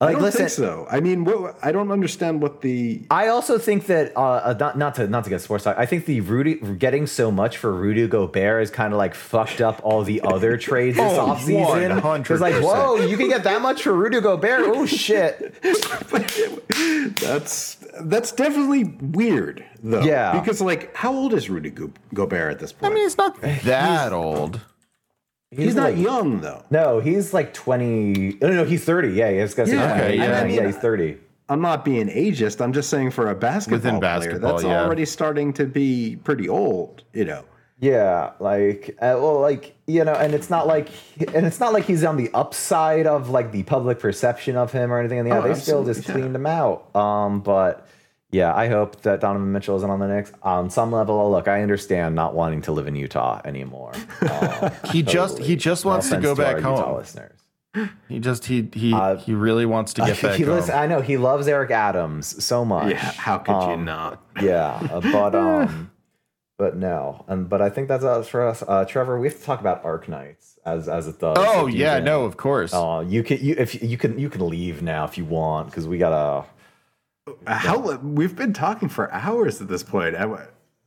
I Like, don't listen. think so. I mean, what, I don't understand what the. I also think that uh, uh, not not to not to get sports talk. I think the Rudy getting so much for Rudy Gobert is kind of like fucked up all the other trades this Oh, offseason. 100%. It's like, whoa, you can get that much for Rudy Gobert? Oh shit! That's that's definitely weird, though. Yeah. Because like, how old is Rudy Go- Gobert at this point? I mean, it's not that old. He's, not like- young though. No, he's like twenty. No, no, he's thirty. Yeah, I was gonna say Yeah, okay, yeah, yeah. yeah, I mean, he's thirty. I'm not being ageist. I'm just saying for a basketball, Within player, basketball, that's yeah. already starting to be pretty old. You know. Yeah, like uh, well, like you know, and it's not like, and it's not like he's on the upside of like the public perception of him or anything. And yeah, Oh, they still just absolutely, yeah. cleaned him out. Um, but yeah, I hope that Donovan Mitchell isn't on the Knicks. On some level, look, I understand not wanting to live in Utah anymore. Um, He just he just No wants to go our back Utah home. listeners. He just he he Uh, he really wants to get back he home. listen, I know he loves Eric Adams so much. Yeah. How could you Um, not? Yeah, uh, but um, but no, and but I think that's us for us. Uh, Trevor, we have to talk about Arknights as as it does. oh yeah, no, of course. Uh, you can you if you can you can leave now if you want because we gotta. How we've been talking for hours at this point. I,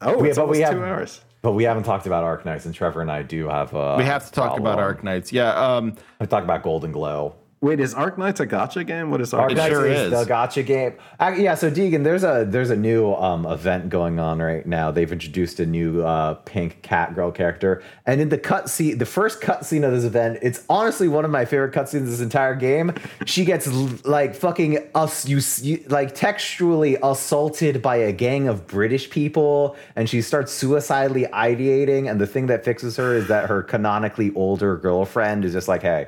oh, We- it's but we have- two hours. But we haven't talked about Arknights, and Trevor and I do have. Uh, we have to talk about follow-on. Arknights. Yeah. Um. We talk about Goldenglow. Wait, is Arknights a gacha game? What is Arc Arc It sure is, is. the gacha game. Uh, yeah, so Deegan, there's a there's a new um, event going on right now. They've introduced a new uh, pink cat girl character, and in the cutscene, the first cutscene of this event, it's honestly one of my favorite cutscenes this entire game. She gets like fucking us, you, you like textually assaulted by a gang of British people, and she starts suicidally ideating. And the thing that fixes her is that her canonically older girlfriend is just like, hey.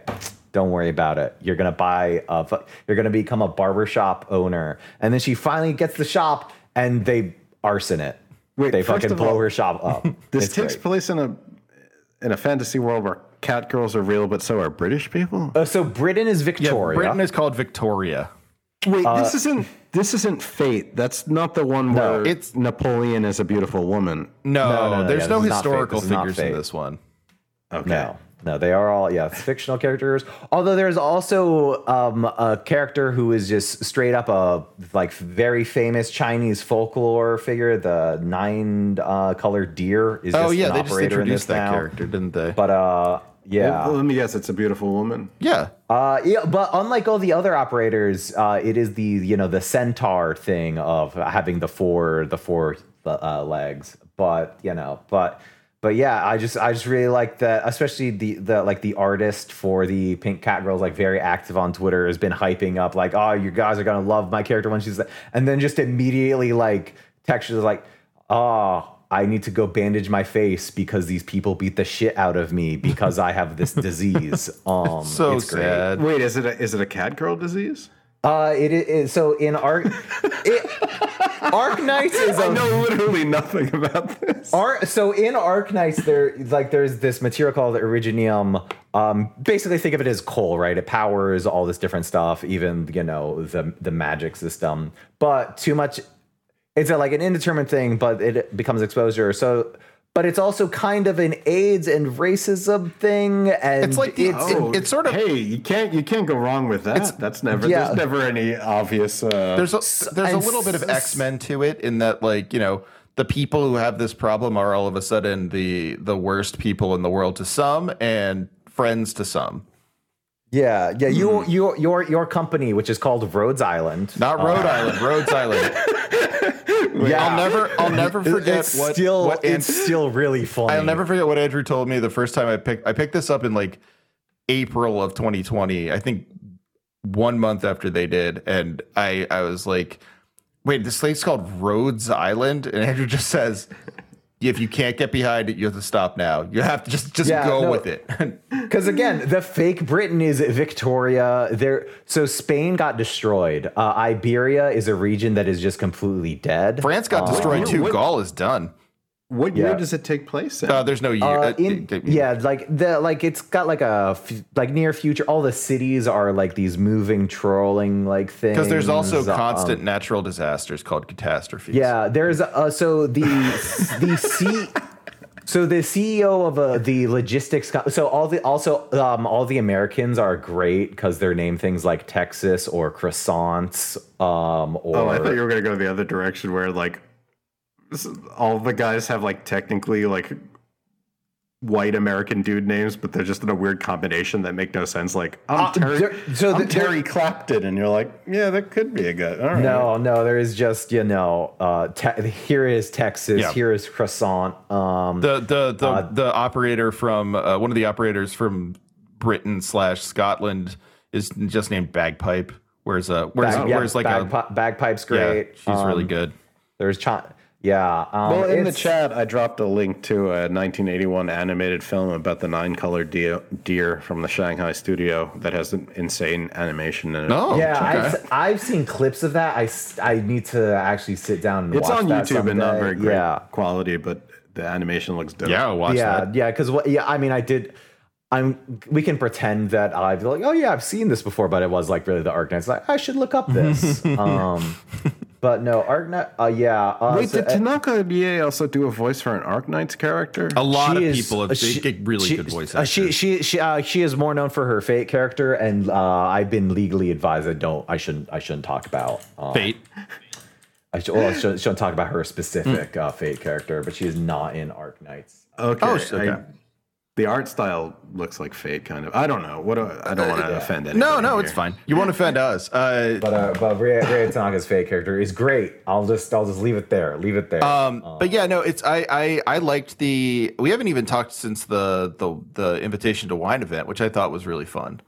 Don't worry about it. You're gonna buy a. You're gonna become a barbershop owner, and then she finally gets the shop, and they arson it. Wait, they fucking of blow all, her shop up. This It's takes great. place in a in a fantasy world where cat girls are real, but so are British people. Uh, so Britain is Yeah. Victoria. Britain is called Victoria. Wait, Uh, this isn't this isn't Fate. That's not the one No, where it's- Napoleon is a beautiful woman. No, No, no, no, there's yeah, no this is not fake. historical This is not figures in this one. Okay. No, no, they are all yeah, fictional characters. Although there's also um, a character who is just straight up a like very famous Chinese folklore figure. The nine uh, colored deer is just Oh yeah, an they just operator in introduced that now. character, didn't they? But uh, yeah. Well, let me guess. It's a beautiful woman. yeah. Uh, yeah, but unlike all the other operators, uh, it is the you know the centaur thing of having the four the four uh, legs. But you know, but but yeah, I just I just really like that, especially the the like the artist for the Pink Cat Girl is like very active on Twitter, has been hyping up like, oh, you guys are gonna love my character when she's, and then just immediately like textures like, oh. I need to go bandage my face because these people beat the shit out of me because I have this disease. Um, So it's great. sad. Wait, is it a, is it a cat girl disease? Uh, it is so in Arc. it, Arknights is I a know literally nothing about this. So in Arknights, there like there's this material called Originium. Um, basically, think of it as coal, right? It powers all this different stuff, even you know the the magic system. But too much, it's a, like an indeterminate thing, but it becomes exposure. So, but it's also kind of an AIDS and racism thing, and It's like the- it's Oh, it's sort of- hey, you can't you can't go wrong with that. That's never yeah. there's never any obvious. Uh, There's a there's a and little bit of X Men to it in that like you know the people who have this problem are all of a sudden the the worst people in the world to some and friends to some. Yeah, yeah. You Hmm. your your your company, which is called Rhodes Island, Not Rhode Island, Rhodes Island. yeah, I'll never I'll never forget it's what still what it's An- still really funny. I'll never forget what Andrew told me the first time I picked I picked this up in like April of 2020. I think one month after they did, and I I was like, wait, this place called Rhodes Island, and Andrew just says. If you can't get behind it, you have to stop now. You have to just just Yeah, go no. with it. Because again, the fake Britain is Victoria. There, so Spain got destroyed. Uh, Iberia is a region that is just completely dead. France got destroyed what- too. what- Gaul is done. What Yeah. year does it take place in? Uh, there's no year. Uh, uh, in, yeah, like the like it's got like a f- like near future. All the cities are like these moving, trolling like things. because there's also um, constant natural disasters called catastrophes. Yeah, there's uh, so the the C. So the CEO of uh, the logistics, co- so all the also um, all the Americans are great because they're named things like Texas or croissants. Um, or oh, I thought you were going to go the other direction where like this is- all the guys have like technically like white American dude names, but they're just in a weird combination that make no sense. Like I'm Uh, Terry, there- so I'm the- Terry Clapton, and you're like, yeah, that could be a guy. All right. No, no, there is just you know, uh, te- here is Texas, Yeah. here is croissant. Um, the the the, Uh, the operator from uh, one of the operators from Britain slash Scotland is just named Bagpipe. Whereas uh, whereas bag- yeah, like bagpi- a bagpipes yeah, great. she's really Um, good. There's Ch- yeah. Um, Well, in the chat, I dropped a link to a 1981 animated film about the nine-colored deer, deer from the Shanghai studio that has an insane animation in it. Oh, Yeah, okay. I've, I've seen clips of that. I, I need to actually sit down and watch it. it's watch on that YouTube and not very great Yeah, quality, but the animation looks dope. yeah, I'll watch yeah, that. yeah. Because what? Yeah, I mean, I did. I'm. We can pretend that I've like, oh yeah, I've seen this before, but it was like really the Arknights. Like, I should look up this. um, but no, Arknight. Uh, yeah. Uh, Wait, so- did Tanaka Rie also do a voice for an Arknights character? A lot she of is- people have they she- get really she- good voice uh, actors. she she she uh, she is more known for her Fate character, and uh, I've been legally advised I don't I shouldn't I shouldn't talk about um, Fate. I, should, well, I shouldn't, shouldn't talk about her specific uh, Fate character, but she is not in Arknights. Okay. Oh, sh- okay. I- the art style looks like Fate, kind of. I don't know. What do I, I don't want to offend anyone. No, no, here. it's fine. You won't offend us. Uh, But uh, but Rie, Rie Tanaka's Fate character is great. I'll just I'll just leave it there. Leave it there. Um, but yeah, no, it's I, I I liked the. We haven't even talked since the the the invitation to wine event, which I thought was really fun.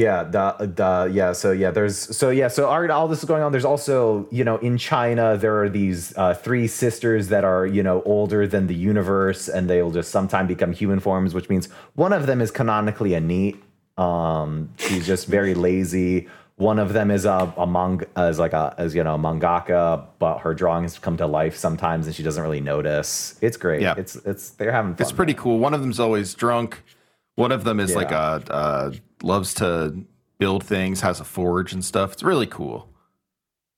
Yeah, the the yeah. So yeah, there's so yeah. So all, all this is going on. There's also you know in China there are these uh, three sisters that are you know older than the universe, and they will just sometime become human forms, which means one of them is canonically a neat. Um, she's just very lazy. One of them is a, a manga, as like a as you know a mangaka, but her drawings come to life sometimes, and she doesn't really notice. It's great. Yeah. it's it's they're having fun. It's pretty cool. One of them's always drunk. One of them is like a uh, loves to build things, has a forge and stuff. It's really cool.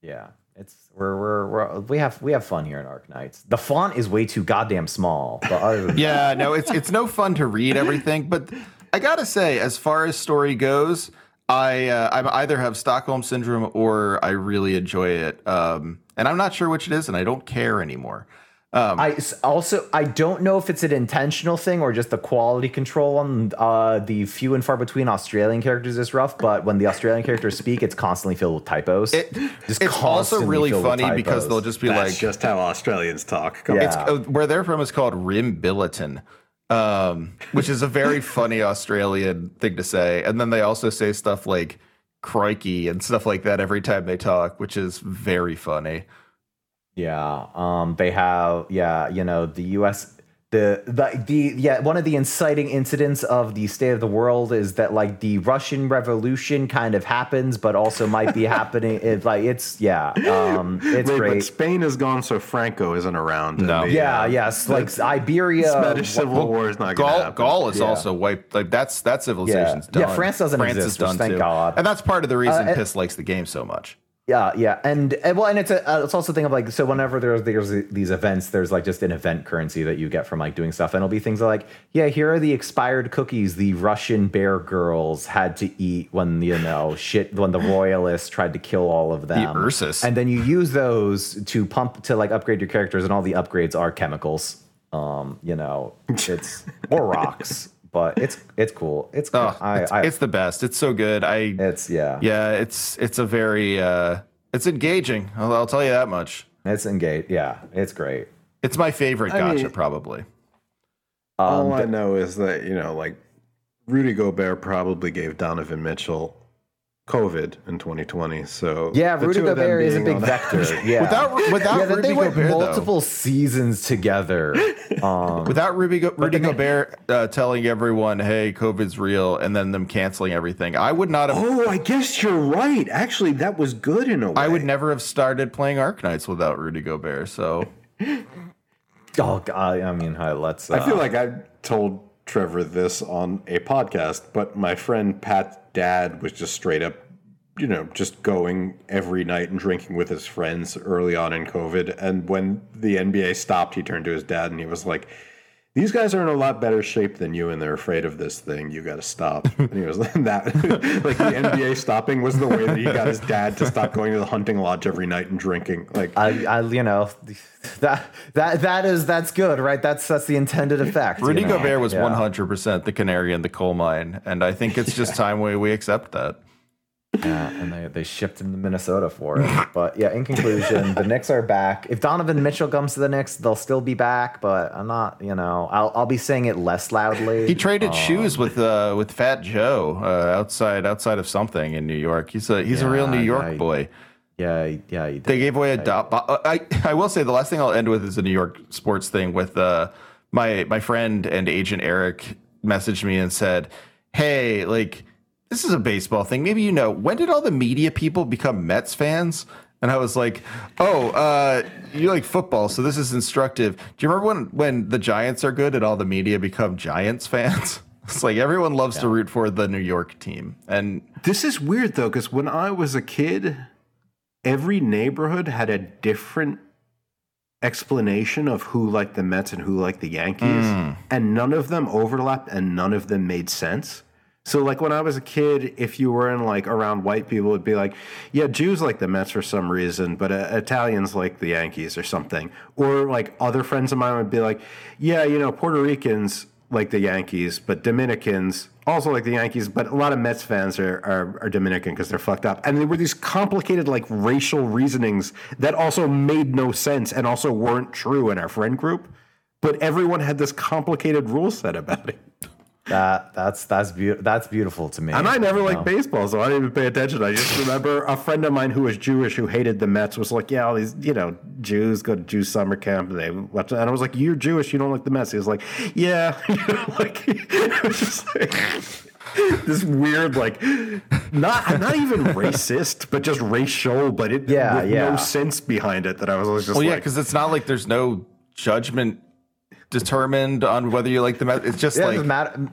Yeah, it's we're we're, we're we have we have fun here in Arknights. The font is way too goddamn small, but other than Yeah, no, it's it's no fun to read everything, but I gotta say, as far as story goes, I uh, I either have Stockholm syndrome or I really enjoy it, um, and I'm not sure which it is, and I don't care anymore. Um, I s- also I don't know if it's an intentional thing or just the quality control on uh, the few and far between Australian characters is rough. But when the Australian characters speak, it's constantly filled with typos. it, Just it's also really funny because they'll just be That's like, just how Australians talk. Come Yeah. it's uh, where they're from is called Rim Billiton, um, which is a very funny Australian thing to say. And then they also say stuff like crikey and stuff like that every time they talk, which is very funny. Yeah. Um they have yeah, you know, the US the, the the yeah one of the inciting incidents of the state of the world is that like the Russian Revolution kind of happens, but also might be happening. It like it's yeah, um, it's Wait, great. but Spain is gone, so Franco isn't around. and No. the, yeah, uh, yes, like Iberia. Spanish Civil War is not going to Gaul, happen. Gaul is Yeah. also wiped. Like that's that civilization's Yeah. done. Yeah, France doesn't France exist, is done thank too. God. And that's part of the reason Uh, Piss likes the game so much. Yeah, yeah, and, and well, and it's a uh, it's also a thing of like so whenever there's there's these events, there's like just an event currency that you get from like doing stuff, and it'll be things like yeah, here are the expired cookies the Russian bear girls had to eat when you know shit when the royalists tried to kill all of them, Ursus. and then you use those to pump to like upgrade your characters, and all the upgrades are chemicals. Um, you know, it's or rocks, but it's it's cool. It's Oh, I, it's, I, it's the best. It's so good. I it's yeah, yeah, it's it's a very uh, it's engaging. I'll, I'll tell you that much. it's engaged. Yeah, it's great. It's my favorite I gacha, mean- probably. All I know is that you know, like Rudy Gobert probably gave Donovan Mitchell COVID in 2020. So Yeah, the Rudy two Gobert is a big vector. Yeah. Without without yeah, that Rudy they went Gobert, though. multiple seasons together. Um, Without Ruby Go- Rudy then- Gobert uh, telling everyone, "Hey, COVID's real," and then them canceling everything, I would not have. Oh, I guess you're right. Actually, that was good in a way. I would never have started playing Arknights without Rudy Gobert. So oh God, I mean, hi, let's. Uh, I feel like I told Trevor this on a podcast, but my friend Pat's dad was just straight up, you know, just going every night and drinking with his friends early on in COVID. And when the NBA stopped, he turned to his dad and he was like, these guys are in a lot better shape than you, and they're afraid of this thing. You got to stop. And he was like, that, like the NBA stopping was the way that he got his dad to stop going to the hunting lodge every night and drinking. Like, I, I, you know, that that that is that's good, right? That's that's the intended effect. you Rudy know? Gobert was Yeah. one hundred percent the canary in the coal mine, and I think it's just time we we accept that. Yeah, and they, they shipped him to Minnesota for it. But yeah, in conclusion, the Knicks are back. If Donovan Mitchell comes to the Knicks, they'll still be back. But I'm not, you know, I'll I'll be saying it less loudly. He traded shoes with uh, with Fat Joe uh, outside outside of something in New York. He's a he's a real New York I- boy. yeah, yeah. He did. They gave away a dot. bo- I I will say the last thing I'll end with is a New York sports thing with uh my my friend and agent Eric messaged me and said, "Hey, like this is a baseball thing. Maybe you know when did all the media people become Mets fans?" And I was like, "Oh, uh, you like football, so this is instructive. Do you remember when when the Giants are good and all the media become Giants fans?" It's like everyone loves to root for the New York team, and This is weird though, because when I was a kid, every neighborhood had a different explanation of who liked the Mets and who liked the Yankees, and none of them overlapped and none of them made sense. So, like when I was a kid, if you were in like around white people, it'd be like, yeah, Jews like the Mets for some reason, but uh, Italians like the Yankees or something. Or like other friends of mine would be like, yeah, you know, Puerto Ricans like the Yankees, but Dominicans also like the Yankees, but a lot of Mets fans are, are, are Dominican because they're fucked up. And there were these complicated, like, racial reasonings that also made no sense and also weren't true in our friend group. But everyone had this complicated rule set about it. That that's that's beautiful. That's beautiful to me. And I never you liked know? baseball, so I didn't even pay attention. I just remember a friend of mine who was Jewish who hated the Mets was like, "Yeah, all these you know Jews go to Jew summer camp and they left." And I was like, "You're Jewish, you don't like the Mets." He was like, "Yeah," you know, like it was just like this weird, like not not even racist, but just racial, but it Yeah, with yeah. no sense behind it. That I was always just Well, yeah, because it's not like there's no judgment determined on whether you like the Mets. It's just Yeah, like, doesn't matter.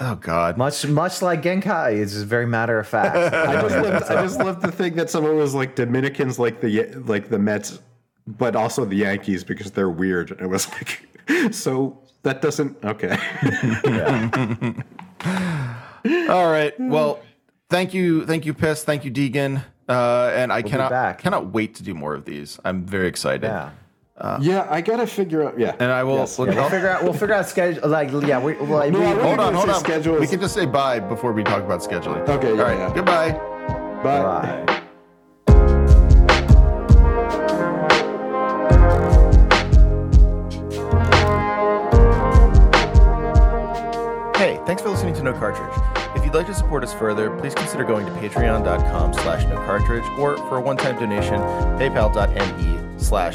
oh god, Much much like Genkai, it's just very matter of fact. I just love, I just love the thing that someone was like Dominicans like the like the Mets, but also the Yankees because they're weird. And it was like, so that doesn't okay. All right. Well, thank you, thank you, Piss, thank you, Deegan, uh, and I cannot back. cannot wait to do more of these. I'm very excited. yeah. Uh, yeah, I gotta figure out. Yeah, And I will. Yes. look- Yeah, we'll figure out. We'll figure out schedule. Like, yeah, we, like, No, we, I hold on, hold on. schedules. We can just say bye before we talk about scheduling. Okay, yeah, All right. yeah. Goodbye. Bye. Bye. Hey, thanks for listening to No Cartridge. If you'd like to support us further, please consider going to patreon.com slash no cartridge or for a one-time donation, paypal.me slash